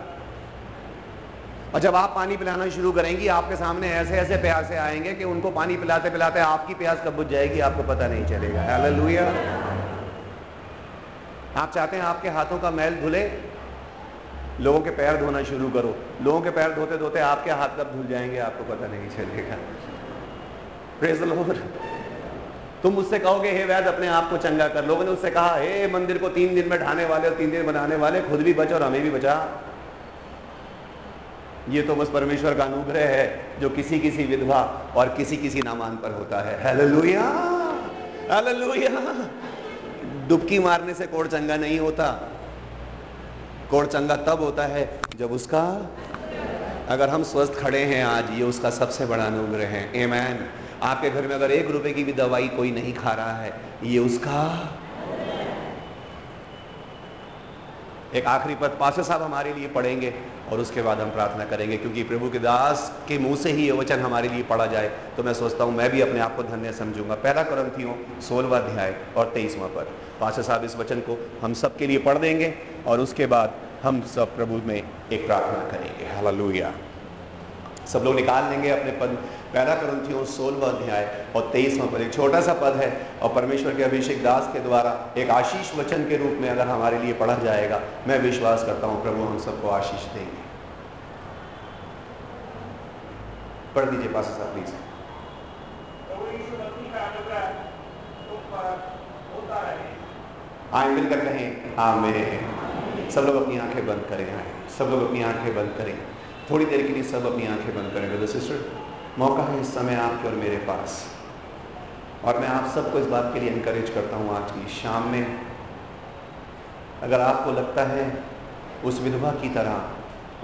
और जब आप पानी पिलाना शुरू करेंगी, आपके सामने ऐसे ऐसे प्यासे आएँगे कि उनको पानी पिलाते पिलाते आपकी प्यास कब बुझ जाएगी, आपको पता नहीं चलेगा। हालेलुया आप चाहते हैं आपके हाथों का मैल धुले, लोगों के पैर धोना शुरू करो। लोगों के पैर धोते धोते आपके हाथ कब धुल जाएँगे, आपको पता नहीं चलेगा। प्रेज लॉर्ड तुम मुझसे कहोगे, हे वैद अपने आप को चंगा कर लोगों ने उससे कहा, हे मंदिर को तीन दिन में ढाने वाले और तीन दिन बनाने वाले, खुद भी बच और हमें भी बचा। ये तो बस परमेश्वर का अनुग्रह है, जो किसी किसी विधवा और किसी किसी नामान पर होता है। डुबकी मारने से कोड़ चंगा नहीं होता। कोड़ चंगा तब होता है, जब उसका, अगर हम स्वस्थ खड़े हैं आज, ये उसका सबसे बड़ा अनुग्रह है। एमैन आपके घर में अगर एक रुपए की भी दवाई कोई नहीं खा रहा है, ये उसका एक आखिरी पद पासे साहब हमारे लिए पढ़ेंगे और उसके बाद हम प्रार्थना करेंगे, क्योंकि प्रभु के दास के मुँह से ही ये वचन हमारे लिए पढ़ा जाए तो मैं सोचता हूँ मैं भी अपने आप को धन्य समझूँगा। पहला क्रंथियों सोलवा अध्याय और तेईसवा पद। पाशा साहब इस वचन को हम सब के लिए पढ़ देंगे और उसके बाद हम सब प्रभु में एक प्रार्थना करेंगे। हालेलुया। सब लोग निकाल लेंगे अपने पद। पहला क्रंथियों सोलवा अध्याय और तेईसवा पद। एक छोटा सा पद है और परमेश्वर के अभिषेक दास के द्वारा एक आशीष वचन के रूप में अगर हमारे लिए पढ़ा जाएगा मैं विश्वास करता हूँ प्रभु हम सबको आशीष देंगे। पढ़ दीजिए पास साहब प्लीज़ आए मिलकर कहें आमेन। सब लोग अपनी आँखें बंद करें आए सब लोग अपनी आँखें बंद करें। थोड़ी देर के लिए सब अपनी आँखें बंद करें ब्रदर सिस्टर मौका है इस समय आपके और मेरे पास। और मैं आप सबको इस बात के लिए इनक्रेज करता हूँ आज की शाम में। अगर आपको लगता है उस विधवा की तरह,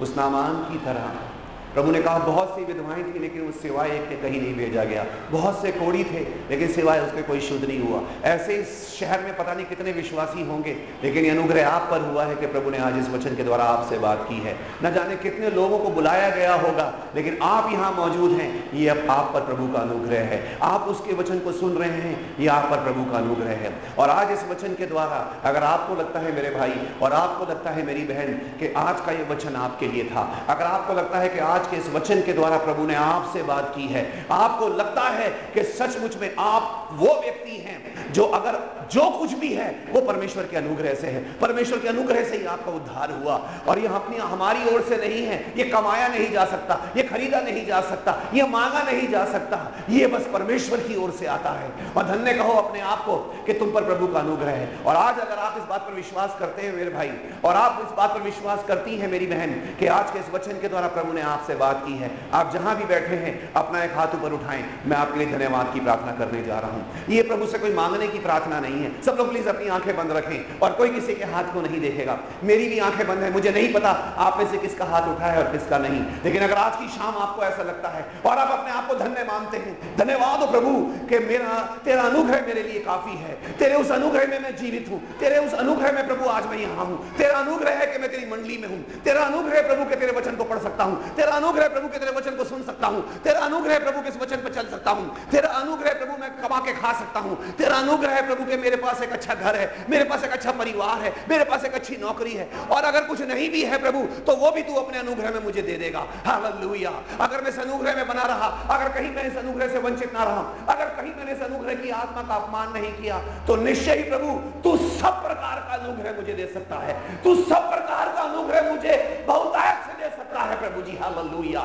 उस नामान की तरह प्रभु ने कहा, बहुत सी विधवाएँ थी, लेकिन उस सिवाय एक के कहीं नहीं भेजा गया। बहुत से कोड़ी थे, लेकिन सिवाय उसके कोई शुद्ध नहीं हुआ। ऐसे इस शहर में पता नहीं कितने विश्वासी होंगे, लेकिन अनुग्रह आप पर हुआ है कि प्रभु ने आज इस वचन के द्वारा आपसे बात की है। न जाने कितने लोगों को बुलाया गया होगा, लेकिन आप यहाँ मौजूद हैं। ये अब आप पर प्रभु का अनुग्रह है। आप उसके वचन को सुन रहे हैं, ये आप पर प्रभु का अनुग्रह है। और आज इस वचन के द्वारा अगर आपको लगता है, मेरे भाई, और आपको लगता है, मेरी बहन, कि आज का ये वचन आपके लिए था, अगर आपको लगता है कि आज आज के इस वचन के द्वारा प्रभु ने आपसे बात की है। आपको लगता है कि सचमुच में आप वो व्यक्ति हैं जो अगर जो कुछ भी है, वो परमेश्वर के अनुग्रह से है। परमेश्वर के अनुग्रह से ही आपका उद्धार हुआ। और ये अपनी, हमारी ओर से नहीं है। ये कमाया नहीं जा सकता, ये खरीदा नहीं जा सकता, ये मांगा नहीं जा सकता। ये बस परमेश्वर की ओर से आता है। और धन्य कहो अपने आप को कि तुम पर प्रभु का अनुग्रह है। और आज अगर आप इस बात पर विश्वास करते हैं मेरे भाई, और आप इस बात पर विश्वास करती हैं मेरी बहन, कि आज के इस वचन के द्वारा प्रभु ने आपसे बात की है। आप जहाँ भी बैठे हैं, अपना एक हाथ ऊपर उठाएँ। मैं आपके लिए धन्यवाद की प्रार्थना करने जा रहा हूँ। ये प्रभु से कोई मांगने की प्रार्थना नहीं है। सब लोग प्लीज़ अपनी आँखें बंद रखें और कोई किसी के हाथ को नहीं देखेगा। मेरी भी आँखें बंद है, मुझे नहीं पता आप में से किसका हाथ उठा है और किसका नहीं। लेकिन अगर आज की शाम आपको ऐसा लगता है और आप अपने आप को धन्य मानते हैं, धन्यवाद हो प्रभु कि मेरा, तेरा अनुग्रह मेरे लिए काफ़ी है। तेरे उस अनुग्रह में मैं जीवित हूँ। तेरे उस अनुग्रह में प्रभु आज मैं यहाँ हूँ। तेरा अनुग्रह है कि मैं तेरी मंडली में हूँ। तेरा अनुग्रह प्रभु के तेरे वचन को पढ़ सकता हूँ। तेरा अनुग्रह प्रभु के तेरे वचन को सुन सकता हूँ। तेरा अनुग्रह प्रभु के वचन पर चल सकता हूँ। तेरा अनुग्रह प्रभु मैं कमा के खा सकता हूँ। तेरा अनुग्रह प्रभु के मेरे पास एक अच्छा घर है, मेरे पास एक अच्छा परिवार है, मेरे पास एक अच्छी नौकरी है। और अगर कुछ नहीं भी है प्रभु तो वो भी तू अपने अनुग्रह में मुझे दे देगा। हालेलुया। अगर मैं इस अनुग्रह में बना रहा, अगर कहीं मैं इस अनुग्रह से वंचित ना रहा, अगर कहीं मैंने इस अनुग्रह की आत्मा का अपमान नहीं किया तो निश्चय ही प्रभु, तू सब प्रकार का अनुग्रह मुझे दे सकता है। तू सब प्रकार का अनुग्रह मुझे बहुतायत से दे सकता है प्रभु जी। हालेलुया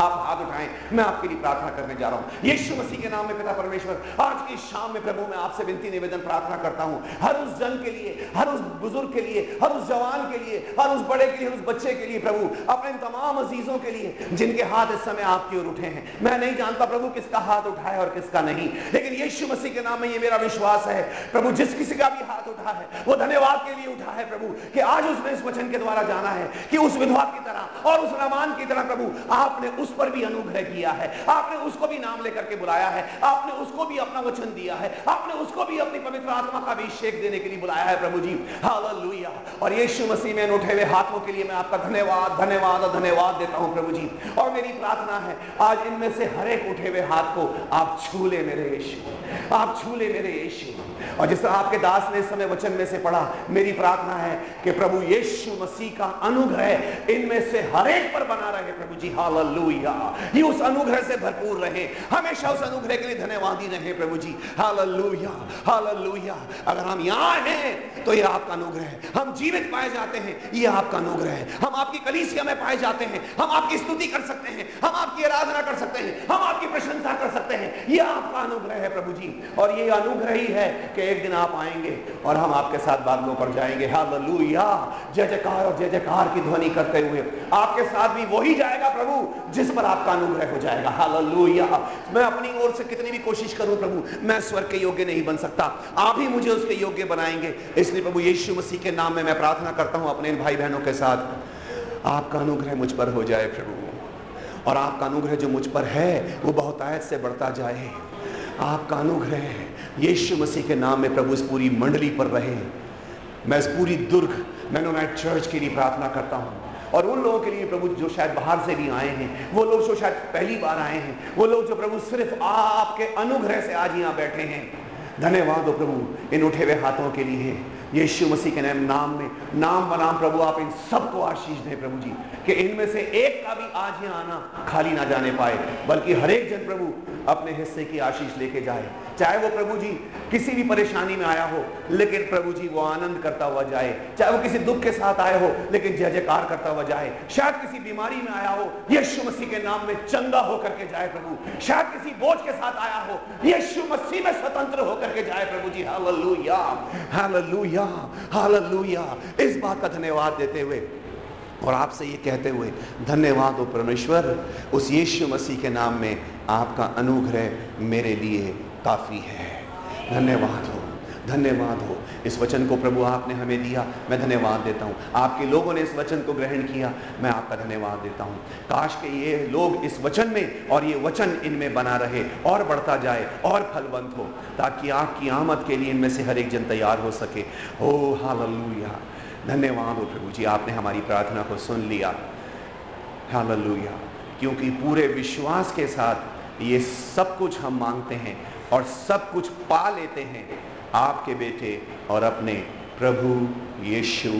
आप हाथ उठाएँ। मैं आपके लिए प्रार्थना करने जा रहा हूँ। यीशु मसीह के नाम में पिता परमेश्वर, आज की शाम में प्रभु, मैं आपसे विनती, निवेदन, प्रार्थना करता हूँ। हर उस जन के लिए, हर उस बुज़ुर्ग के लिए, हर उस जवान के लिए, हर उस बड़े के लिए, हर उस बच्चे के लिए प्रभु, अपने तमाम अजीजों के लिए, जिनके हाथ इस समय आपकी ओर उठे हैं। मैं नहीं जानता प्रभु किसका हाथ उठाए और किसका नहीं, लेकिन यीशु मसीह के नाम में ये मेरा विश्वास है। प्रभु, जिस किसी का भी हाथ उठा है, वो धन्यवाद के लिए उठा है प्रभु, कि आज उसने इस वचन के द्वारा जाना है, कि उस विधवा की तरह और उस रमान की तरह प्रभु, आपने उस पर भी अनुग्रह किया है। आपने उसको भी नाम लेकर के बुलाया है। आपने उसको भी अपना वचन दिया है। आपने उसको भी अपनी पवित्र आत्मा का अभिषेक देने के लिए बुलाया है प्रभु जी। हालेलुया। और यीशु मसीह में उठे हुए हाथों के लिए मैं आपका धन्यवाद धन्यवाद और धन्यवाद देता हूँ प्रभु जी। और मेरी प्रार्थना है, आज इनमें से हर एक उठे हुए हाथ को आप छू ले मेरे यीशु। आप छू ले मेरे यीशु। और जिस तरह आपके दास ने समय वचन में से पढ़ा, मेरी प्रार्थना है कि प्रभु यीशु मसीह का अनुग्रह इनमें से हर एक पर बना रहे प्रभु जी। हालेलुया। ये उस अनुग्रह से भरपूर रहे। हमेशा उस अनुग्रह के लिए धन्यवादी रहे, प्रभु जी। Hallelujah hallelujah. अगर हम यहाँ हैं तो ये आपका अनुग्रह है। हम जीवित पाए जाते हैं, ये आपका अनुग्रह है। हम आपकी कलीसिया में पाए जाते हैं। हम आपकी स्तुति कर सकते हैं। हम आपकी आराधना कर सकते हैं। हम आपकी प्रशंसा कर सकते हैं। ये आपका अनुग्रह है, प्रभु जी। और ये अनुग्रह ही है कि एक दिन आप आएँगे और हम आपके साथ बादलों पर जाएँगे। हालेलुया। जय जयकार और जय जयकार की ध्वनि करते हुए आपके साथ भी वही जाएगा प्रभु जिस पर आपका अनुग्रह हो जाएगा। हालेलुया। मैं अपनी ओर से कितनी भी कोशिश करूँ प्रभु, मैं स्वर्ग के योग्य नहीं बन सकता। आप ही मुझे उसके योग्य बनाएँगे। इसलिए प्रभु, यीशु मसीह के नाम में मैं प्रार्थना करता हूँ अपने भाई बहनों के साथ। आपका अनुग्रह मुझ पर हो जाए प्रभु। और आपका अनुग्रह जो मुझ पर है, वो बहुतायत से बढ़ता जाए। आपका अनुग्रह यीशु मसीह के नाम में प्रभु इस पूरी मंडली पर रहे। मैं इस पूरी दुर्ग मैनोनाइट चर्च के लिए प्रार्थना करता हूँ। और उन लोगों के लिए प्रभु जो शायद बाहर से भी आए हैं, वो लोग जो शायद पहली बार आए हैं, वो लोग जो प्रभु सिर्फ़ आपके अनुग्रह से आज यहाँ बैठे हैं। धन्यवाद हो प्रभु, इन उठे हुए हाथों के लिए। यीशु मसीह के नाम नाम में, नाम बनाम प्रभु, आप इन सबको आशीष दें प्रभु जी, कि इनमें से एक का भी आज यहाँ आना खाली ना जाने पाए, बल्कि हर एक जन प्रभु अपने हिस्से की आशीष लेके जाए। चाहे वो प्रभु जी किसी भी परेशानी में आया हो, लेकिन प्रभु जी वो आनंद करता हुआ जाए। चाहे वो किसी दुख के साथ आए हो, लेकिन जय जयकार करता हुआ जाए। शायद किसी बीमारी में आया हो, यीशु मसीह के नाम में चंगा होकर के जाए प्रभु। शायद किसी बोझ के साथ आया हो, यीशु मसीह में स्वतंत्र होकर के जाए प्रभु जी। Hallelujah hallelujah. Hallelujah hallelujah. इस बात का धन्यवाद देते हुए और आपसे ये कहते हुए, धन्यवाद हो परमेश्वर, उस यीशु मसीह के नाम में आपका अनुग्रह मेरे लिए काफ़ी है। धन्यवाद हो धन्यवाद हो। इस वचन को प्रभु आपने हमें दिया, मैं धन्यवाद देता हूँ। आपके लोगों ने इस वचन को ग्रहण किया, मैं आपका धन्यवाद देता हूँ। काश के ये लोग इस वचन में और ये वचन इनमें बना रहे, और बढ़ता जाए, और फलवंत हो, ताकि आपकी आमद के लिए इनमें से हर एक जन तैयार हो सके। ओ हालेलुया। धन्यवाद हो प्रभु जी, आपने हमारी प्रार्थना को सुन लिया। हालेलुया। क्योंकि पूरे विश्वास के साथ ये सब कुछ हम मांगते हैं और सब कुछ पा लेते हैं। आपके बेटे और अपने प्रभु यीशु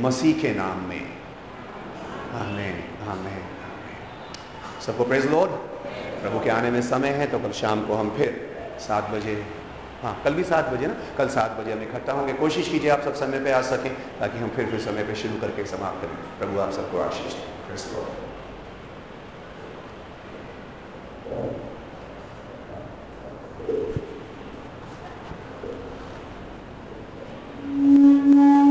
मसीह के नाम में। हमें हमें सबको प्रेज लॉर्ड प्रभु के आने में समय है तो कल शाम को हम फिर सात बजे हाँ कल भी सात बजे ना? कल सात बजे हम इकट्ठा होंगे। कोशिश कीजिए आप सब समय पे आ सकें, ताकि हम फिर फिर समय पे शुरू करके समाप्त करें। प्रभु आप सबको आशीष praise lord Thank you. Thank you.